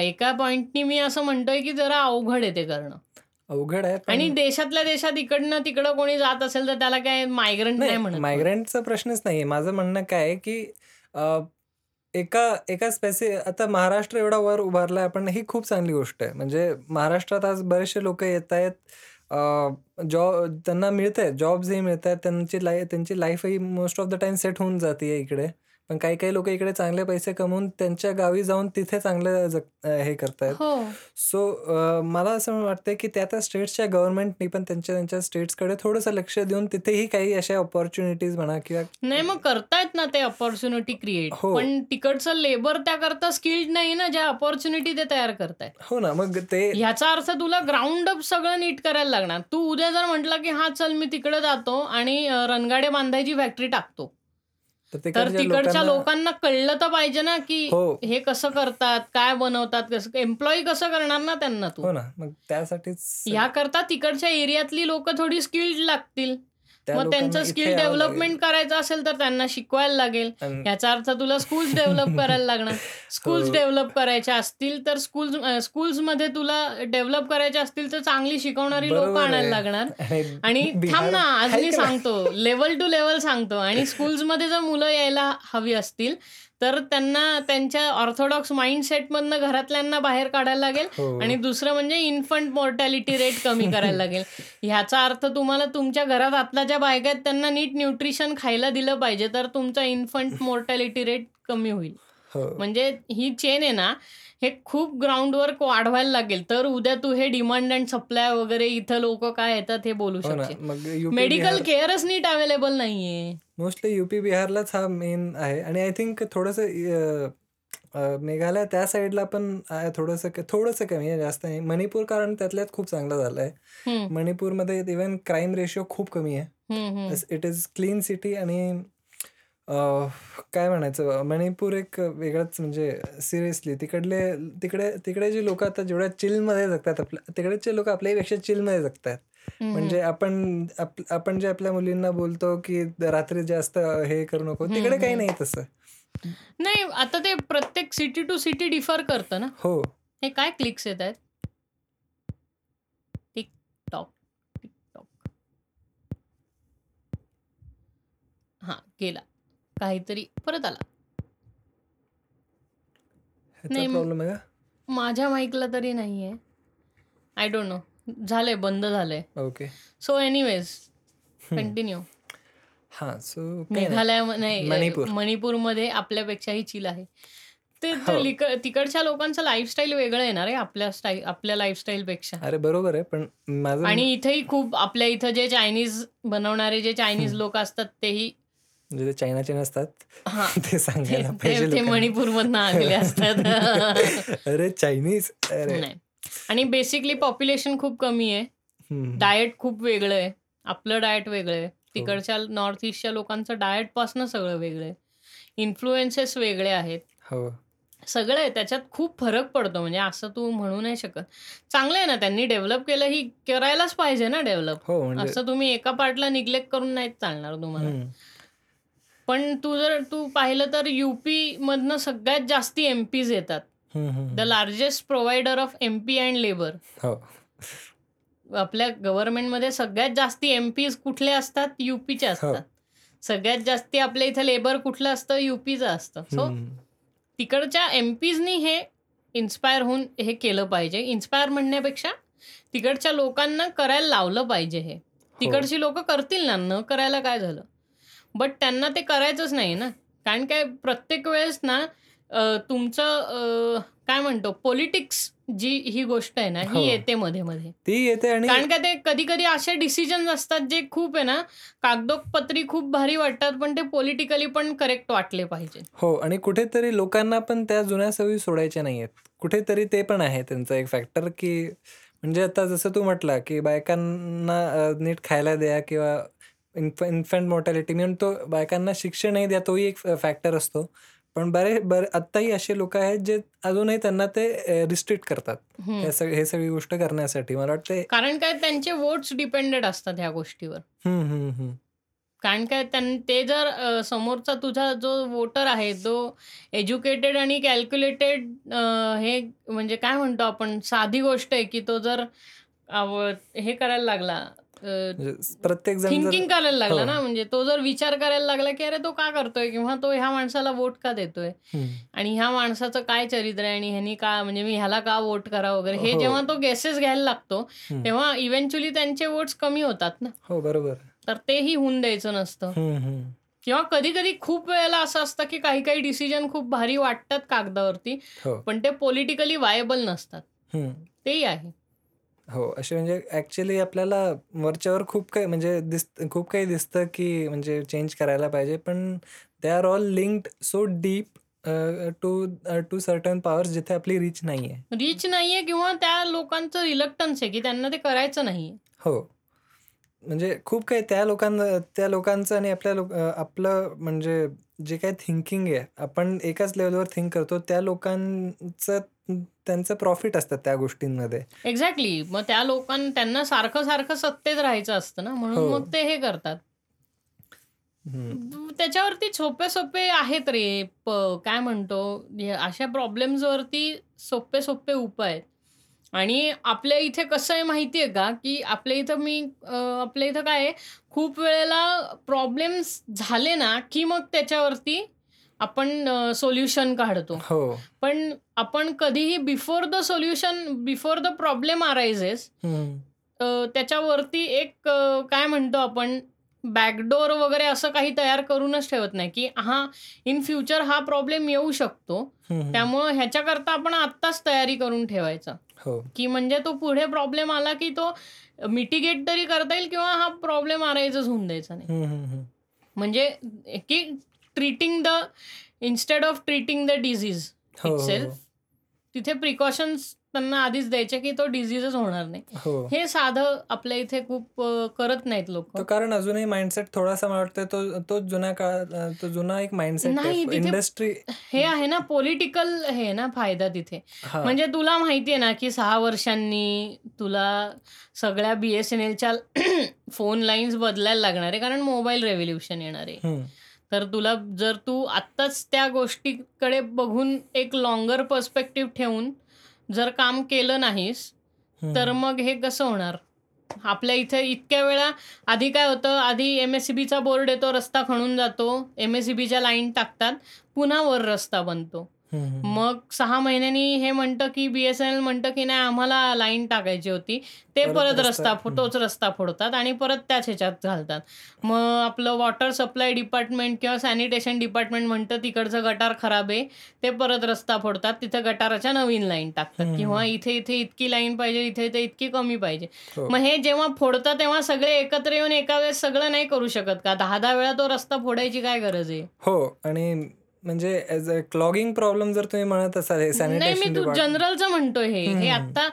Speaker 1: एका पॉइंटनी मी असं म्हणतोय की जरा अवघड आहे ते करणं.
Speaker 2: अवघड आहे
Speaker 1: आणि देशातल्या देशात इकडनं तिकडं कोणी जात असेल तर त्याला काय मायग्रंट नाही
Speaker 2: नाही
Speaker 1: म्हणत.
Speaker 2: मायग्रंटचा प्रश्नच नाहीये. माझं म्हणणं काय की एका एका स्पेसि आता महाराष्ट्र एवढा वर उभारला आहे आपण ही खूप चांगली गोष्ट आहे. म्हणजे महाराष्ट्रात आज बरेचसे लोक येत आहेत जॉब त्यांना मिळत आहेत जॉब्सही मिळत आहेत त्यांची लाईफ त्यांची लाईफही most of the time set होऊन जाते इकडे. पण काही काही लोक इकडे चांगले पैसे कमवून त्यांच्या गावी जाऊन तिथे चांगलं जग हे करतायत.
Speaker 1: हो.
Speaker 2: सो मला असं वाटतं की त्या त्या स्टेट्सच्या गव्हर्नमेंटनी पण त्यांच्या त्यांच्या स्टेट्सकडे थोडंसं लक्ष देऊन तिथेही काही अशा ऑपॉर्च्युनिटीज म्हणा किंवा
Speaker 1: नाही मग करतायत ना ते अपॉर्च्युनिटी क्रिएट
Speaker 2: हो.
Speaker 1: पण तिकडचं लेबर त्याकरता स्किल्ड नाही ना ज्या अपॉर्च्युनिटी ते तयार करतायत.
Speaker 2: हो ना मग ते
Speaker 1: ह्याचा अर्थ तुला ग्राउंड अप सगळं नीट करायला लागणार. तू उद्या जर म्हटलं की हा चल मी तिकडे जातो आणि अ, रणगाडे बांधायची फॅक्टरी टाकतो.
Speaker 2: तर तिकडच्या लोकांना
Speaker 1: कळलं तर पाहिजे ना की
Speaker 2: हो.
Speaker 1: हे कसं करतात काय बनवतात कसं एम्प्लॉई कसं करणार ना त्यांना तू?
Speaker 2: हो ना. मग त्यासाठीच
Speaker 1: याकरता तिकडच्या एरियातली लोक थोडी स्किल्ड लागतील. मग त्यांचं स्किल डेव्हलपमेंट करायचं असेल तर त्यांना शिकवायला लागेल याचा अर्थ तुला स्कूल्स डेव्हलप करायला लागणार स्कूल्स. डेव्हलप करायच्या असतील तर स्कूल्स स्कूल्समध्ये तुला डेव्हलप करायच्या असतील तर चांगली शिकवणारी लोक आणायला. लागणार
Speaker 2: आणि
Speaker 1: थांब ना आज मी? सांगतो लेवल टू लेवल सांगतो आणि स्कूल्समध्ये जर मुलं यायला हवी असतील तर त्यांना त्यांच्या ऑर्थोडॉक्स माइंडसेटमधनं घरातल्यांना बाहेर काढायला लागेल
Speaker 2: हो.
Speaker 1: आणि दुसरं म्हणजे इन्फंट मॉर्टॅलिटी रेट कमी करायला लागेल. ह्याचा अर्थ तुम्हाला तुमच्या घरात आतल्या ज्या बायका आहेत त्यांना नीट न्यूट्रिशन खायला दिलं पाहिजे तर तुमचा इन्फंट मॉर्टॅलिटी रेट कमी होईल.
Speaker 2: हो.
Speaker 1: म्हणजे ही चेन आहे ना हे खूप ग्राउंडवर वाढवायला लागेल. तर उद्या तू हे डिमांड अँड सप्लाय वगैरे इथं लोक काय येतात हे बोलू
Speaker 2: युपी
Speaker 1: मेडिकल केअरच नीट अवेलेबल नाहीये.
Speaker 2: मोस्टली युपी बिहारलाच हा मेन आहे. आणि आय थिंक थोडंसं मेघालय त्या साईडला पण थोडंसं थोडंसं कमी आहे जास्त नाही. मणिपूर कारण त्यातल्यात खूप चांगलं झालं आहे
Speaker 1: हम्म,
Speaker 2: मणिपूरमध्ये इवन क्राईम रेशिओ खूप कमी आहे. इट इज क्लीन सिटी आणि अं, काय म्हणायचं? मणिपूर एक वेगळंच म्हणजे सिरियसली तिकडले तिकडे तिकडे जे लोक आता जेवढ्या चिलमध्ये जगतात आपल्या तिकडेचे लोक आपल्यापेक्षा चिलमध्ये जगतात. म्हणजे आपण आप- आपण जे आपल्या मुलींना बोलतो की रात्री जास्त हे करू नको तिकडे काही नाही तसं.
Speaker 1: नाही आता ते प्रत्येक सिटी टू सिटी डिफर करतं ना?
Speaker 2: हो.
Speaker 1: हे काय क्लिक्स येत आहेत? टिकटॉक टिकटॉक हा गेला. काहीतरी परत आला.
Speaker 2: ह्याचा
Speaker 1: नाही, म-
Speaker 2: प्रॉब्लेम आहे का?
Speaker 1: माझ्या माईकला तरी नाहीये. आय डोंट नो झालंय बंद झालंय.
Speaker 2: ओके
Speaker 1: सो एनिवेज कंटिन्यू
Speaker 2: हा सो
Speaker 1: मेघालय नाही
Speaker 2: मणिपूर.
Speaker 1: मणिपूरमध्ये आपल्यापेक्षाही चिल आहे. ते
Speaker 2: हो.
Speaker 1: लिक- तिकडच्या लोकांचं लाईफस्टाईल वेगळं येणार आहे आपल्या स्टाईल आपल्या लाईफस्टाईल पेक्षा
Speaker 2: अरे बरोबर आहे पण माझं
Speaker 1: आणि इथेही खूप आपल्या इथं जे चायनीज बनवणारे जे चायनीज लोक असतात तेही
Speaker 2: म्हणजे ते चायनाचे नसतात.
Speaker 1: हा.
Speaker 2: ते सांगायला पाहिजे
Speaker 1: ते. मणिपूर मधनं आलेले असतात.
Speaker 2: अरे चायनीज? अरे.
Speaker 1: नाही. आणि बेसिकली पॉप्युलेशन खूप कमी आहे. डाएट खूप वेगळं आहे. आपलं डाएट वेगळं आहे. तिकडच्या नॉर्थ ईस्टच्या लोकांचं डाएट पासनं सगळं वेगळं आहे. इन्फ्लुएन्सेस वेगळे आहेत.
Speaker 2: हो.
Speaker 1: सगळं आहे. त्याच्यात खूप फरक पडतो. म्हणजे असं तू म्हणू नाही शकत. चांगलं आहे ना त्यांनी डेव्हलप केलं. ही करायलाच पाहिजे ना डेव्हलप
Speaker 2: हो म्हणजे
Speaker 1: असं तुम्ही एका पार्टला निग्लेक्ट करून नाहीच चालणार तुम्हाला. पण तू जर तू पाहिलं तर युपी मधनं सगळ्यात जास्ती एमपीज येतात. The largest provider of M P and labour
Speaker 2: हो.
Speaker 1: आपल्या गव्हर्नमेंटमध्ये सगळ्यात जास्ती एम पीज कुठले असतात? युपीचे
Speaker 2: हो.
Speaker 1: असतात. सगळ्यात जास्ती आपल्या इथे लेबर कुठलं असतं? युपीचं असतं. सो तिकडच्या एम पीजनी हे इन्स्पायर होऊन हे केलं पाहिजे. इन्स्पायर म्हणण्यापेक्षा तिकडच्या लोकांना करायला लावलं पाहिजे हे. तिकडची लोक करतील ना? न करायला काय झालं? बट त्यांना ते करायचंच नाही ना. कारण काय प्रत्येक वेळेस ना तुमचं काय म्हणतो पॉलिटिक्स जी ही गोष्ट आहे ना
Speaker 2: हो.
Speaker 1: ही. येते मध्ये मध्ये.
Speaker 2: ती येते आणि
Speaker 1: कारण का ते कधी कधी असे डिसिजन असतात जे खूप आहे ना कागदोपत्री खूप भारी वाटतात पण ते पॉलिटिकली पण करेक्ट वाटले पाहिजे.
Speaker 2: हो आणि कुठेतरी लोकांना पण त्या जुन्या सवयी सोडायच्या नाहीयेत. कुठेतरी ते पण आहे त्यांचं एक फॅक्टर की म्हणजे आता जसं तू म्हटला की बायकांना नीट खायला द्या किंवा इन्फ इन्फंट मोर्टॅलिटी म्हणून तो बायकांना शिक्षणही द्या तोही एक फॅक्टर असतो पण बरे बरे आत्ताही असे लोक आहेत जे अजूनही त्यांना ते रिस्ट्रिक्ट करतात. हे सग सगळी गोष्ट करण्यासाठी मला वाटते
Speaker 1: कारण काय त्यांचे वोट्स डिपेंडेड असतात ह्या गोष्टीवर. कारण काय ते जर समोरचा तुझा जो वोटर आहे जो एज्युकेटेड आणि कॅल्क्युलेटेड हे म्हणजे काय म्हणतो आपण साधी गोष्ट आहे की तो जर हे करायला लागला
Speaker 2: प्रत्येक जण
Speaker 1: थिंकिंग करायला लागला
Speaker 2: हो.
Speaker 1: ना म्हणजे तो जर विचार करायला लागला की अरे तो का करतोय किंवा तो ह्या माणसाला वोट का देतोय आणि ह्या माणसाचं काय चरित्र आहे आणि ह्यांनी का म्हणजे मी ह्याला का वोट करा वगैरे हे
Speaker 2: हो.
Speaker 1: जेव्हा तो गेसेस घ्यायला लागतो. तेव्हा इव्हेंच्युअली त्यांचे वोट्स कमी होतात ना
Speaker 2: हो बरोबर
Speaker 1: तर तेही होऊन द्यायचं नसतं. किंवा कधी कधी खूप वेळेला असं असतं की काही काही डिसिजन खूप भारी वाटतात कागदावरती
Speaker 2: हो
Speaker 1: पण ते पॉलिटिकली वायबल नसतात. तेही आहे
Speaker 2: हो असे म्हणजे ॲक्च्युली आपल्याला वरच्यावर खूप काही म्हणजे दिस खूप काही दिसतं की म्हणजे चेंज करायला पाहिजे पण they are all linked so deep to to certain powers जिथे आपली रीच नाही आहे
Speaker 1: रीच नाहीये किंवा त्या लोकांचं रिलक्टन्स आहे की त्यांना ते करायचं नाही.
Speaker 2: हो. म्हणजे खूप काही त्या लोकांना त्या लोकांचं आणि आपल्या लोक अ, आपलं म्हणजे जे काही थिंकिंग आहे आपण एकाच लेवलवर थिंक करतो त्या लोकांचं त्यांचं प्रॉफिट असतं त्या गोष्टींमध्ये.
Speaker 1: एक्झॅक्टली मग त्या लोकांना त्यांना सारखं सारखं सत्तेत राहायचं असतं ना म्हणून
Speaker 2: हो.
Speaker 1: मग ते हे करतात. त्याच्यावरती सोपे सोपे आहेत रे. काय म्हणतो अशा प्रॉब्लेम्सवरती सोपे सोपे उपाय आणि आपल्या इथे कसं आहे माहिती आहे का की आपल्या इथं मी आपल्या इथं काय खूप वेळेला प्रॉब्लेम्स झाले ना की मग त्याच्यावरती आपण सोल्युशन काढतो
Speaker 2: हो
Speaker 1: पण आपण कधीही before the solution before the problem arises
Speaker 2: hmm.
Speaker 1: त्याच्यावरती एक काय म्हणतो आपण बॅकडोर वगैरे असं काही तयार करूनच ठेवत नाही की हा इन फ्युचर हा प्रॉब्लेम येऊ शकतो. त्यामुळं ह्याच्याकरता आपण आत्ताच तयारी करून ठेवायचा
Speaker 2: हो
Speaker 1: की म्हणजे तो पुढे प्रॉब्लेम आला की तो मिटिगेट तरी करता येईल किंवा हा प्रॉब्लेम अरायझच होऊन द्यायचा नाही. म्हणजे की treating the instead of treating the disease itself. तिथे प्रिकॉशन्स त्यांना आधीच द्यायचे की तो डिझीजच होणार नाही.
Speaker 2: हो.
Speaker 1: हे साधं आपल्या इथे खूप करत नाहीत लोक.
Speaker 2: तो कारण अजूनही माइंडसेट थोडासा मला वाटतं तो तो जुन्या काळात तो जुना एक माइंडसेट
Speaker 1: नाही,
Speaker 2: इंडस्ट्री
Speaker 1: हे आहे ना पॉलिटिकल हे ना फायदा तिथे. म्हणजे तुला माहितीये ना की सहा वर्षांनी तुला सगळ्या बी एस एन एलच्या फोन लाईन्स बदलायला लागणार आहे कारण मोबाईल रेव्होल्युशन येणार आहे. तर तुला जर तू आत्ताच त्या गोष्टीकडे बघून एक लॉंगर पर्स्पेक्टिव्ह ठेवून जर काम केलं नाहीस तर मग हे कसं होणार? आपल्या इथे इतक्या वेळा आधी काय होतं? आधी एम एस सी बीचा बोर्ड येतो रस्ता खणून जातो. एम एस सी बीच्या लाईन टाकतात. पुन्हा वर रस्ता बनतो. मग सहा महिन्यांनी हे म्हणतं की बी एस एन एल म्हणतं की नाही आम्हाला लाईन टाकायची होती. ते
Speaker 2: परत
Speaker 1: परत
Speaker 2: रस्ता-
Speaker 1: तोच रस्ता फोडतात आणि परत त्याच ह्याच्यात घालतात. मग आपलं वॉटर सप्लाय डिपार्टमेंट किंवा सॅनिटेशन डिपार्टमेंट म्हणतं तिकडचं गटार खराब आहे. ते परत रस्ता फोडतात. तिथं गटाराच्या नवीन लाईन टाकतात. किंवा इथे इथे इतकी लाईन पाहिजे इथे इथे इतकी कमी पाहिजे.
Speaker 2: हो.
Speaker 1: मग हे जेव्हा फोडतात तेव्हा सगळे एकत्र येऊन एका वेळेस सगळं नाही करू शकत का? दहा दहा वेळा तो रस्ता फोडायची काय गरज आहे?
Speaker 2: हो. आणि म्हणजे ॲज अ क्लॉगिंग प्रॉब्लेम जर तुम्ही म्हणत असाल हे
Speaker 1: नाही मी तू जनरलचं म्हणतोय हे. हे. आता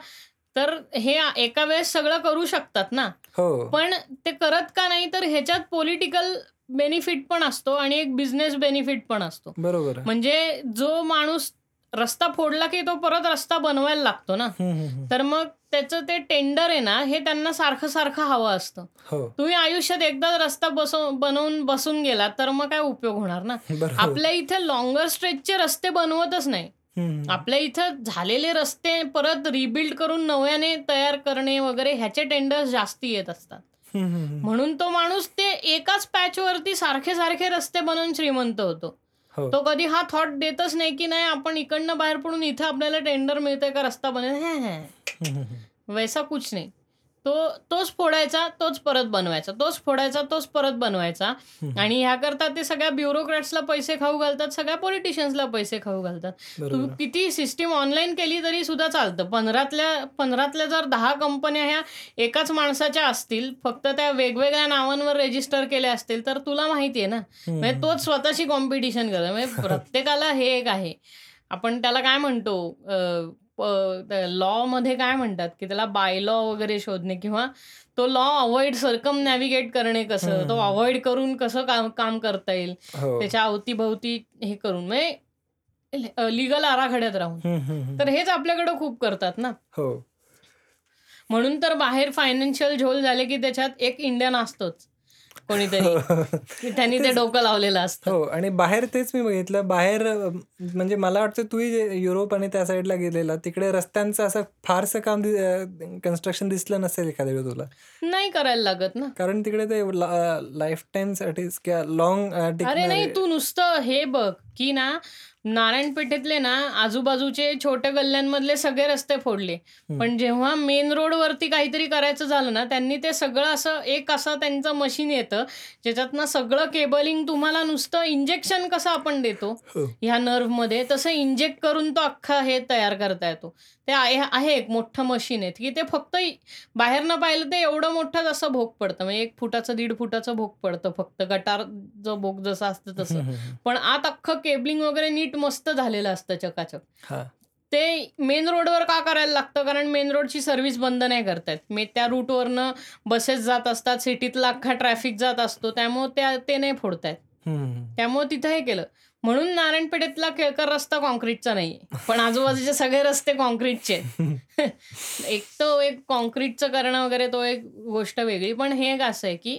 Speaker 1: तर हे एका वेळेस सगळं करू शकतात ना?
Speaker 2: हो.
Speaker 1: पण ते करत का नाही तर ह्याच्यात पॉलिटिकल बेनिफिट पण असतो आणि एक बिझनेस बेनिफिट पण असतो.
Speaker 2: बरोबर.
Speaker 1: म्हणजे जो माणूस रस्ता फोडला की तो परत रस्ता बनवायला लागतो ना. तर मग त्याचं ते टेंडर आहे ना हे त्यांना सारखं सारखं हवं असतं.
Speaker 2: हो.
Speaker 1: तुम्ही आयुष्यात एकदा रस्ता बसव बनवून बसून गेला तर मग काय उपयोग होणार ना?
Speaker 2: बरोबर
Speaker 1: आपल्या इथे लॉंगर स्ट्रेचचे रस्ते बनवतच नाही. आपल्या इथं झालेले रस्ते परत रिबिल्ड करून नव्याने तयार करणे वगैरे ह्याचे टेंडर्स जास्ती येत असतात. म्हणून तो माणूस ते एकाच पॅचवरती सारखे सारखे रस्ते बनवून श्रीमंत होतो.
Speaker 2: हो.
Speaker 1: तो कधी हा थॉट देतच नाही की नाही आपण इकडनं बाहेर पडून इथं आपल्याला टेंडर मिळतंय का रस्ता बनेल. वैसा कुछ नाही. तो तोच फोडायचा तोच परत बनवायचा. तोच फोडायचा तोच परत बनवायचा. आणि ह्याकरता ते सगळ्या ब्युरोक्रॅट्सला पैसे खाऊ घालतात सगळ्या पॉलिटिशियन्सला पैसे खाऊ घालतात. तू
Speaker 2: बरोबर.
Speaker 1: किती सिस्टीम ऑनलाईन केली तरी सुद्धा चालतं. पंधरातल्या पंधरातल्या जर दहा कंपन्या ह्या एकाच माणसाच्या असतील फक्त त्या वेगवेगळ्या नावांवर रेजिस्टर केल्या असतील तर तुला माहिती आहे ना म्हणजे तोच स्वतःशी कॉम्पिटिशन करतो. म्हणजे प्रत्येकाला हे एक आहे. आपण त्याला काय म्हणतो? लॉ मध्ये काय म्हणतात की त्याला बाय लॉ वगैरे शोधणे किंवा तो लॉ अवॉइड सरकम नॅव्हिगेट करणे कसं? तो अवॉइड करून कसं काम काम करता येईल?
Speaker 2: हो.
Speaker 1: त्याच्या अवतीभवती हे करून म्हणजे लिगल आराखड्यात राहून. तर हेच आपल्याकडे खूप करतात ना?
Speaker 2: हो.
Speaker 1: म्हणून तर बाहेर फायनान्शियल झोल झाले की त्याच्यात एक इंडियन असतोच. कोणीतरी. त्यांनी ते डोकं लावलेलं असतं.
Speaker 2: हो आणि बाहेर तेच मी बघितलं. बाहेर म्हणजे मला वाटतं तूही युरोप आणि त्या साईडला गेलेला. तिकडे रस्त्यांचं असं फारसं काम कन्स्ट्रक्शन दिसलं नसेल एखाद्या वेळी तुला.
Speaker 1: नाही करायला लागत ना.
Speaker 2: कारण तिकडे ते लाईफ टाइमसाठी किंवा लॉंग
Speaker 1: अरे नाही तू नुसतं हे बघ की ना नारायणपेठेतले ना आजूबाजूचे छोट्या गल्ल्यांमधले सगळे रस्ते फोडले. पण जेव्हा मेन रोड वरती काहीतरी करायचं झालं ना त्यांनी ते सगळं असं एक असं त्यांचं मशीन येतं ज्याच्यातनं सगळं केबलिंग तुम्हाला नुसतं इंजेक्शन कसं आपण देतो?
Speaker 2: हो.
Speaker 1: ह्या नर्व्हमध्ये तसं इंजेक्ट करून तो अख्खा हे तयार करता येतो. ते आहे आहे एक मोठं मशीन आहे. की ते फक्त बाहेरनं पाहिलं ते एवढं मोठं जसं भोग पडतं. म्हणजे एक फुटाचं दीड फुटाचं भोग पडतं फक्त. गटार जो भोग जसं असतं तसं. पण आत अख्खं केबलिंग वगैरे नीट मस्त झालेलं असतं चकाचक. ते मेन रोडवर का करायला लागतं? कारण मेन रोडची सर्व्हिस बंद नाही करतायत. मे त्या रूटवरनं बसेस जात असतात सिटीतला अख्खा ट्रॅफिक जात असतो. त्यामुळे त्या ते नाही फोडतायत. त्यामुळे तिथं हे केलं. म्हणून नारायणपेठेतला केळकर रस्ता कॉन्क्रीटचा नाहीये पण आजूबाजूचे सगळे रस्ते कॉन्क्रीटचे एक तो एक कॉन्क्रीटचं करणं वगैरे तो एक गोष्ट वेगळी पण हे एक असं आहे की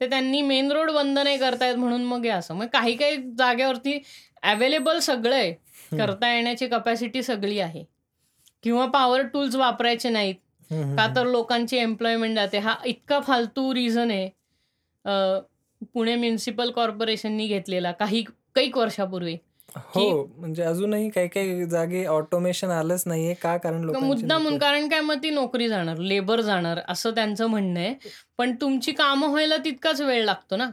Speaker 1: ते त्यांनी मेन रोड बंद नाही करतायत म्हणून मग हे असं. मग काही काही जागेवरती अवेलेबल सगळं आहे करता येण्याची कपॅसिटी सगळी आहे. किंवा पॉवर टूल्स वापरायचे नाहीत का तर लोकांची एम्प्लॉयमेंट जाते. हा इतका फालतू रिझन आहे. पुणे म्युन्सिपल कॉर्पोरेशननी घेतलेला. काही कैक वर्षापूर्वी.
Speaker 2: हो म्हणजे अजूनही काही काही जागे ऑटोमेशन आलंच नाहीये. का? कारण
Speaker 1: मुद्दा म्हणून. कारण काय? मग ती नोकरी जाणार लेबर जाणार असं त्यांचं म्हणणं आहे. पण तुमची कामं व्हायला तितकाच वेळ लागतो ना.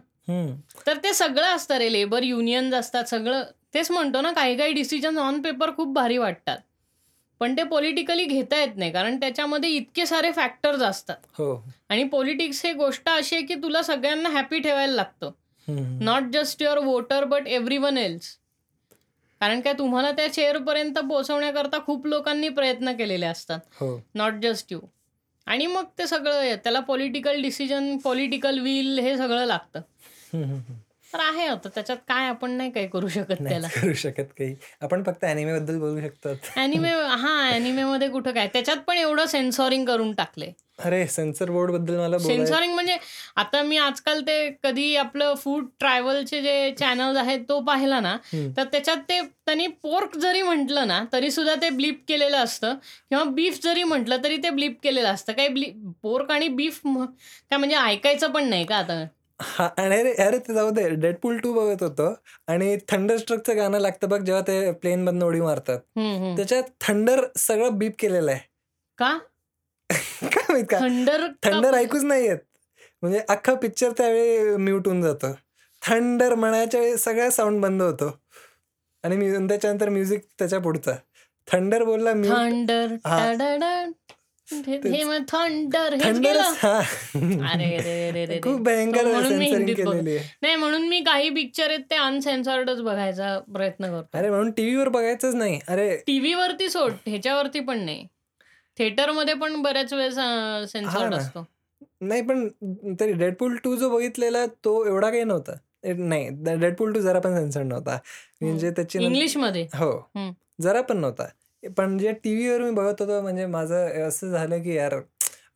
Speaker 1: तर ते सगळं असतं रे लेबर युनियन्स असतात सगळं. तेच म्हणतो ना काही काही डिसिजन ऑन पेपर खूप भारी वाटतात. पण ते पॉलिटिकली घेता येत नाही कारण त्याच्यामध्ये इतके सारे फॅक्टर्स असतात.
Speaker 2: हो.
Speaker 1: आणि पॉलिटिक्स हे गोष्ट अशी आहे की तुला सगळ्यांना हॅपी ठेवायला लागतं. Not just your voter but everyone else कारण काय तुम्हाला त्या चेअरपर्यंत पोहोचवण्याकरता खूप लोकांनी प्रयत्न केलेले असतात. नॉट जस्ट यू आणि मग ते सगळं. त्याला पॉलिटिकल डिसिजन पॉलिटिकल विल हे सगळं लागतं. तर आहे होतं. त्याच्यात काय आपण नाही काही करू शकत
Speaker 2: नाही
Speaker 1: त्याला.
Speaker 2: करू शकत काही. आपण फक्त अॅनिमे बद्दल बोलू शकतो
Speaker 1: अॅनिमे हा अॅनिमे मध्ये कुठं काय? त्याच्यात पण एवढं सेन्सॉरिंग करून टाकले
Speaker 2: अरे सेन्सर बोर्डबद्दल मला
Speaker 1: सेन्सॉरिंग म्हणजे आता मी आजकाल ते कधी आपलं फूड ट्रॅव्हलचे जे चॅनल आहेत तो पाहिला ना. तर त्याच्यात ते त्यांनी पोर्क जरी म्हटलं ना तरी सुद्धा ते ब्लीप केलेलं असतं. किंवा बीफ जरी म्हटलं तरी ते ब्लीप केलेलं असतं. काही ब्ली पोर्क आणि बीफ काय म्हणजे ऐकायचं पण नाही का आता?
Speaker 2: हा आणि अरे अरे ते जाऊ दे. डेडपूल टू बघत होतो आणि थंडर स्ट्रकचं गाणं लागतं बघ जेव्हा ते प्लेन मधून उडी मारतात. त्याच्यात थंडर सगळं बीप केलेलं आहे.
Speaker 1: का?
Speaker 2: काय माहीत का?
Speaker 1: थंडर
Speaker 2: थंडर ऐकूच नाही येत म्हणजे अख्खा पिक्चर त्यावेळी म्यूट होऊन जातो. थंडर म्हणायच्या वेळी सगळा साऊंड बंद होतो. आणि त्याच्यानंतर म्युझिक त्याच्या पुढचा. थंडर बोलला म्यूट
Speaker 1: थंडर थंडर
Speaker 2: हा
Speaker 1: अरे
Speaker 2: खूप भयंकर
Speaker 1: नाही म्हणून मी काही पिक्चर आहेत ते अनसेन्सॉर्डच बघायचा प्रयत्न करतो.
Speaker 2: अरे म्हणून टीव्हीवर बघायचंच नाही. अरे
Speaker 1: टीव्ही वरती सोड. ह्याच्यावरती पण नाही. थिएटरमध्ये पण बऱ्याच वेळेस सेन्सॉर्ड. असतो.
Speaker 2: नाही पण तरी डेडपूल टू जो बघितलेला तो एवढा काही नव्हता. नाही डेडपूल टू जरा पण सेन्सर नव्हता. म्हणजे त्याची
Speaker 1: इंग्लिशमध्ये?
Speaker 2: हो. जरा पण नव्हता. पण जे टीव्हीवर मी बघत होतो म्हणजे माझं असं झालं की यार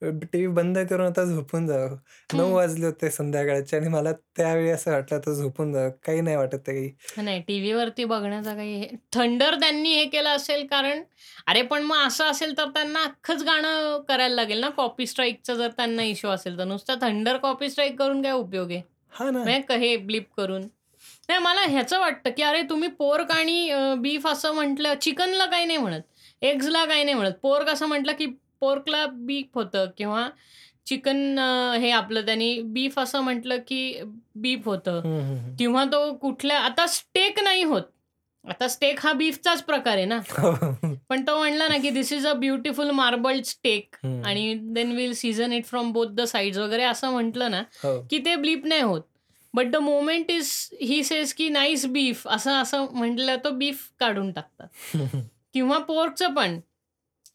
Speaker 2: टीव्ही बंद करून आता झोपून जावं. 9
Speaker 1: हं.
Speaker 2: वाजले होते संध्याकाळचे आणि मला त्यावेळी असं वाटलं आता झोपून जावं. काही नाही वाटत काही.
Speaker 1: नाही टीव्हीवरती बघण्याचा काही हे थंडर त्यांनी हे केलं असेल कारण अरे पण मग असं असेल तर त्यांना अख्खंच गाणं करायला लागेल ना कॉपी स्ट्राईकचा जर त्यांना इश्यू असेल तर नुसतं थंडर कॉपी स्ट्राईक करून काय उपयोग आहे?
Speaker 2: हां ना.
Speaker 1: म्हणजे हे ब्लीप करून. नाही मला ह्याचं वाटतं, की अरे तुम्ही पोर्क आणि बीफ असं म्हटलं चिकनला काही नाही म्हणत. एग्सला काही नाही म्हणत. पोर्क असं म्हटलं, की पोर्कला बीफ होतं किंवा चिकन हे आपलं त्यांनी बीफ असं म्हटलं, की बीफ होतं. किंवा तो कुठल्या आता स्टेक नाही होत. आता स्टेक हा बीफचाच प्रकार आहे ना. पण तो म्हणला ना, की "this is a beautiful marbled steak. आणि then will season it from both the sides" वगैरे असं म्हटलं ना,
Speaker 2: हो.
Speaker 1: की ते ब्लीप नाही होत. But the moment is he says की नाईस बीफ असं असं म्हटलं तर बीफ काढून टाकतात. किंवा पोर्कचं पण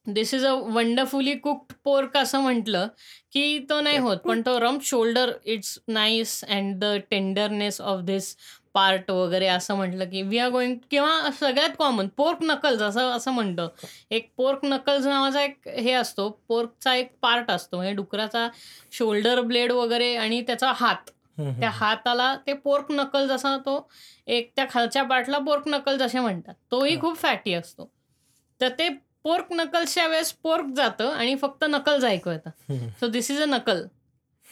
Speaker 1: "this is a wonderfully cooked pork" असं म्हटलं, की तो नाही होत. पण तो rump shoulder it's nice and the tenderness of this part वगैरे असं म्हटलं, की वी आर गोइंग किंवा सगळ्यात कॉमन पोर्क नकल्स असं असं म्हणतं. एक पोर्क नकल्स नावाचा एक हे असतो. पोर्कचा एक पार्ट असतो. म्हणजे डुकराचा शोल्डर ब्लेड वगैरे आणि त्याचा हात. त्या. हाताला ते पोर्क नकल्स असा तो एक त्या खालच्या पार्टला पोर्क नकल्स असे म्हणतात. तोही. खूप फॅटी असतो. तर ते पोर्क नकल्सच्या वेळेस पोर्क जातं आणि फक्त नकल्स ऐकू
Speaker 2: हं.
Speaker 1: सो धिस इज अ नकल.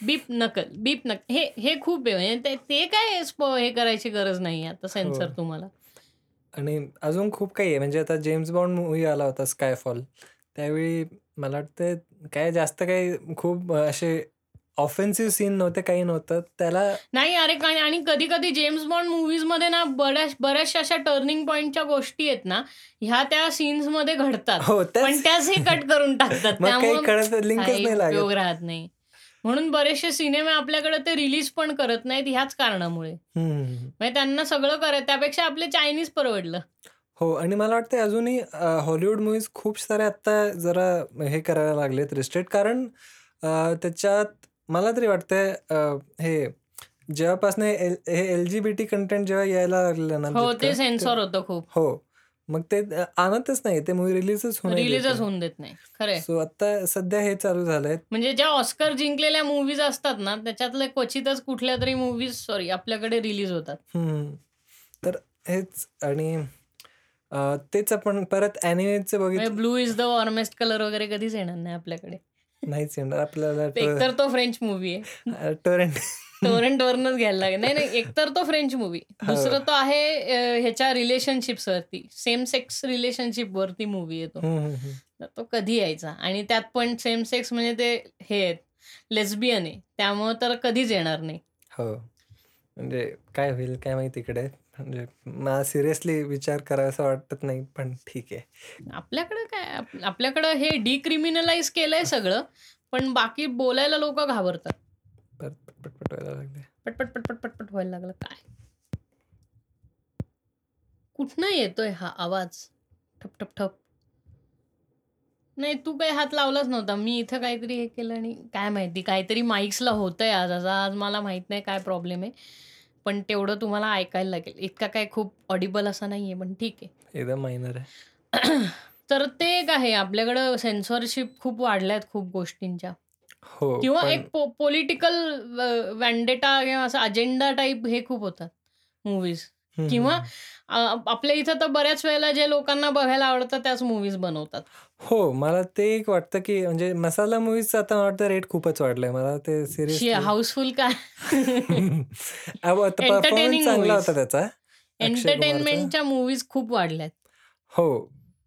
Speaker 1: बीप नकल, बीप नकल हे हे खूप आहे म्हणजे ते ते काय हे करायची गरज नाहीये आता सेन्सर
Speaker 2: हो.
Speaker 1: तुम्हाला.
Speaker 2: आणि अजून खूप काही आहे. म्हणजे आता जेम्स बॉन्ड मूव्ही आला होता स्कायफॉल. त्यावेळी मला वाटतंय काय जास्त काही खूप असे ऑफेन्सिव्ह सीन नव्हते, काही नव्हतं. त्याला
Speaker 1: नाही अरे काय आणि कधी-कधी जेम्स बॉन्ड मूव्हीजमध्ये ना बऱ्याच बऱ्याचशा अशा टर्निंग पॉइंटच्या गोष्टी आहेत ना, ह्या त्या सीन्समध्ये घडतात.
Speaker 2: हो,
Speaker 1: पण
Speaker 2: त्याच
Speaker 1: हे कट करून टाकतात. त्यामुळं
Speaker 2: कळत लिंकच
Speaker 1: काही
Speaker 2: नाही लागत.
Speaker 1: राहत नाही. म्हणून बरेचसे सिनेमे आपल्याकडे ते रिलीज पण करत नाहीत ह्याच कारणामुळे. म्हणजे त्यांना सगळं करायचं त्यापेक्षा आपले चायनीज परवडलं.
Speaker 2: हो आणि मला वाटतंय अजूनही हॉलिवूड मूव्हीज खूप साऱ्या आत्ता जरा हे करायला लागलेत रिस्ट्रिक्ट कारण त्याच्यात मला तरी वाटतंय अ, हे जेव्हापासनं एल हे एल-जी-बी-टी कंटेंट जेव्हा यायला लागलेलं ना
Speaker 1: हो, ते सेन्सॉर
Speaker 2: तर
Speaker 1: होतं खूप.
Speaker 2: हो. मग ते अ, आणतच नाही. ते मूव्ही रिलीजच होऊ नाही देत
Speaker 1: रिलीजच. होऊन देत नाही. खरं.
Speaker 2: सो आता सध्या हे चालू झालंय.
Speaker 1: म्हणजे ज्या ऑस्कर जिंकलेल्या मूव्हीज असतात ना, त्याच्यातले क्वचितच कुठल्यातरी मूव्हीज सॉरी आपल्याकडे रिलीज होतात.
Speaker 2: तर हेच आणि अ, तेच आपण परत
Speaker 1: म्हणजे
Speaker 2: बघितलं
Speaker 1: blue is the warmest colour वगैरे कधीच येणार नाही आपल्याकडे.
Speaker 2: नाहीच येणार आपल्याला
Speaker 1: एकतर तो फ्रेंच मूव्ही आहे.
Speaker 2: अ, टोरेंट
Speaker 1: टोरेंटवरूनच घ्यायला लागेल. नाही, नाही एकतर तो फ्रेंच मूव्ही.
Speaker 2: हो.
Speaker 1: दुसरं तो आहे ह्याच्या रिलेशनशिप्सवरती सेम सेक्स रिलेशनशिपवरती मूव्ही आहे तो.
Speaker 2: हं, हं, हं.
Speaker 1: तर तो कधी यायचा आणि त्यात पण सेम सेक्स म्हणजे ते हे आहेत लेस्बियन आहे. त्यामुळं तर कधीच येणार नाही.
Speaker 2: हो. म्हणजे काय होईल काय माहिती इकडे. म्हणजे मला सिरियसली विचार करावासा वाटत नाही, पण ठीक आहे.
Speaker 1: आपल्याकडं काय आप आपल्याकडं हे डिक्रिमिनलाइज केलंय सगळं. पण बाकी बोलायला लोकं घाबरतात.
Speaker 2: परत पटपट पट व्हायला लागले.
Speaker 1: पटपट, पटपट, पटपट व्हायला लागलं. काय? कुठनं येतोय हा आवाज? ठप, ठप, ठप. नाही तू काही हात लावलाच नव्हता. मी इथं काहीतरी हे केलं आणि काय माहिती काहीतरी माईक्सला होतंय आज. आज आज मला माहीत नाही काय प्रॉब्लेम आहे. पण तेवढं तुम्हाला ऐकायला लागेल. इतका काही खूप ऑडिबल असा नाहीये पण ठीक आहे.
Speaker 2: एकदम मायनर आहे.
Speaker 1: तर ते एक आहे आपल्याकडं सेन्सॉरशिप खूप वाढल्यात खूप गोष्टींच्या.
Speaker 2: हो,
Speaker 1: किंवा एक पो पॉलिटिकल व वेंडेटा किंवा असा अजेंडा टाइप हे खूप होतात मूव्हीज. किंवा आपल्या इथं तर बऱ्याच वेळेला जे लोकांना बघायला आवडतात त्याच मूव्हीज बनवतात.
Speaker 2: हो, मला ते एक वाटतं, की म्हणजे मसाला मूव्हीजचा आता वाटतं रेट खूपच वाढलाय. मला ते
Speaker 1: शी
Speaker 2: सिरियसली
Speaker 1: हाऊसफुल काय?
Speaker 2: परफॉर्मन्स चांगला
Speaker 1: मूव्हीज.
Speaker 2: होता त्याचा.
Speaker 1: एंटरटेनमेंटच्या मूव्हीज खूप वाढल्यात.
Speaker 2: हो.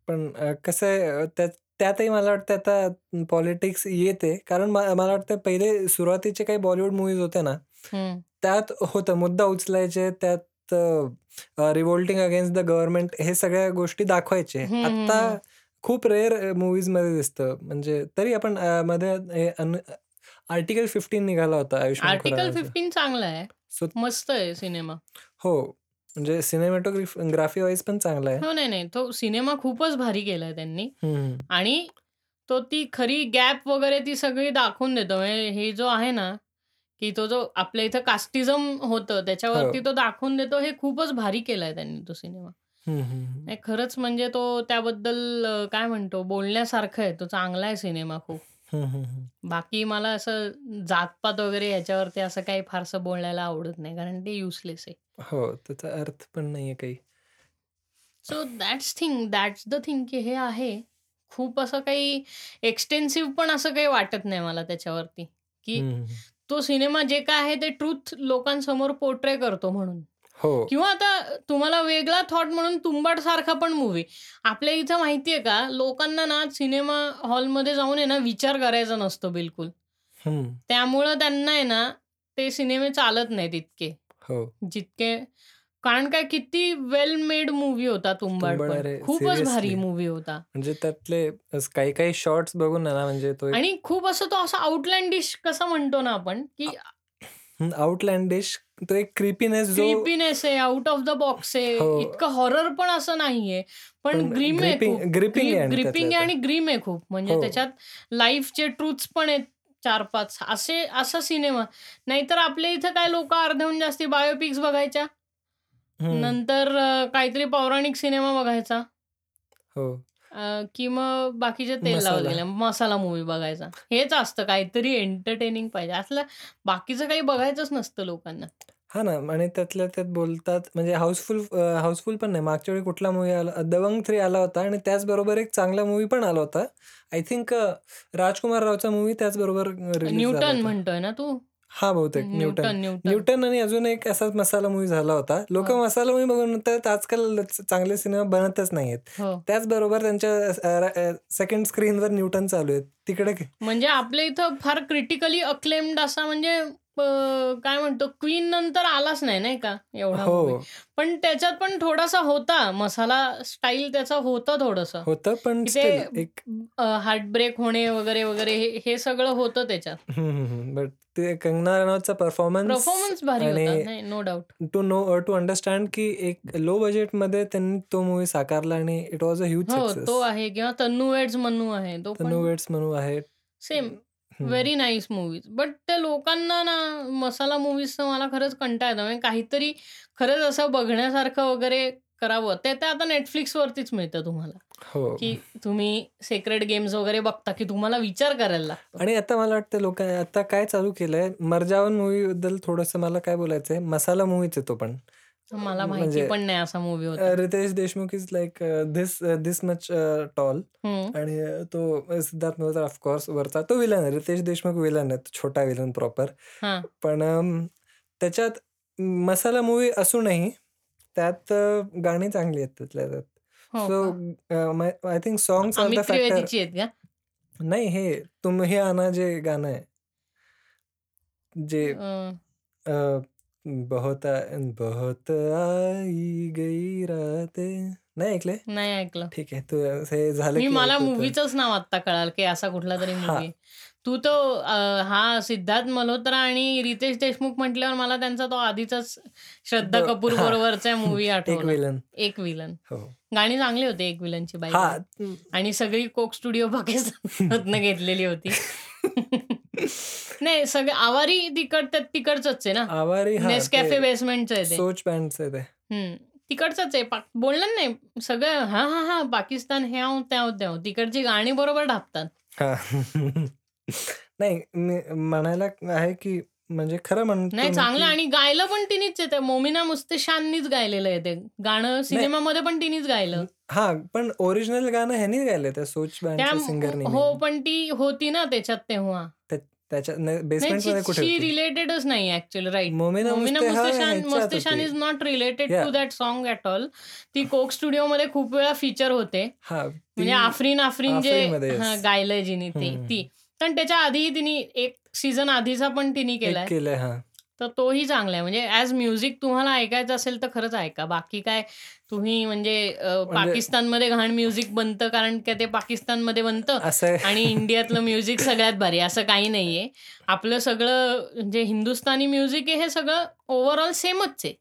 Speaker 2: पण कसं आहे त्यातही मला वाटतं आता पॉलिटिक्स येते. कारण मला वाटतं पहिले सुरुवातीचे काही बॉलिवूड मूव्हीज होत्या ना. त्यात होतं मुद्दा उचलायचे. त्यात uh, revolting against the government हे सगळ्या गोष्टी दाखवायचे. आता. खूप रेअर अ, मूव्हीजमध्ये दिसतं. म्हणजे तरी आपण मध्ये आर्टिकल 15 निघाला होता आयुष्मान
Speaker 1: आर्टिकल. 15 चांगला आहे.
Speaker 2: सो
Speaker 1: मस्त आहे सिनेमा.
Speaker 2: हो. म्हणजे सिनेमॅटोग्राफ ग्राफी वाईज पण चांगला आहे.
Speaker 1: हो, नाही, नाही. तो सिनेमा खूपच भारी केलाय त्यांनी. आणि तो ती खरी गॅप वगैरे ती सगळी दाखवून देतो. म्हणजे हे जो आहे ना, की तो जो आपल्या इथं कास्टिझम होतं त्याच्यावरती
Speaker 2: हो.
Speaker 1: तो दाखवून देतो. हे खूपच भारी केलाय त्यांनी तो सिनेमा. नाही खरंच म्हणजे तो त्याबद्दल काय म्हणतो बोलण्यासारखं आहे. तो चांगला आहे सिनेमा खूप. बाकी मला असं जातपात वगैरे ह्याच्यावरती असं काही फारसं बोलायला आवडत नाही. कारण ते युजलेस आहे.
Speaker 2: हो, त्याचा अर्थ पण नाहीये काही.
Speaker 1: So that's thing that's the thing की हे आहे. खूप असं काही एक्सटेन्सिव्ह पण असं काही वाटत नाही मला त्याच्यावरती, की. तो सिनेमा जे काय आहे ते ट्रुथ लोकांसमोर पोर्ट्रे करतो म्हणून.
Speaker 2: हो.
Speaker 1: किंवा आता तुम्हाला वेगळा थॉट म्हणून तुंबाड सारखा पण मूव्ही. आपल्या इथं माहितीये का लोकांना ना सिनेमा हॉलमध्ये जाऊन आहे ना विचार करायचा नसतो बिलकुल. त्यामुळं त्यांना आहे ना ते सिनेमे चालत नाहीत इतके.
Speaker 2: हो.
Speaker 1: जितके कारण काय किती वेल मेड मूव्ही होता तुंबाड खूपच भारी. मूव्ही होता.
Speaker 2: म्हणजे त्यातले अस काही-काही शॉट्स बघून ना म्हणजे तो
Speaker 1: आणि खूप असं तो असा आउटलँडिश कसा म्हणतो ना आपण, की
Speaker 2: आउटलँडिश तो एक क्रिपीनेस
Speaker 1: क्रीपीनेस आहे, आउट ऑफ द बॉक्स आहे.
Speaker 2: हो.
Speaker 1: इतकं हॉरर पण असं नाहीये. पण ग्रीम आहे
Speaker 2: ग्रिपिंग. ग्रिपिंग आणि
Speaker 1: ग्रीम आहे खूप. म्हणजे
Speaker 2: हो.
Speaker 1: त्याच्यात लाईफचे ट्रुथ्स पण आहेत 4-5 असे असा सिनेमा. नाहीतर आपल्या इथं काय लोकं अर्ध्याहून जास्ती बायोपिक्स बघायच्या.
Speaker 2: हं.
Speaker 1: नंतर अ, काहीतरी पौराणिक सिनेमा बघायचा.
Speaker 2: हो.
Speaker 1: अ, की मग बाकीचे तेल
Speaker 2: मसाला.
Speaker 1: गेले. मसाला मूव्ही बघायचा. हेच असतं काहीतरी एंटरटेनिंग पाहिजे. असलं बाकीचं काही बघायचंच नसतं लोकांना.
Speaker 2: हां ना आणि त्यातल्या त्यात बोलतात म्हणजे हाऊसफुल अ, हाऊसफुल पण नाही. मागच्या वेळी कुठला मूव्ही आला दबंग 3 आला होता आणि त्याचबरोबर एक चांगला मूव्ही पण आला होता. आय थिंक अ, राजकुमार रावचा मूव्ही त्याचबरोबर रिलीज झाला
Speaker 1: न्यूटन
Speaker 2: होता.
Speaker 1: म्हणतोय ना तू?
Speaker 2: हां, बहुतेक न्यूटन.
Speaker 1: न्यूटन,
Speaker 2: आणि अजून एक असाच मसाला मूव्ही झाला होता. लोकं
Speaker 1: हो.
Speaker 2: मसाला मूव्ही बघून म्हणतात आजकाल चांगले सिनेमा बनतच नाहीयेत.
Speaker 1: हो.
Speaker 2: त्याचबरोबर त्यांच्या सेकंड स्क्रीनवर न्यूटन चालू आहेत. तिकडे
Speaker 1: म्हणजे आपल्या इथं फार क्रिटिकली अक्लेम्ड असा म्हणजे अ, काय म्हणतो क्वीन नंतर आलाच नाही, नाही का एवढा मूव्ही.
Speaker 2: हो.
Speaker 1: पण त्याच्यात पण थोडासा होता मसाला स्टाईल त्याचा होतं थोडंसं.
Speaker 2: होतं पण
Speaker 1: की
Speaker 2: स्टिल
Speaker 1: ते
Speaker 2: एक
Speaker 1: अ, हार्टब्रेक होणे वगैरे, वगैरे हे हे सगळं होतं त्याच्यात.
Speaker 2: हं, हं, हं. बट ते कंगना रनौतचा परफॉर्मन्स
Speaker 1: परफॉर्मन्स भारी होता. नाही, no doubt.
Speaker 2: To know to understand की एक लो बजेटमध्ये त्यांनी तो मूव्ही साकारला आणि इट वॉज अ ह्यूज
Speaker 1: हो,
Speaker 2: सक्सेस.
Speaker 1: तो आहे किंवा तन्नू वेड्स मन्नू आहे. तो
Speaker 2: तन्नू
Speaker 1: पण
Speaker 2: वेड्स म्हणू आहे.
Speaker 1: सेम
Speaker 2: हं.
Speaker 1: Very nice movies. बट त्या लोकांना ना मसाला मूव्हीजचा मला खरंच कंटाळा येतो. म्हणजे काहीतरी खरंच असं बघण्यासारखं वगैरे करावं. ते ते आता Netflixवरतीच मिळतं तुम्हाला.
Speaker 2: हो.
Speaker 1: की तुम्ही सेक्रेड गेम्स वगैरे बघता की तुम्हाला विचार करायला लागतो.
Speaker 2: आणि आता मला वाटतं लोक आता काय चालू केलंय मरजावन मूव्हीबद्दल थोडंसं मला काय बोलायचंय. मसाला मूव्हीच आहे तो पण.
Speaker 1: मला माहिती
Speaker 2: म्हणजे
Speaker 1: पण नाही असा मूव्ही होता.
Speaker 2: Riteish Deshmukh is like this this much tall. आणि तो सिद्धार्थ मल्होत्रा ऑफकोर्स वरचा तो विलन आहे. रितेश देशमुख विलन आहे. छोटा विलन प्रॉपर. पण त्याच्यात मसाला मूव्ही असूनही त्यात गाणी चांगली आहेत त्यातल्या त्यात. So? I think are the factor.
Speaker 1: का?
Speaker 2: नाही हे तुम हे आना जे गाणं आहे. जे बहुत आ बहुत आई गई रातें नाही ऐकले?
Speaker 1: नाही ऐकलं.
Speaker 2: ठीक आहे. तू हे झालं
Speaker 1: मी
Speaker 2: की
Speaker 1: मला. मूव्हीचंच नाव आत्ता कळालं की असा कुठलातरी
Speaker 2: हां.
Speaker 1: मूव्ही. तू तो अ, हा सिद्धार्थ मल्होत्रा आणि रितेश देशमुख म्हटल्यावर मला त्यांचा तो आधीचाच श्रद्धा कपूर
Speaker 2: हां.
Speaker 1: बरोबरचा मूव्ही
Speaker 2: एक
Speaker 1: आठवला.
Speaker 2: विलन.
Speaker 1: एक विलन.
Speaker 2: हो.
Speaker 1: गाणी चांगली होती एक विलनची बाय द
Speaker 2: हां.
Speaker 1: वे. आणि सगळी कोक स्टुडिओ पाकिस्तानमधनं घेतलेली होती. नाही सगळे आवारी तिकड तिकडचंच आहे ना.
Speaker 2: आवारी हां,
Speaker 1: नेसकॅफे बेसमेंटचं आहे.
Speaker 2: सोच बँडचं आहे ते.
Speaker 1: हं. तिकडचंच आहे. ना नाही सगळं हां, हां, हां. पाकिस्तान ह्याव, त्याव, त्याव. तिकडची गाणी बरोबर ढापतात.
Speaker 2: हां. नाही म्हणायला आहे की म्हणजे खरं म्हणतो
Speaker 1: नाही चांगलं आणि गायलं पण तिनीच आहे. ते मोमिना मुस्तशाननीच गायलेलं आहे ते. गाणं. सिनेमामध्ये पण तिनीच गायलं.
Speaker 2: हां, पण ओरिजिनल गाणं ह्यानी गायलंय त्या सोच सिंगरनी
Speaker 1: हो. पण ती होती ना त्याच्यात तेव्हा.
Speaker 2: त्याच्या कुठे?
Speaker 1: रिलेटेडच नाही actually right.
Speaker 2: Momina
Speaker 1: Mustehsan. Is not related to that song at all. ती कोक स्टुडिओमध्ये खूप वेळा फीचर होते. म्हणजे आफरीन आफरीन जे. गायलंय जिने ते ती. पण त्याच्या आधीही तिने एक सीझन आधीचा पण तिने केलाय.
Speaker 2: केलंय हां.
Speaker 1: तर तोही चांगला आहे. म्हणजे ॲज म्युझिक तुम्हाला ऐकायचं असेल तर खरंच ऐका. बाकी काय तुम्ही म्हणजे अ,
Speaker 2: म्हणजे
Speaker 1: पाकिस्तानमध्ये घाण म्युझिक बनतं कारण का ते पाकिस्तानमध्ये बनतं
Speaker 2: असं आहे.
Speaker 1: आणि इंडियातलं म्युझिक सगळ्यात भारी असं काही नाहीये. आपलं सगळं जे हिंदुस्थानी म्युझिक आहे हे सगळं ओव्हरऑल सेमच आहे.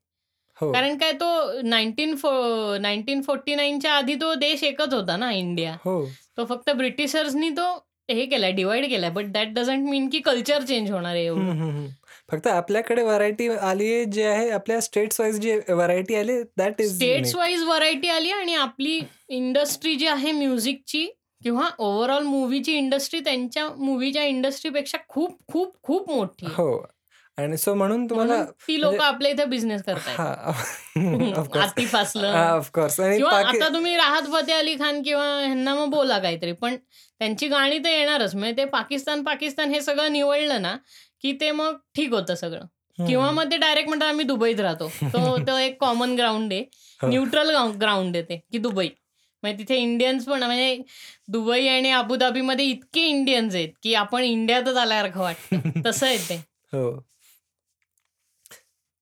Speaker 2: हो.
Speaker 1: कारण काय तो 19 फो 1949च्या आधी तो देश एकच होता ना इंडिया.
Speaker 2: हो.
Speaker 1: तो फक्त ब्रिटिशर्सनी तो हे केलाय डिव्हाईड केलाय. बट दॅट डझंट मीन की कल्चर चेंज होणार आहे एवढं.
Speaker 2: फक्त आपल्याकडे व्हरायटी आली आहे जे आहे आपल्या स्टेट्स वाईज जी व्हरायटी आली that is
Speaker 1: states. Wise variety आली आणि आपली इंडस्ट्री जी आहे म्युझिकची किंवा ओव्हरऑल मूव्हीची इंडस्ट्री त्यांच्या मूव्हीच्या इंडस्ट्रीपेक्षा खूप खूप खूप मोठी.
Speaker 2: हो. आणि सो म्हणून तुम्हाला
Speaker 1: ती लोकं
Speaker 2: म्हणजे
Speaker 1: आपल्या इथे बिझनेस.
Speaker 2: हां.
Speaker 1: आतिफ
Speaker 2: हां, पाकी
Speaker 1: आता तुम्ही राहत फतेह अली खान किंवा ह्यांना मग बोला काहीतरी. पण त्यांची गाणी तर येणारच. म्हणजे ते पाकिस्तान, पाकिस्तान हे सगळं निवडलं ना, की ते मग ठीक होतं सगळं. किंवा
Speaker 2: हं.
Speaker 1: मग ते डायरेक्ट म्हणतात आम्ही दुबईत राहतो. तो तो एक कॉमन ग्राउंड आहे.
Speaker 2: हो.
Speaker 1: न्यूट्रल ग्राउंड आहे ते, की दुबई. म्हणजे तिथे इंडियन्स पण म्हणजे दुबई आणि अबुधाबीमध्ये इतके इंडियन्स आहेत, की आपण इंडियातच आल्यासारखं वाटतं. तसं आहे ते.
Speaker 2: हो.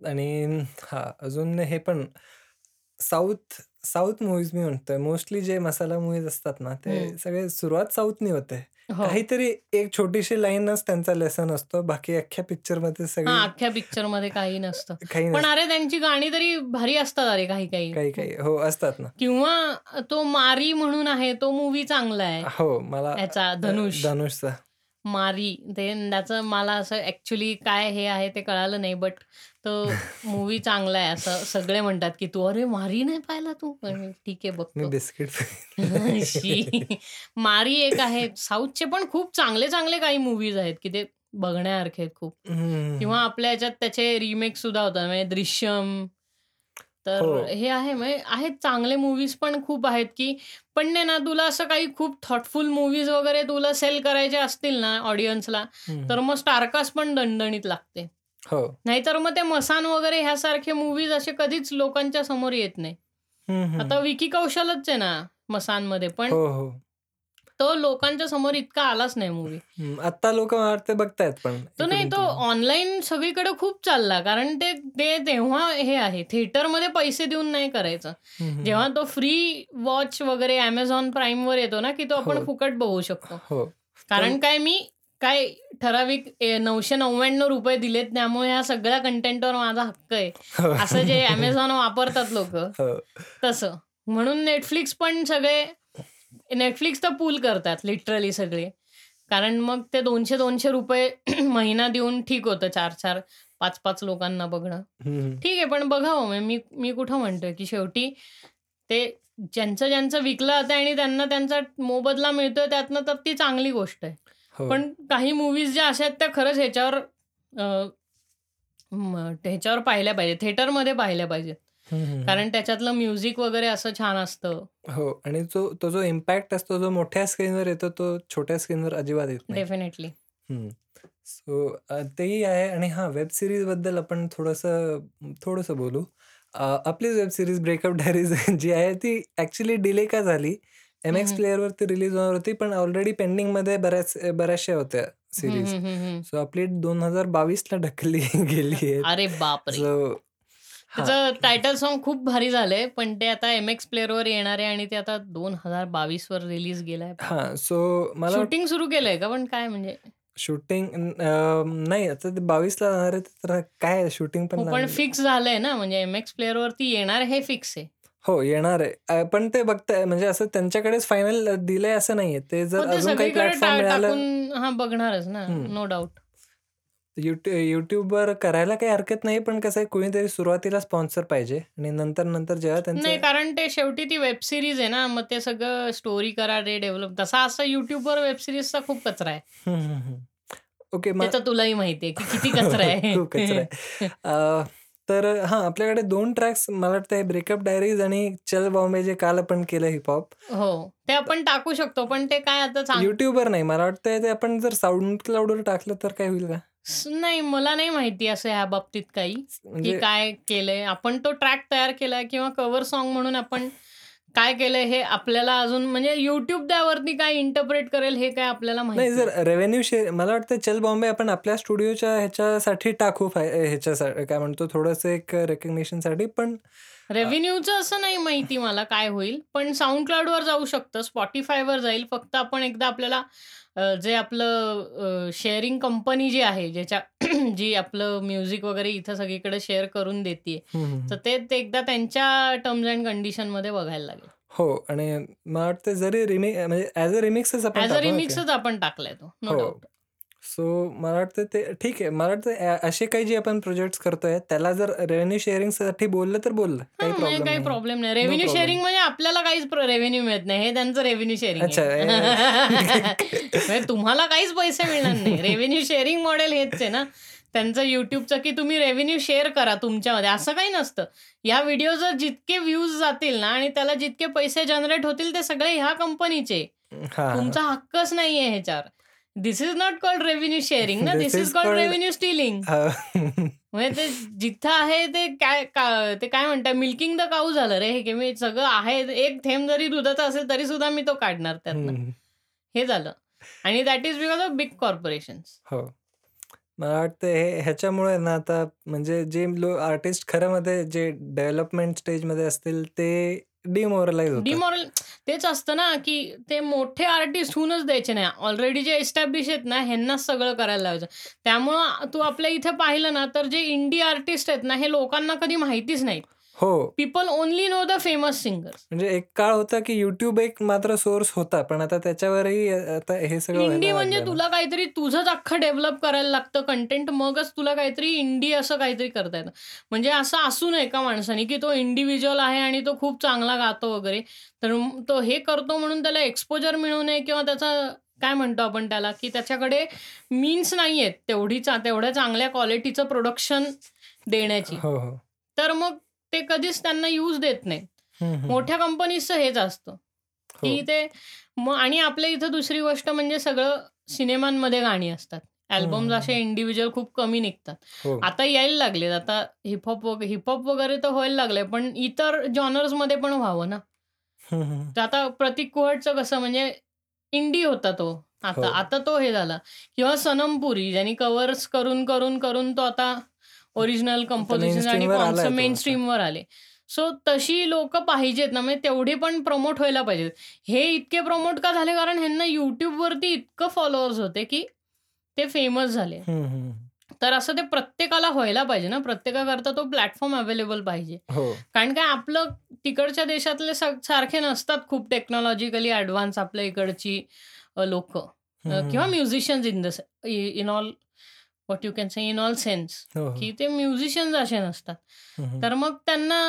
Speaker 2: आणि हां, अजून हे पण साउथ साउथ मूव्हीज मी म्हणतोय मोस्टली जे मसाला मूव्हीज असतात ना, ते. सगळे सुरुवात साउथनी होते.
Speaker 1: हो.
Speaker 2: काहीतरी एक छोटीशी लाईनच त्यांचा लेसन असतो. बाकी अख्ख्या पिक्चरमध्ये
Speaker 1: हां,
Speaker 2: सगळी
Speaker 1: अख्ख्या पिक्चरमध्ये काही नसतं.
Speaker 2: काही
Speaker 1: पण
Speaker 2: नसतं.
Speaker 1: अरे त्यांची गाणी तरी भारी असतात अरे काही-काही.
Speaker 2: काही-काही हो, असतात ना.
Speaker 1: किंवा तो मारी म्हणून आहे, तो मूव्ही चांगला आहे.
Speaker 2: हो, मला
Speaker 1: ह्याचा
Speaker 2: अ,
Speaker 1: धनुष.
Speaker 2: धनुषचा.
Speaker 1: मारी. ते त्याचं मला असं ॲक्चुअली काय हे आहे ते कळालं नाही. बट तो मूव्ही चांगला आहे असं सगळे म्हणतात, की "तू अरे मारी नाही पाहिला तू?" "ठीक आहे बघतो."
Speaker 2: बिस्किट.
Speaker 1: मारी एक आहे. साऊथचे पण खूप चांगले-चांगले काही मूव्हीज आहेत, की ते बघण्यासारखे आहेत खूप. किंवा. आपल्या ह्याच्यात त्याचे रिमेक सुद्धा होतात. म्हणजे दृश्यम. तर
Speaker 2: हो.
Speaker 1: हे आहे म्हणजे आहेत चांगले मूव्हीज पण खूप आहेत, की पण आहे ना तुला असं काही खूप थॉटफुल मूव्हीज वगैरे तुला सेल करायचे असतील ना ऑडियन्सला, तर. मग स्टारकास्ट पण दणदणीत लागते.
Speaker 2: हो.
Speaker 1: नाहीतर मग ते मसान वगैरे ह्यासारखे मूव्हीज असे कधीच लोकांच्या समोर येत नाही. आता विकी कौशलच आहे ना मसानमध्ये, पण
Speaker 2: हो, हो.
Speaker 1: तो लोकांच्या समोर इतका आलाच नाही मूव्ही.
Speaker 2: हं, आत्ता लोकं वाटतं बघतायत पण
Speaker 1: तो नाही तो. ऑनलाईन सगळीकडे खूप चालला. कारण ते ते तेव्हा हे आहे थिएटरमध्ये पैसे देऊन नाही करायचं. जेव्हा. तो फ्री वॉच वगैरे Amazon प्राईमवर येतो ना, की तो आपण
Speaker 2: हो.
Speaker 1: फुकट बघू शकतो.
Speaker 2: हो.
Speaker 1: कारण काय मी काय ठराविक ए ₹999 दिलेत त्यामुळे ह्या सगळ्या कंटेंटवर माझा हक्क आहे. असं जे Amazon वापरतात लोकं,
Speaker 2: हो.
Speaker 1: तसं. म्हणून Netflix पण सगळे Netflix तर पूल करतात लिटरली सगळे. कारण मग ते ₹200-200 महिना देऊन ठीक होतं 4-4, 5-5 लोकांना बघणं.
Speaker 2: हं, हं.
Speaker 1: ठीक आहे, पण बघावं मी मी कुठं म्हणतोय, की शेवटी ते ज्यांचं ज्यांचं विकलं जातंय आणि त्यांना त्यांचा मोबदला मिळतोय त्यातनं तर ती चांगली गोष्ट आहे.
Speaker 2: हो.
Speaker 1: पण काही मूव्हीज ज्या अशा आहेत त्या खरंच ह्याच्यावर ह्याच्यावर पाहिल्या पाहिजेत. थिएटरमध्ये पाहिल्या पाहिजेत. कारण त्याच्यातलं म्युझिक वगैरे असं छान असतं.
Speaker 2: हो आणि जो तो जो इम्पॅक्ट असतो जो मोठ्या स्क्रीनवर येतो तो छोट्या स्क्रीनवर अजिबात येत.
Speaker 1: डेफिनेटली.
Speaker 2: हं. सो तेही आहे आणि हां, वेब सीरीजबद्दल आपण थोडंसं थोडंसं बोलू. आपलीच वेब सीरीज ब्रेकअप डायरीज जी आहे ती ॲक्चुअली डिले का झाली?
Speaker 1: हं,
Speaker 2: एम-एक्स
Speaker 1: हं.
Speaker 2: प्लेयरवरती रिलीज होणार होती पण ऑलरेडी पेंडिंगमध्ये बऱ्याच बऱ्याचशा होत्या सीरीज. सो आपली 2022ला ढकलली गेली आहे.
Speaker 1: अरे बापरे!
Speaker 2: सो.
Speaker 1: त्याचं टायटल सॉन्ग खूप भारी झालंय, पण ते आता एम-एक्स प्लेयरवर येणार आहे आणि ते आता 2022 वर रिलीज गेलाय.
Speaker 2: हां, सो मला
Speaker 1: शूटिंग सुरू केलंय का? पण काय म्हणजे?
Speaker 2: शूटिंग नाही आता ते 22ला जाणार आहे तर काय शूटिंग पण
Speaker 1: हो, पण. फिक्स झालंय ना म्हणजे एम-एक्स प्लेयरवरती येणार हे फिक्स आहे.
Speaker 2: हो, येणार आहे. अ, पण ते बघताय म्हणजे असं त्यांच्याकडेच फायनल दिलंय असं नाहीये. ते
Speaker 1: हो,
Speaker 2: जर
Speaker 1: ते
Speaker 2: अजून काही
Speaker 1: सगळीकडे
Speaker 2: प्लॅटफॉर्म
Speaker 1: टा
Speaker 2: मिळालं
Speaker 1: टाकून हां, बघणारच ना.
Speaker 2: हं.
Speaker 1: No doubt.
Speaker 2: यूट्यू YouTubeवर करायला काही हरकत नाही, पण कसं आहे कोणीतरी सुरुवातीला स्पॉन्सर पाहिजे आणि नंतर-नंतर जेव्हा
Speaker 1: नाही,
Speaker 2: त्यांचं
Speaker 1: कारण ते शेवटी ती वेब सीरीज आहे ना, मग ते सगळं स्टोरी करा, रे डेव्हलप तसा असा YouTubeवर वेब सीरीजचा खूप कचरा आहे.
Speaker 2: हं, हं, हं. ओके
Speaker 1: ते
Speaker 2: मग
Speaker 1: तर तुलाही माहिती आहे, की किती कचरा आहे.
Speaker 2: खूप कचरा आहे. अ, तर हां, आपल्याकडे 2 ट्रॅक्स मला वाटतं हे ब्रेकअप डायरीज आणि चल बॉम्बे जे काल आपण केलं हिप-हॉप.
Speaker 1: हो, ते आपण टाकू शकतो, पण ते काय आता
Speaker 2: YouTubeवर नाही. मला वाटतंय ते आपण जर SoundCloudवर टाकलं तर काय होईल का?
Speaker 1: स नाही, मला नाही माहिती असं ह्या बाबतीत काही, की
Speaker 2: म्हणजे
Speaker 1: काय केलंय. आपण तो ट्रॅक तयार केलाय किंवा कव्हर सॉन्ग म्हणून आपण काय केलंय हे आपल्याला अजून म्हणजे YouTube त्यावरती काय इंटरप्रेट करेल हे काय आपल्याला माहीत
Speaker 2: नाही. जर रेव्हेन्यू शेअर मला वाटतं चल बॉम्बे आपण आपल्या स्टुडिओच्या ह्याच्यासाठी टाकू ह्याच्यासाठी काय म्हणतो थोडंसं एक रिकग्निशनसाठी पण
Speaker 1: रेव्हेन्यूचं असं नाही माहिती मला काय होईल. पण SoundCloudवर जाऊ शकतं, Spotifyवर जाईल. फक्त आपण एकदा आपल्याला जे आपलं शेअरिंग कंपनी जी आहे, ज्याच्या जी आपलं म्युझिक वगैरे इथं सगळीकडे शेअर करून
Speaker 2: हं,
Speaker 1: तर. ते एकदा त्यांच्या टर्म्स एंड कंडिशनमध्ये बघायला लागेल.
Speaker 2: हो आणि मला वाटतं जरी रिमी म्हणजे ॲज अ रिमिक्सच आपण
Speaker 1: ॲज अ. रिमिक्सच आपण टाकलाय तो. नो
Speaker 2: हो. सो मला वाटतं ते ठीक आहे. मला वाटतं अ- असे काही जे आपण प्रोजेक्ट करतोय त्याला जर रेव्हेन्यू शेअरिंगसाठी बोललं तर बोललं. काही
Speaker 1: हा, म्हणजे
Speaker 2: प्रॉब्लेम
Speaker 1: काही
Speaker 2: नाही.
Speaker 1: प्रॉब्लेम नाही. रेव्हेन्यू. शेअरिंग म्हणजे आपल्याला काहीच रेव्हेन्यू मिळत नाही. हे त्यांचं रेव्हेन्यू शेअरिंग
Speaker 2: अच्छा,
Speaker 1: म्हणजे तुम्हाला काहीच पैसे मिळणार नाही. रेव्हेन्यू शेअरिंग मॉडेल हेच आहे ना. त्यांचं युट्यूबचं की तुम्ही रेव्हेन्यू शेअर करा तुमच्यामध्ये. असं काही नसतं. या व्हिडिओचं जितके व्ह्यूज जातील ना आणि त्याला जितके पैसे जनरेट होतील ते सगळे ह्या कंपनीचे
Speaker 2: हा.
Speaker 1: तुमचा हक्कच नाहीये ह्याच्यावर. This is not called revenue sharing ना
Speaker 2: This
Speaker 1: this is
Speaker 2: is
Speaker 1: called
Speaker 2: called-
Speaker 1: revenue stealing. म्हणजे ते जिथं आहे ते काय का- ते काय म्हणतात? मिल्किंग द काऊ झालं रे हे की मी सगळं आहे एक थेंब जरी दुधाचा असेल तरी सुद्धा मी तो काढणार त्यातनं.
Speaker 2: हम्म.
Speaker 1: हे झालं. आणि that is because of big corporation
Speaker 2: हो. मला वाटतं हे ह्याच्यामुळे ना आता म्हणजे जे लो आर्टिस्ट खरं मध्ये जे डेव्हलपमेंट स्टेजमध्ये असतील ते डिमोरलाइज
Speaker 1: डिमॉरल तेच असतं ना की ते मोठे आर्टिस्ट होऊनच द्यायचे नाही. ऑलरेडी जे एस्टॅब्लिश आहेत ना ह्यांनाच सगळं करायला लावायचं. त्यामुळं तू आपल्या इथे पाहिलं ना तर जे इंडी आर्टिस्ट आहेत ना हे लोकांना कधी माहितीच नाही
Speaker 2: हो.
Speaker 1: People only know the famous singers
Speaker 2: म्हणजे एक काळ होता की युट्यूब एक मात्र सोर्स होता पण आता त्याच्यावरही आता हे सगळं
Speaker 1: इंडी
Speaker 2: व्हायला
Speaker 1: म्हणजे
Speaker 2: लागलंय ना.
Speaker 1: तुला काहीतरी तुझंच अख्खं डेव्हलप करायला लागतं कंटेंट मगच तुला काहीतरी इंडी असं काहीतरी करता येतं. म्हणजे असं असू नये का माणसाने की तो इंडिव्हिज्युअल आहे आणि तो खूप चांगला गातो वगैरे. तर म- तो हे करतो म्हणून त्याला एक्सपोजर मिळू नये किंवा त्याचा काय म्हणतो आपण त्याला की त्याच्याकडे मीन्स नाही आहेत तेवढी चा तेवढ्या चांगल्या क्वालिटीचं प्रोडक्शन देण्याची.
Speaker 2: हो हो.
Speaker 1: तर मग ते कधीच त्यांना यूज देत नाही. मोठ्या कंपनीजचं हेच असतं
Speaker 2: हो.
Speaker 1: की ते मग आणि आपल्या इथं दुसरी गोष्ट म्हणजे सगळं सिनेमांमध्ये गाणी असतात अल्बम्स
Speaker 2: हम्म.
Speaker 1: असे इंडिव्हिज्युअल खूप कमी निघतात
Speaker 2: हो
Speaker 1: आता यायला लागलेत आता हिपहॉप वगैरे हिपहॉप वगैरे तर व्हायला लागले पण इतर जॉनर्समध्ये पण व्हावं ना. तर आता प्रतीक कुहटचं कसं म्हणजे इंडी होता तो
Speaker 2: हो.
Speaker 1: आता आता तो हे झाला किंवा सनमपुरी ज्यांनी कव्हर्स करून करून करून तो आता ओरिजिनल कंपोजिशन आणि
Speaker 2: तो.
Speaker 1: मेन. स्ट्रीमवर आले. सो तशी लोक पाहिजेत ना म्हणजे तेवढे पण प्रमोट व्हायला पाहिजेत. हे इतके प्रमोट का झाले? कारण ह्यांना युट्यूबवरती इतकं फॉलोअर्स होते की ते फेमस झाले. तर असं ते प्रत्येकाला व्हायला पाहिजे ना. प्रत्येकाकरता तो प्लॅटफॉर्म अवेलेबल पाहिजे.
Speaker 2: हो.
Speaker 1: कारण काय आपलं तिकडच्या देशातले सारखे नसतात खूप टेक्नॉलॉजिकली ॲडव्हान्स आपल्या इकडची लोक. किंवा. Musicians in the in all what you can say in all sense. की ते म्युझिशियन्स असे नसतात. तर मग त्यांना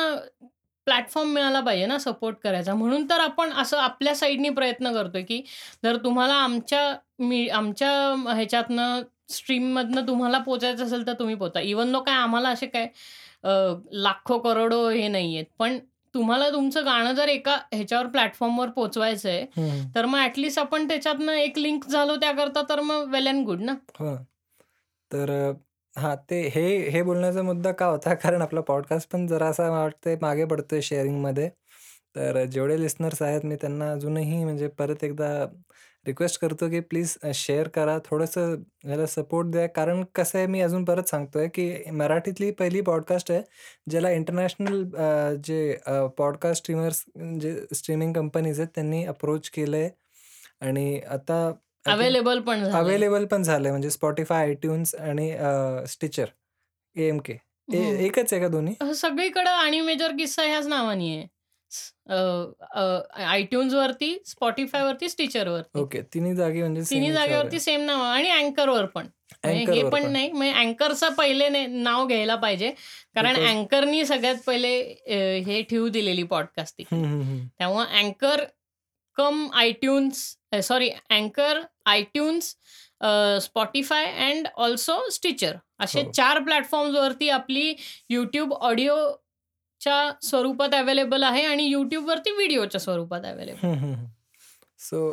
Speaker 1: प्लॅटफॉर्म मिळाला पाहिजे ना सपोर्ट करायचा. म्हणून तर आपण असं आपल्या साईडनी प्रयत्न करतोय की जर तुम्हाला आमच्या मी आमच्या ह्याच्यातनं स्ट्रीममधनं तुम्हाला पोचायचं असेल तर तुम्ही पोचा. इवन नो काय आम्हाला असे काय लाखो करोडो हे नाही आहेत पण तुम्हाला तुमचं गाणं जर एका ह्याच्यावर प्लॅटफॉर्मवर पोचवायचं आहे. तर मग ॲटलिस्ट आपण त्याच्यातनं एक लिंक झालो त्याकरता तर मग वेल अँड गुड ना.
Speaker 2: हो. तर अ, ते हे हे बोलण्याचा मुद्दा का होता? कारण आपला पॉडकास्ट पण जरा असा मला वाटतंय मागे पडतोय शेअरिंगमध्ये. तर जेवढे लिस्नर्स आहेत मी त्यांना अजूनही म्हणजे परत एकदा रिक्वेस्ट करतो की प्लीज शेअर करा. थोडंसं याला सपोर्ट द्या. कारण कसं आहे मी अजून परत सांगतोय की मराठीतली पहिली पॉडकास्ट आहे ज्याला इंटरनॅशनल जे पॉडकास्ट स्ट्रीमर्स जे स्ट्रीमिंग कंपनीज आहेत त्यांनी अप्रोच केलं आहे आणि आता
Speaker 1: अवेलेबल पण.
Speaker 2: अवेलेबल पण झालंय म्हणजे स्पॉटीफाय आयट्यून्स आणि स्टिचर एम के. एकच आहे का दोन्ही?
Speaker 1: सगळीकडे आणि मेजर किस्सा ह्याच नावाने आहे. आयट्यून्स वरती स्पॉटीफाय वरती स्टिचर वरती.
Speaker 2: ओके तिन्ही जागी म्हणजे
Speaker 1: तिन्ही जागेवरती सेम नाव आणि अँकर वर पण. म्हणजे
Speaker 2: Anchor
Speaker 1: हे
Speaker 2: वर
Speaker 1: पण. नाही म्हणजे अँकरचं पहिले नाव घ्यायला पाहिजे. कारण अँकरनी सगळ्यात पहिले हे ठेवू दिलेली पॉडकास्टिंग. त्यामुळे अँकर कम आयट्यून्स सॉरी अँकर iTunes Spotify and also Stitcher. असे
Speaker 2: हो.
Speaker 1: चार प्लॅटफॉर्म्सवरती आपली युट्यूब ऑडिओच्या स्वरूपात अवेलेबल आहे आणि युट्यूबवरती व्हिडिओच्या स्वरूपात अवेलेबल.
Speaker 2: सो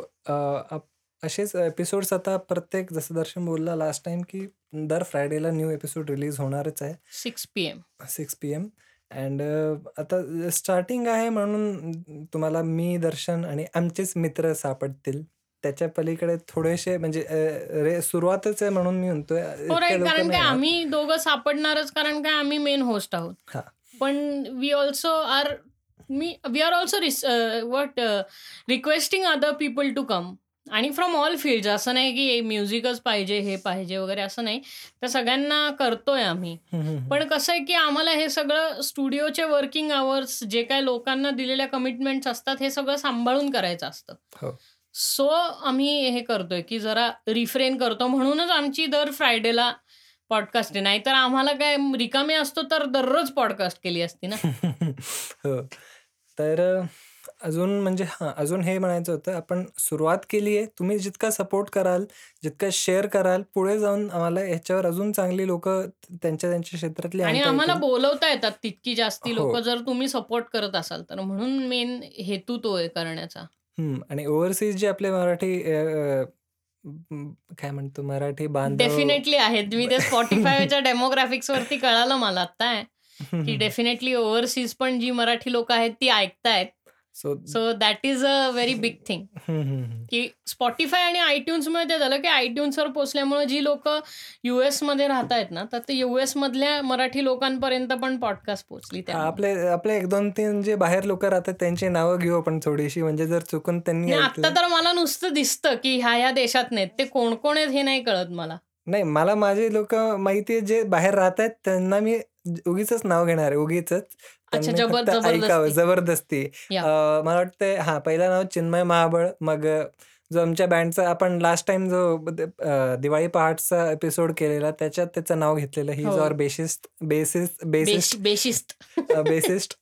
Speaker 2: असेच एपिसोड्स आता प्रत्येक जसं दर्शन बोलला लास्ट टाइम की दर फ्रायडेला न्यू एपिसोड रिलीज होणारच आहे.
Speaker 1: Six P M
Speaker 2: six P M and आता स्टार्टिंग आहे म्हणून तुम्हाला मी दर्शन आणि आमचेच मित्र सापडतील त्याच्या पलीकडे थोडेसे म्हणजे अ, रे सुरुवातच आहे म्हणून मी म्हणतोय
Speaker 1: हो
Speaker 2: इतक्या
Speaker 1: राईट
Speaker 2: लवकर
Speaker 1: कारण
Speaker 2: नाही
Speaker 1: काय
Speaker 2: येणार.
Speaker 1: आम्ही दोघं सापडणारच कारण काय आम्ही मेन होस्ट आहोत
Speaker 2: हा.
Speaker 1: पण we also are me we are also what requesting other people to come आणि फ्रॉम ऑल फील्ड असं नाही की म्युझिकच पाहिजे हे पाहिजे वगैरे असं नाही. तर सगळ्यांना करतोय आम्ही. पण कसं आहे की आम्हाला हे सगळं स्टुडिओचे वर्किंग आवर्स जे काय लोकांना दिलेल्या कमिटमेंट्स असतात हे सगळं सांभाळून करायचं असतं.
Speaker 2: हो.
Speaker 1: सो आम्ही हे करतोय की जरा रिफ्रेन करतो. म्हणूनच आमची दर फ्रायडेला पॉडकास्ट आहे. नाहीतर आम्हाला काय रिकामे असतो तर दररोज पॉडकास्ट केली असती ना.
Speaker 2: हो. तर अजून म्हणजे हां अजून हे म्हणायचं होतं आपण सुरुवात केली आहे तुम्ही जितका सपोर्ट कराल जितका शेअर कराल पुढे जाऊन आम्हाला ह्याच्यावर अजून चांगली लोक त्यांच्या त्यांच्या क्षेत्रातली
Speaker 1: आणि
Speaker 2: आणता
Speaker 1: आम्हाला
Speaker 2: येतील.
Speaker 1: बोलवता येतात तितकी जास्ती
Speaker 2: हो.
Speaker 1: लोक जर तुम्ही सपोर्ट करत असाल तर. म्हणून मेन हेतू तो आहे करण्याचा.
Speaker 2: आणि ओव्हरसीज जे आपले मराठी अ, अ, म, काय म्हणतो मराठी बांधव
Speaker 1: डेफिनेटली आहेत. मी ते स्पॉटीफायच्या डेमोग्राफिक्स वरती कळालं मला आता की डेफिनेटली ओव्हरसीज पण जी मराठी लोक आहेत ती ऐकतायत.
Speaker 2: So
Speaker 1: so that is a very big thing की स्पॉटीफाय आणि आयट्यून्समुळे ते झालं की आयट्यून्सवर पोचल्यामुळे जी लोक युएसमध्ये राहत आहेत ना तर ते युएस मधल्या मराठी लोकांपर्यंत पण पॉडकास्ट त्यामुळे.
Speaker 2: आपले आपले एक दोन तीन जे बाहेर लोक राहतात त्यांची नावं घेऊ आपण थोडीशी. म्हणजे जर चुकून त्यांनी
Speaker 1: आता तर मला नुसतं दिसतं की ह्या ह्या देशात नाहीत. ते कोण कोण आहेत हे नाही कळत मला.
Speaker 2: नाही मला माझे लोक माहिती आहे जे बाहेर राहत आहेत त्यांना मी उगीच नाव घेणार आहे उगीच ऐकावं
Speaker 1: जबरदस्ती.
Speaker 2: मला वाटतं हा पहिलं नाव चिन्मय महाबळ मग जो आमच्या बँडचा आपण लास्ट टाइम जो दिवाळी पहाटचा एपिसोड केलेला त्याच्यात त्याचं नाव घेतलेलं. ही. जॉर बेसिस्ट बेसिस बेसिस्ट
Speaker 1: बेश- बेशिस्त
Speaker 2: बेसिस्ट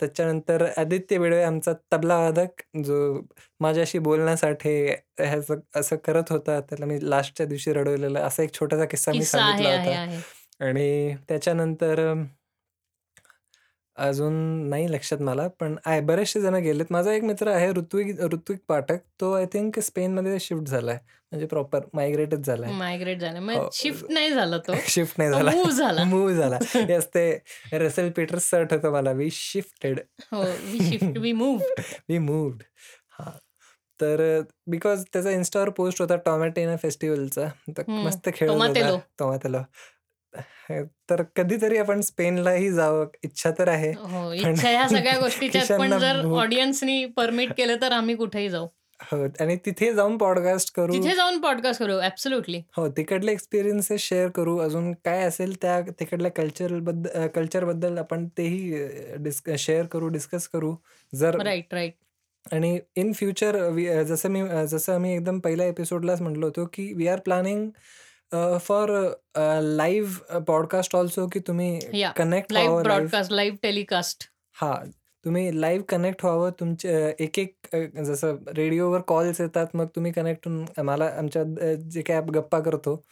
Speaker 2: त्याच्यानंतर आदित्य बेडवे आमचा तबला वादक जो माझ्याशी बोलण्यासाठी ह्याचं असं करत होता. त्याला मी लास्टच्या दिवशी रडवलेलं. असा एक छोटासा किस्सा मी सांगितला होता. आणि त्याच्यानंतर अजून नाही लक्षात मला पण आहे बरेचसे जण गेलेत. माझा एक मित्र आहे ऋत्विक ऋत्विक पाठक. तो आय थिंक स्पेनमध्ये शिफ्ट झालाय. म्हणजे प्रॉपर मायग्रेटच झालाय.
Speaker 1: मायग्रेट झालं
Speaker 2: हो.
Speaker 1: शिफ्ट नाही झाला तो?
Speaker 2: शिफ्ट नाही झाला.
Speaker 1: मूव्ह झाला.
Speaker 2: मूव्ह झाला. येस ते रसेल पीटर्स सर्ट होतं मला. वी शिफ्टेड
Speaker 1: हो we shift we move
Speaker 2: we moved हां. तर बिकॉज त्याचा इन्स्टावर पोस्ट होता टॉमॅटिना फेस्टिवलचा. तर मस्त खेळ. होता. टोमॅटेलो तर कधीतरी आपण स्पेनलाही जावं इच्छा तर आहे.
Speaker 1: हो इच्छा ह्या सगळ्या पण जर. ऑडियन्सनी परमिट केलं तर आम्ही कुठेही जाऊ.
Speaker 2: हो आणि तिथे जाऊन पॉडकास्ट करू.
Speaker 1: तिथे जाऊन पॉडकास्ट करू ऍब्सोल्युटली
Speaker 2: हो तिकडले एक्सपिरियन्सेस शेअर करू. अजून काय असेल त्या तिकडल्या कल्चरबद्दल कल्चरबद्दल आपण तेही शेअर करू डिस्कस करू. जर
Speaker 1: राईट राईट
Speaker 2: आणि इन फ्युचर जसं मी जसं आम्ही एकदम पहिल्या एपिसोडलाच म्हटलो होतो की we are planning for live podcast also की तुम्ही connect
Speaker 1: live. Broadcast live telecast
Speaker 2: हा तुम्ही लाईव्ह कनेक्ट व्हावं तुमचे अ, एक एक अ, जसं रेडिओवर कॉल्स येतात मग तुम्ही कनेक्ट होऊन आम्हाला आमच्या अ, जे काय गप्पा करतो.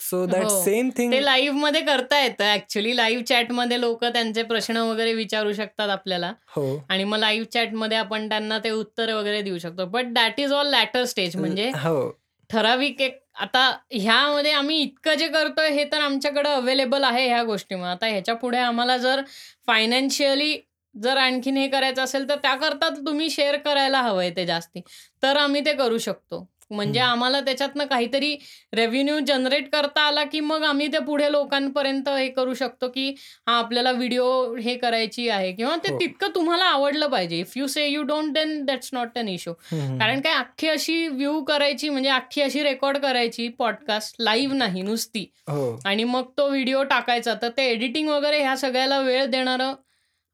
Speaker 2: So that. सेम थिंग
Speaker 1: ते लाईव्हमध्ये करता येतं ऍक्च्युली लाईव्ह चॅटमध्ये लोक त्यांचे प्रश्न वगैरे विचारू शकतात आपल्याला.
Speaker 2: हो.
Speaker 1: आणि मग लाईव्ह चॅटमध्ये आपण त्यांना ते उत्तर वगैरे देऊ शकतो. But that is all later stage म्हणजे
Speaker 2: हो.
Speaker 1: ठराविक एक आता ह्यामध्ये आम्ही इतकं जे करतोय हे तर आमच्याकडं अवेलेबल आहे ह्या गोष्टीमुळे. आता ह्याच्या पुढे आम्हाला जर फायनान्शियली जर आणखीन हे करायचं असेल तर त्याकरता तुम्ही शेअर करायला हवंय ते जास्ती. तर आम्ही ते करू शकतो. म्हणजे. आम्हाला त्याच्यातनं काहीतरी रेव्हेन्यू जनरेट करता आला की मग आम्ही ते पुढे लोकांपर्यंत हे करू शकतो की हा आपल्याला व्हिडिओ हे करायची आहे. किंवा ते
Speaker 2: हो.
Speaker 1: तितकं तुम्हाला आवडलं पाहिजे. If you say you don't then that's not an issue. कारण काय अख्खी अशी व्ह्यू करायची म्हणजे अख्खी अशी रेकॉर्ड करायची पॉडकास्ट लाईव्ह नाही नुसती.
Speaker 2: हो.
Speaker 1: आणि मग तो व्हिडिओ टाकायचा. तर ते एडिटिंग वगैरे ह्या सगळ्याला वेळ देणारं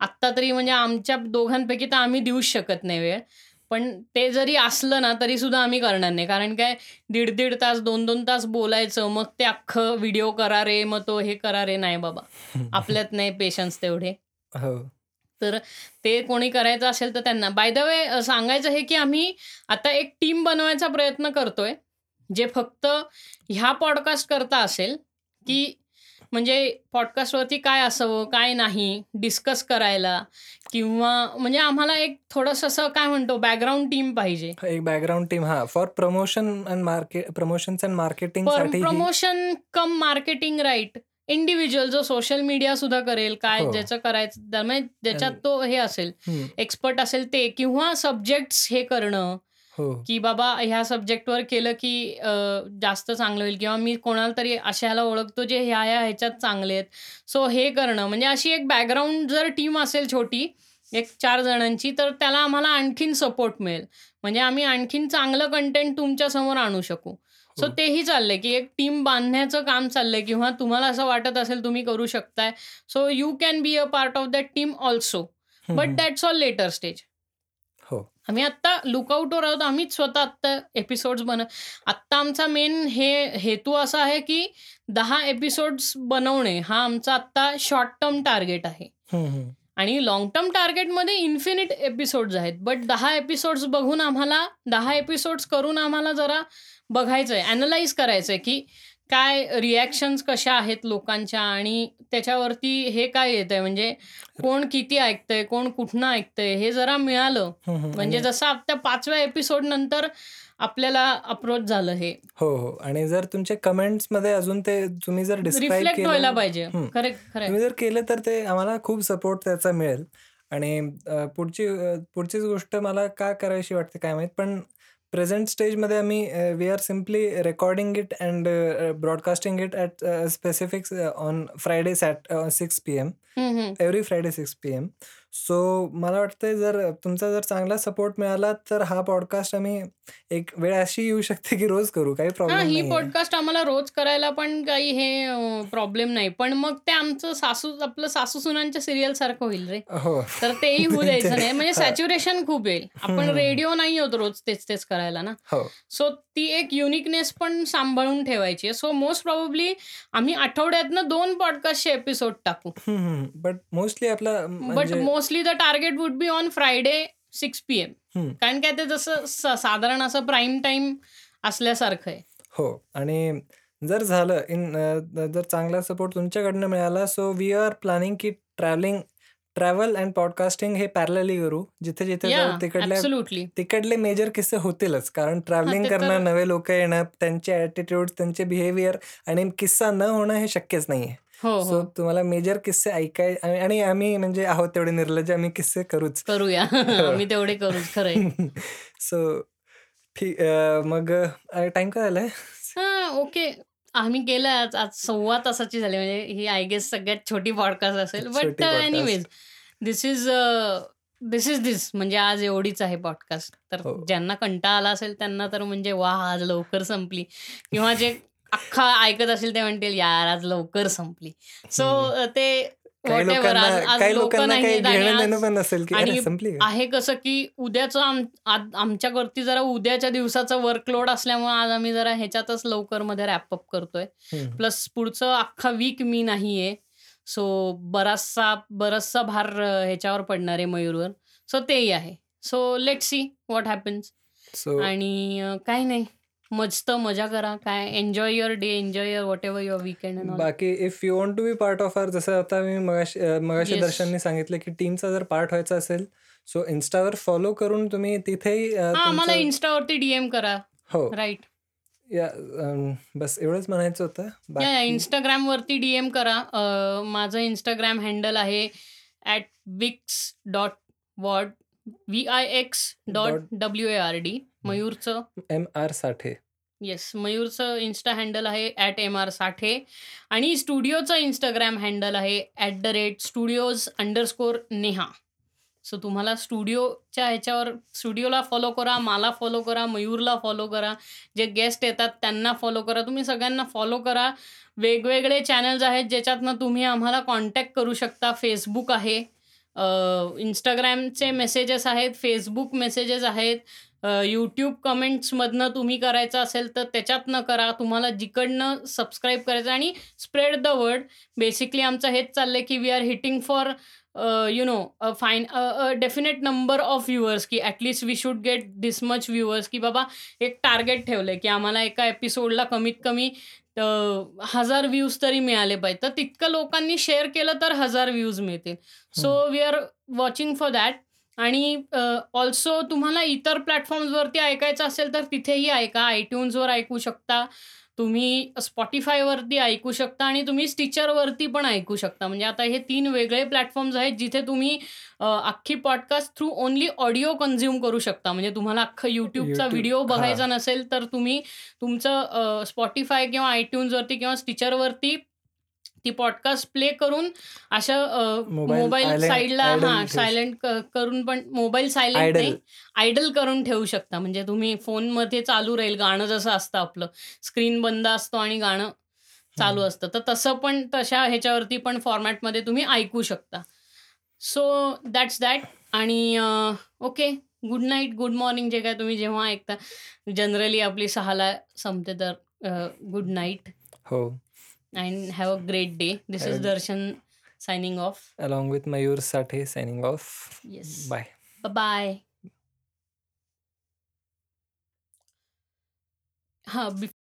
Speaker 1: आत्ता तरी म्हणजे आमच्या दोघांपैकी तर आम्ही देऊच शकत नाही वेळ. पण ते जरी असलं ना तरी सुद्धा आम्ही करणार नाही. कारण काय दीड दीड तास दोन दोन तास बोलायचं मग ते अख्खं व्हिडिओ करा रे मग तो हे करा रे नाही बाबा. आपल्यात नाही पेशन्स तेवढे.
Speaker 2: हो.
Speaker 1: ते कोणी करायचं असेल तर त्यांना. बाय द वे सांगायचं हे की आम्ही आता एक टीम बनवायचा प्रयत्न करतोय जे फक्त ह्या पॉडकास्ट करता असेल की म्हणजे पॉडकास्टवरती काय असावं काय नाही डिस्कस करायला किंवा म्हणजे आम्हाला एक थोडंसं असं काय म्हणतो बॅकग्राऊंड टीम पाहिजे.
Speaker 2: एक बॅकग्राऊंड टीम हा. For promotion and market promotions and marketing
Speaker 1: promotion cum marketing right individual जो सोशल मीडिया सुद्धा करेल काय
Speaker 2: हो.
Speaker 1: ज्याचं करायचं ज्याच्यात तो हे असेल. एक्सपर्ट असेल ते किंवा सब्जेक्ट्स हे करणं
Speaker 2: हो.
Speaker 1: की बाबा ह्या सब्जेक्टवर केलं की अ, जास्त चांगलं होईल किंवा मी कोणाला तरी अशाला ओळखतो जे ह्या ह्या ह्याच्यात चांगले आहेत. सो हे करणं म्हणजे अशी एक बॅकग्राऊंड जर टीम असेल छोटी एक चार जणांची तर त्याला आम्हाला आणखीन सपोर्ट मिळेल. म्हणजे आम्ही आणखीन चांगलं कंटेंट तुमच्यासमोर आणू शकू. सो
Speaker 2: हो.
Speaker 1: तेही चाललंय की एक टीम बांधण्याचं काम चाललंय किंवा तुम्हाला असं वाटत असेल तुम्ही करू शकताय. So you can be a part of that team also but. That's all later stage आम्ही आत्ता लुकआउटवर आहोत. आम्हीच स्वतः आत्ता एपिसोड्स बन आत्ता आमचा मेन हे हेतू असा आहे, की 10 एपिसोड्स बनवणे हा आमचा आत्ता शॉर्ट टर्म टार्गेट आहे. आणि लाँग टर्म टार्गेटमध्ये इन्फिनिट एपिसोड्स आहेत. बट 10 एपिसोड्स बघून आम्हाला 10 एपिसोड्स करून आम्हाला जरा बघायचंय, ॲनलाईज करायचंय, की काय रिएक्शन्स कशा आहेत लोकांच्या आणि त्याच्यावरती हे काय येतंय म्हणजे कोण किती ऐकतंय, कोण कुठनं ऐकतंय हे जरा मिळालं. म्हणजे जसं त्या 5व्या एपिसोड नंतर आपल्याला अप्रोच झालं हे.
Speaker 2: हो, हो. आणि जर तुमचे कमेंट्समध्ये अजून ते तुम्ही जर
Speaker 1: रिफ्लेक्ट व्हायला पाहिजे. करेक्ट.
Speaker 2: तुम्ही जर केलं तर ते आम्हाला खूप सपोर्ट त्याचा मिळेल. आणि पुढची पुढचीच गोष्ट मला का करावीशी वाटते काय माहीत, पण प्रेझेंट स्टेजमध्ये आम्ही we are simply recording it and broadcasting it at specific on uh, 6 PM.
Speaker 1: हं, हं.
Speaker 2: Every Friday 6 P-M. सो मला वाटतंय जर तुमचा जर चांगला सपोर्ट मिळाला तर हा पॉडकास्ट आम्ही एक वेळ अशी येऊ शकते, की रोज करू. काही
Speaker 1: हां,
Speaker 2: प्रॉब्लेम
Speaker 1: ही
Speaker 2: नाहीये.
Speaker 1: पॉडकास्ट आम्हाला रोज करायला पण काही हे अ, प्रॉब्लेम नाही. पण मग ते आमचं सासू आपलं सासू-सुनांच्या सीरियलसारखं होईल रे.
Speaker 2: हो.
Speaker 1: तर तेही होऊ द्यायचं नाही. म्हणजे
Speaker 2: हां.
Speaker 1: सॅच्युरेशन खूप येईल. आपण. रेडिओ नाही आहोत रोज तेच-तेच करायला ना.
Speaker 2: हो.
Speaker 1: सो ती एक युनिकनेस पण सांभाळून ठेवायची आहे. सो मोस्ट प्रोबॅबली आम्ही आठवड्यातनं 2 पॉडकास्टचे एपिसोड टाकू.
Speaker 2: हं, हं. बट मोस्टली आपला
Speaker 1: बट
Speaker 2: म्हणजे
Speaker 1: mostly the target would be on Friday 6 PM.
Speaker 2: हं.
Speaker 1: कारण काय ते जसं साधारण असं प्राईम टाईम असल्यासारखं आहे.
Speaker 2: हो. आणि जर झालं इन जर चांगला सपोर्ट तुमच्याकडनं मिळाला सो वी आर प्लॅनिंग की ट्रॅव्हलिंग ट्रॅव्हल अँड पॉडकास्टिंग हे पॅरलली करू.
Speaker 1: याह,
Speaker 2: तिकडल्या
Speaker 1: ॲब्सोल्युटली.
Speaker 2: तिकडले मेजर किस्से होतीलच. कारण ट्रॅव्हलिंग करणं, नवे लोकं येणं, त्यांचे ॲटिट्यूड्स, त्यांचे बिहेवियर आणि किस्सा न होणं हे शक्यच नाहीये.
Speaker 1: हो,
Speaker 2: सो
Speaker 1: हो.
Speaker 2: तुम्हाला मेजर किस्से ऐकाय आणि आणि आम्ही म्हणजे आहोत तेवढे निर्लज्ज आम्ही किस्से करूच.
Speaker 1: करूया.
Speaker 2: हो.
Speaker 1: आम्ही तेवढे करूच. खरंय.
Speaker 2: सो ठीक अ, मग अ, टाईम काय झालाय?
Speaker 1: हां, ओके. आम्ही केलं आज आज सव्वा तासाची झाली. म्हणजे ही आय गेस सगळ्यात छोटी पॉडकास्ट असेल. बट
Speaker 2: छोटी
Speaker 1: anyways
Speaker 2: podcast.
Speaker 1: This is this is this. म्हणजे आज एवढीच आहे पॉडकास्ट. तर
Speaker 2: हो.
Speaker 1: ज्यांना कंटाळा आला असेल त्यांना तर म्हणजे वाह! आज लवकर संपली. किंवा जे अख्खा ऐकत असतील ते म्हणतील, "यार आज लवकर संपली." सो ते? आहे कसं, की उद्याचं आमच्यावरती जरा उद्याच्या दिवसाचा वर्कलोड असल्यामुळे आज आम्ही जरा ह्याच्यातच लवकरमध्ये रॅप अप करतोय. प्लस पुढचं अख्खा वीक मी नाहीये. सो बराचसा बराचसा भार ह्याच्यावर पडणार आहे मयूरवर. सो तेही आहे. So let's see what happens. आणि काही नाही. मस्त मजा करा. काय enjoy your day, enjoy your whatever your weekend all.
Speaker 2: बाकी if you want to be part of our जसं आता मी मगाशी अ, मगाशी
Speaker 1: येस.
Speaker 2: दर्शननी सांगितलं, की टीमचा जर पार्ट व्हायचा असेल, सो Instaवर फॉलो करून तुम्ही तिथेही अ,
Speaker 1: हां, आम्हाला
Speaker 2: तुमचं
Speaker 1: Instaवरती डीएम करा.
Speaker 2: हो.
Speaker 1: राइट.
Speaker 2: या बस एवढंच म्हणायचं होतं.
Speaker 1: या, या.
Speaker 2: बाकी
Speaker 1: Instagramवरती डीएम करा. अ, माझं Instagram हँडल आहे @vix.ward V-I-x dot
Speaker 2: dot
Speaker 1: WARD.
Speaker 2: हं.
Speaker 1: मयूरचं
Speaker 2: एम.आर. साठे.
Speaker 1: येस. मयूरचं इन्स्टा हँडल आहे @एम.आर.साठे आणि स्टुडिओचं Instagram हँडल आहे @स्टुडिओज_नेहा. सो तुम्हाला स्टुडिओच्या ह्याच्यावर स्टुडिओला फॉलो करा, मला फॉलो करा, मयूरला फॉलो करा. जे गेस्ट येतात त्यांना फॉलो करा. तुम्ही सगळ्यांना फॉलो करा. वेगवेगळे चॅनल्स आहेत ज्याच्यातनं तुम्ही आम्हाला कॉन्टॅक्ट करू शकता. Facebook आहे. अ, Instagramचे मेसेजेस आहेत. Facebook मेसेजेस आहेत. अ, YouTube कमेंट्समधनं तुम्ही करायचं असेल तर त्याच्यातनं करा. तुम्हाला जिकडनं सबस्क्राईब करायचं आणि स्प्रेड द वर्ड. बेसिकली आमचं हेच चाललंय, की we are hitting for uh, you know uh uh, a definite number of viewers की at least we should get this much viewers की बाबा एक टार्गेट ठेवलंय, की आम्हाला एका एपिसोडला कमीत कमी 1000 व्ह्यूज तरी मिळाले पाहिजेत. तर तितकं लोकांनी शेअर केलं तर 1000 व्ह्यूज मिळतील. So. We are watching for that. आणि ऑल्सो तुम्हाला इतर प्लॅटफॉर्म्सवरती ऐकायचं असेल तर तिथेही ऐका. iTunesवर ऐकू शकता. तुम्ही Spotifyवरती ऐकू शकता आणि तुम्ही Stitcherवरती पण ऐकू शकता. म्हणजे आता हे 3 वेगळे प्लॅटफॉर्म्स आहेत जिथे तुम्ही अख्खी podcast through only audio consume करू शकता. म्हणजे तुम्हाला अख्खं
Speaker 2: YouTube
Speaker 1: व्हिडिओ बघायचा. नसेल तर तुम्ही तुमचं Spotify किंवा iTunesवरती किंवा Stitcherवरती ती पॉडकास्ट प्ले करून अशा
Speaker 2: मोबाईल आयडल
Speaker 1: हां. सायलेंट करून पण मोबाईल सायलेंट. नाही, आयडल करून ठेवू शकता. म्हणजे तुम्ही फोनमध्ये चालू राहील गाणं जसं असतं आपलं. स्क्रीन बंद असतो आणि गाणं चालू. असतं. तर तसं पण तशा ह्याच्यावरती पण फॉर्मॅटमध्ये तुम्ही ऐकू शकता. सो दॅट्स दॅट आणि okay. Good night, good morning जे काय तुम्ही जेव्हा ऐकता जनरली आपली 6ला संपते तर गुड नाईट
Speaker 2: हो.
Speaker 1: and have a great day. This have
Speaker 2: is
Speaker 1: Darshan signing off.
Speaker 2: Along with Mayur Sathe signing off.
Speaker 1: Yes.
Speaker 2: Bye.
Speaker 1: Bye bye.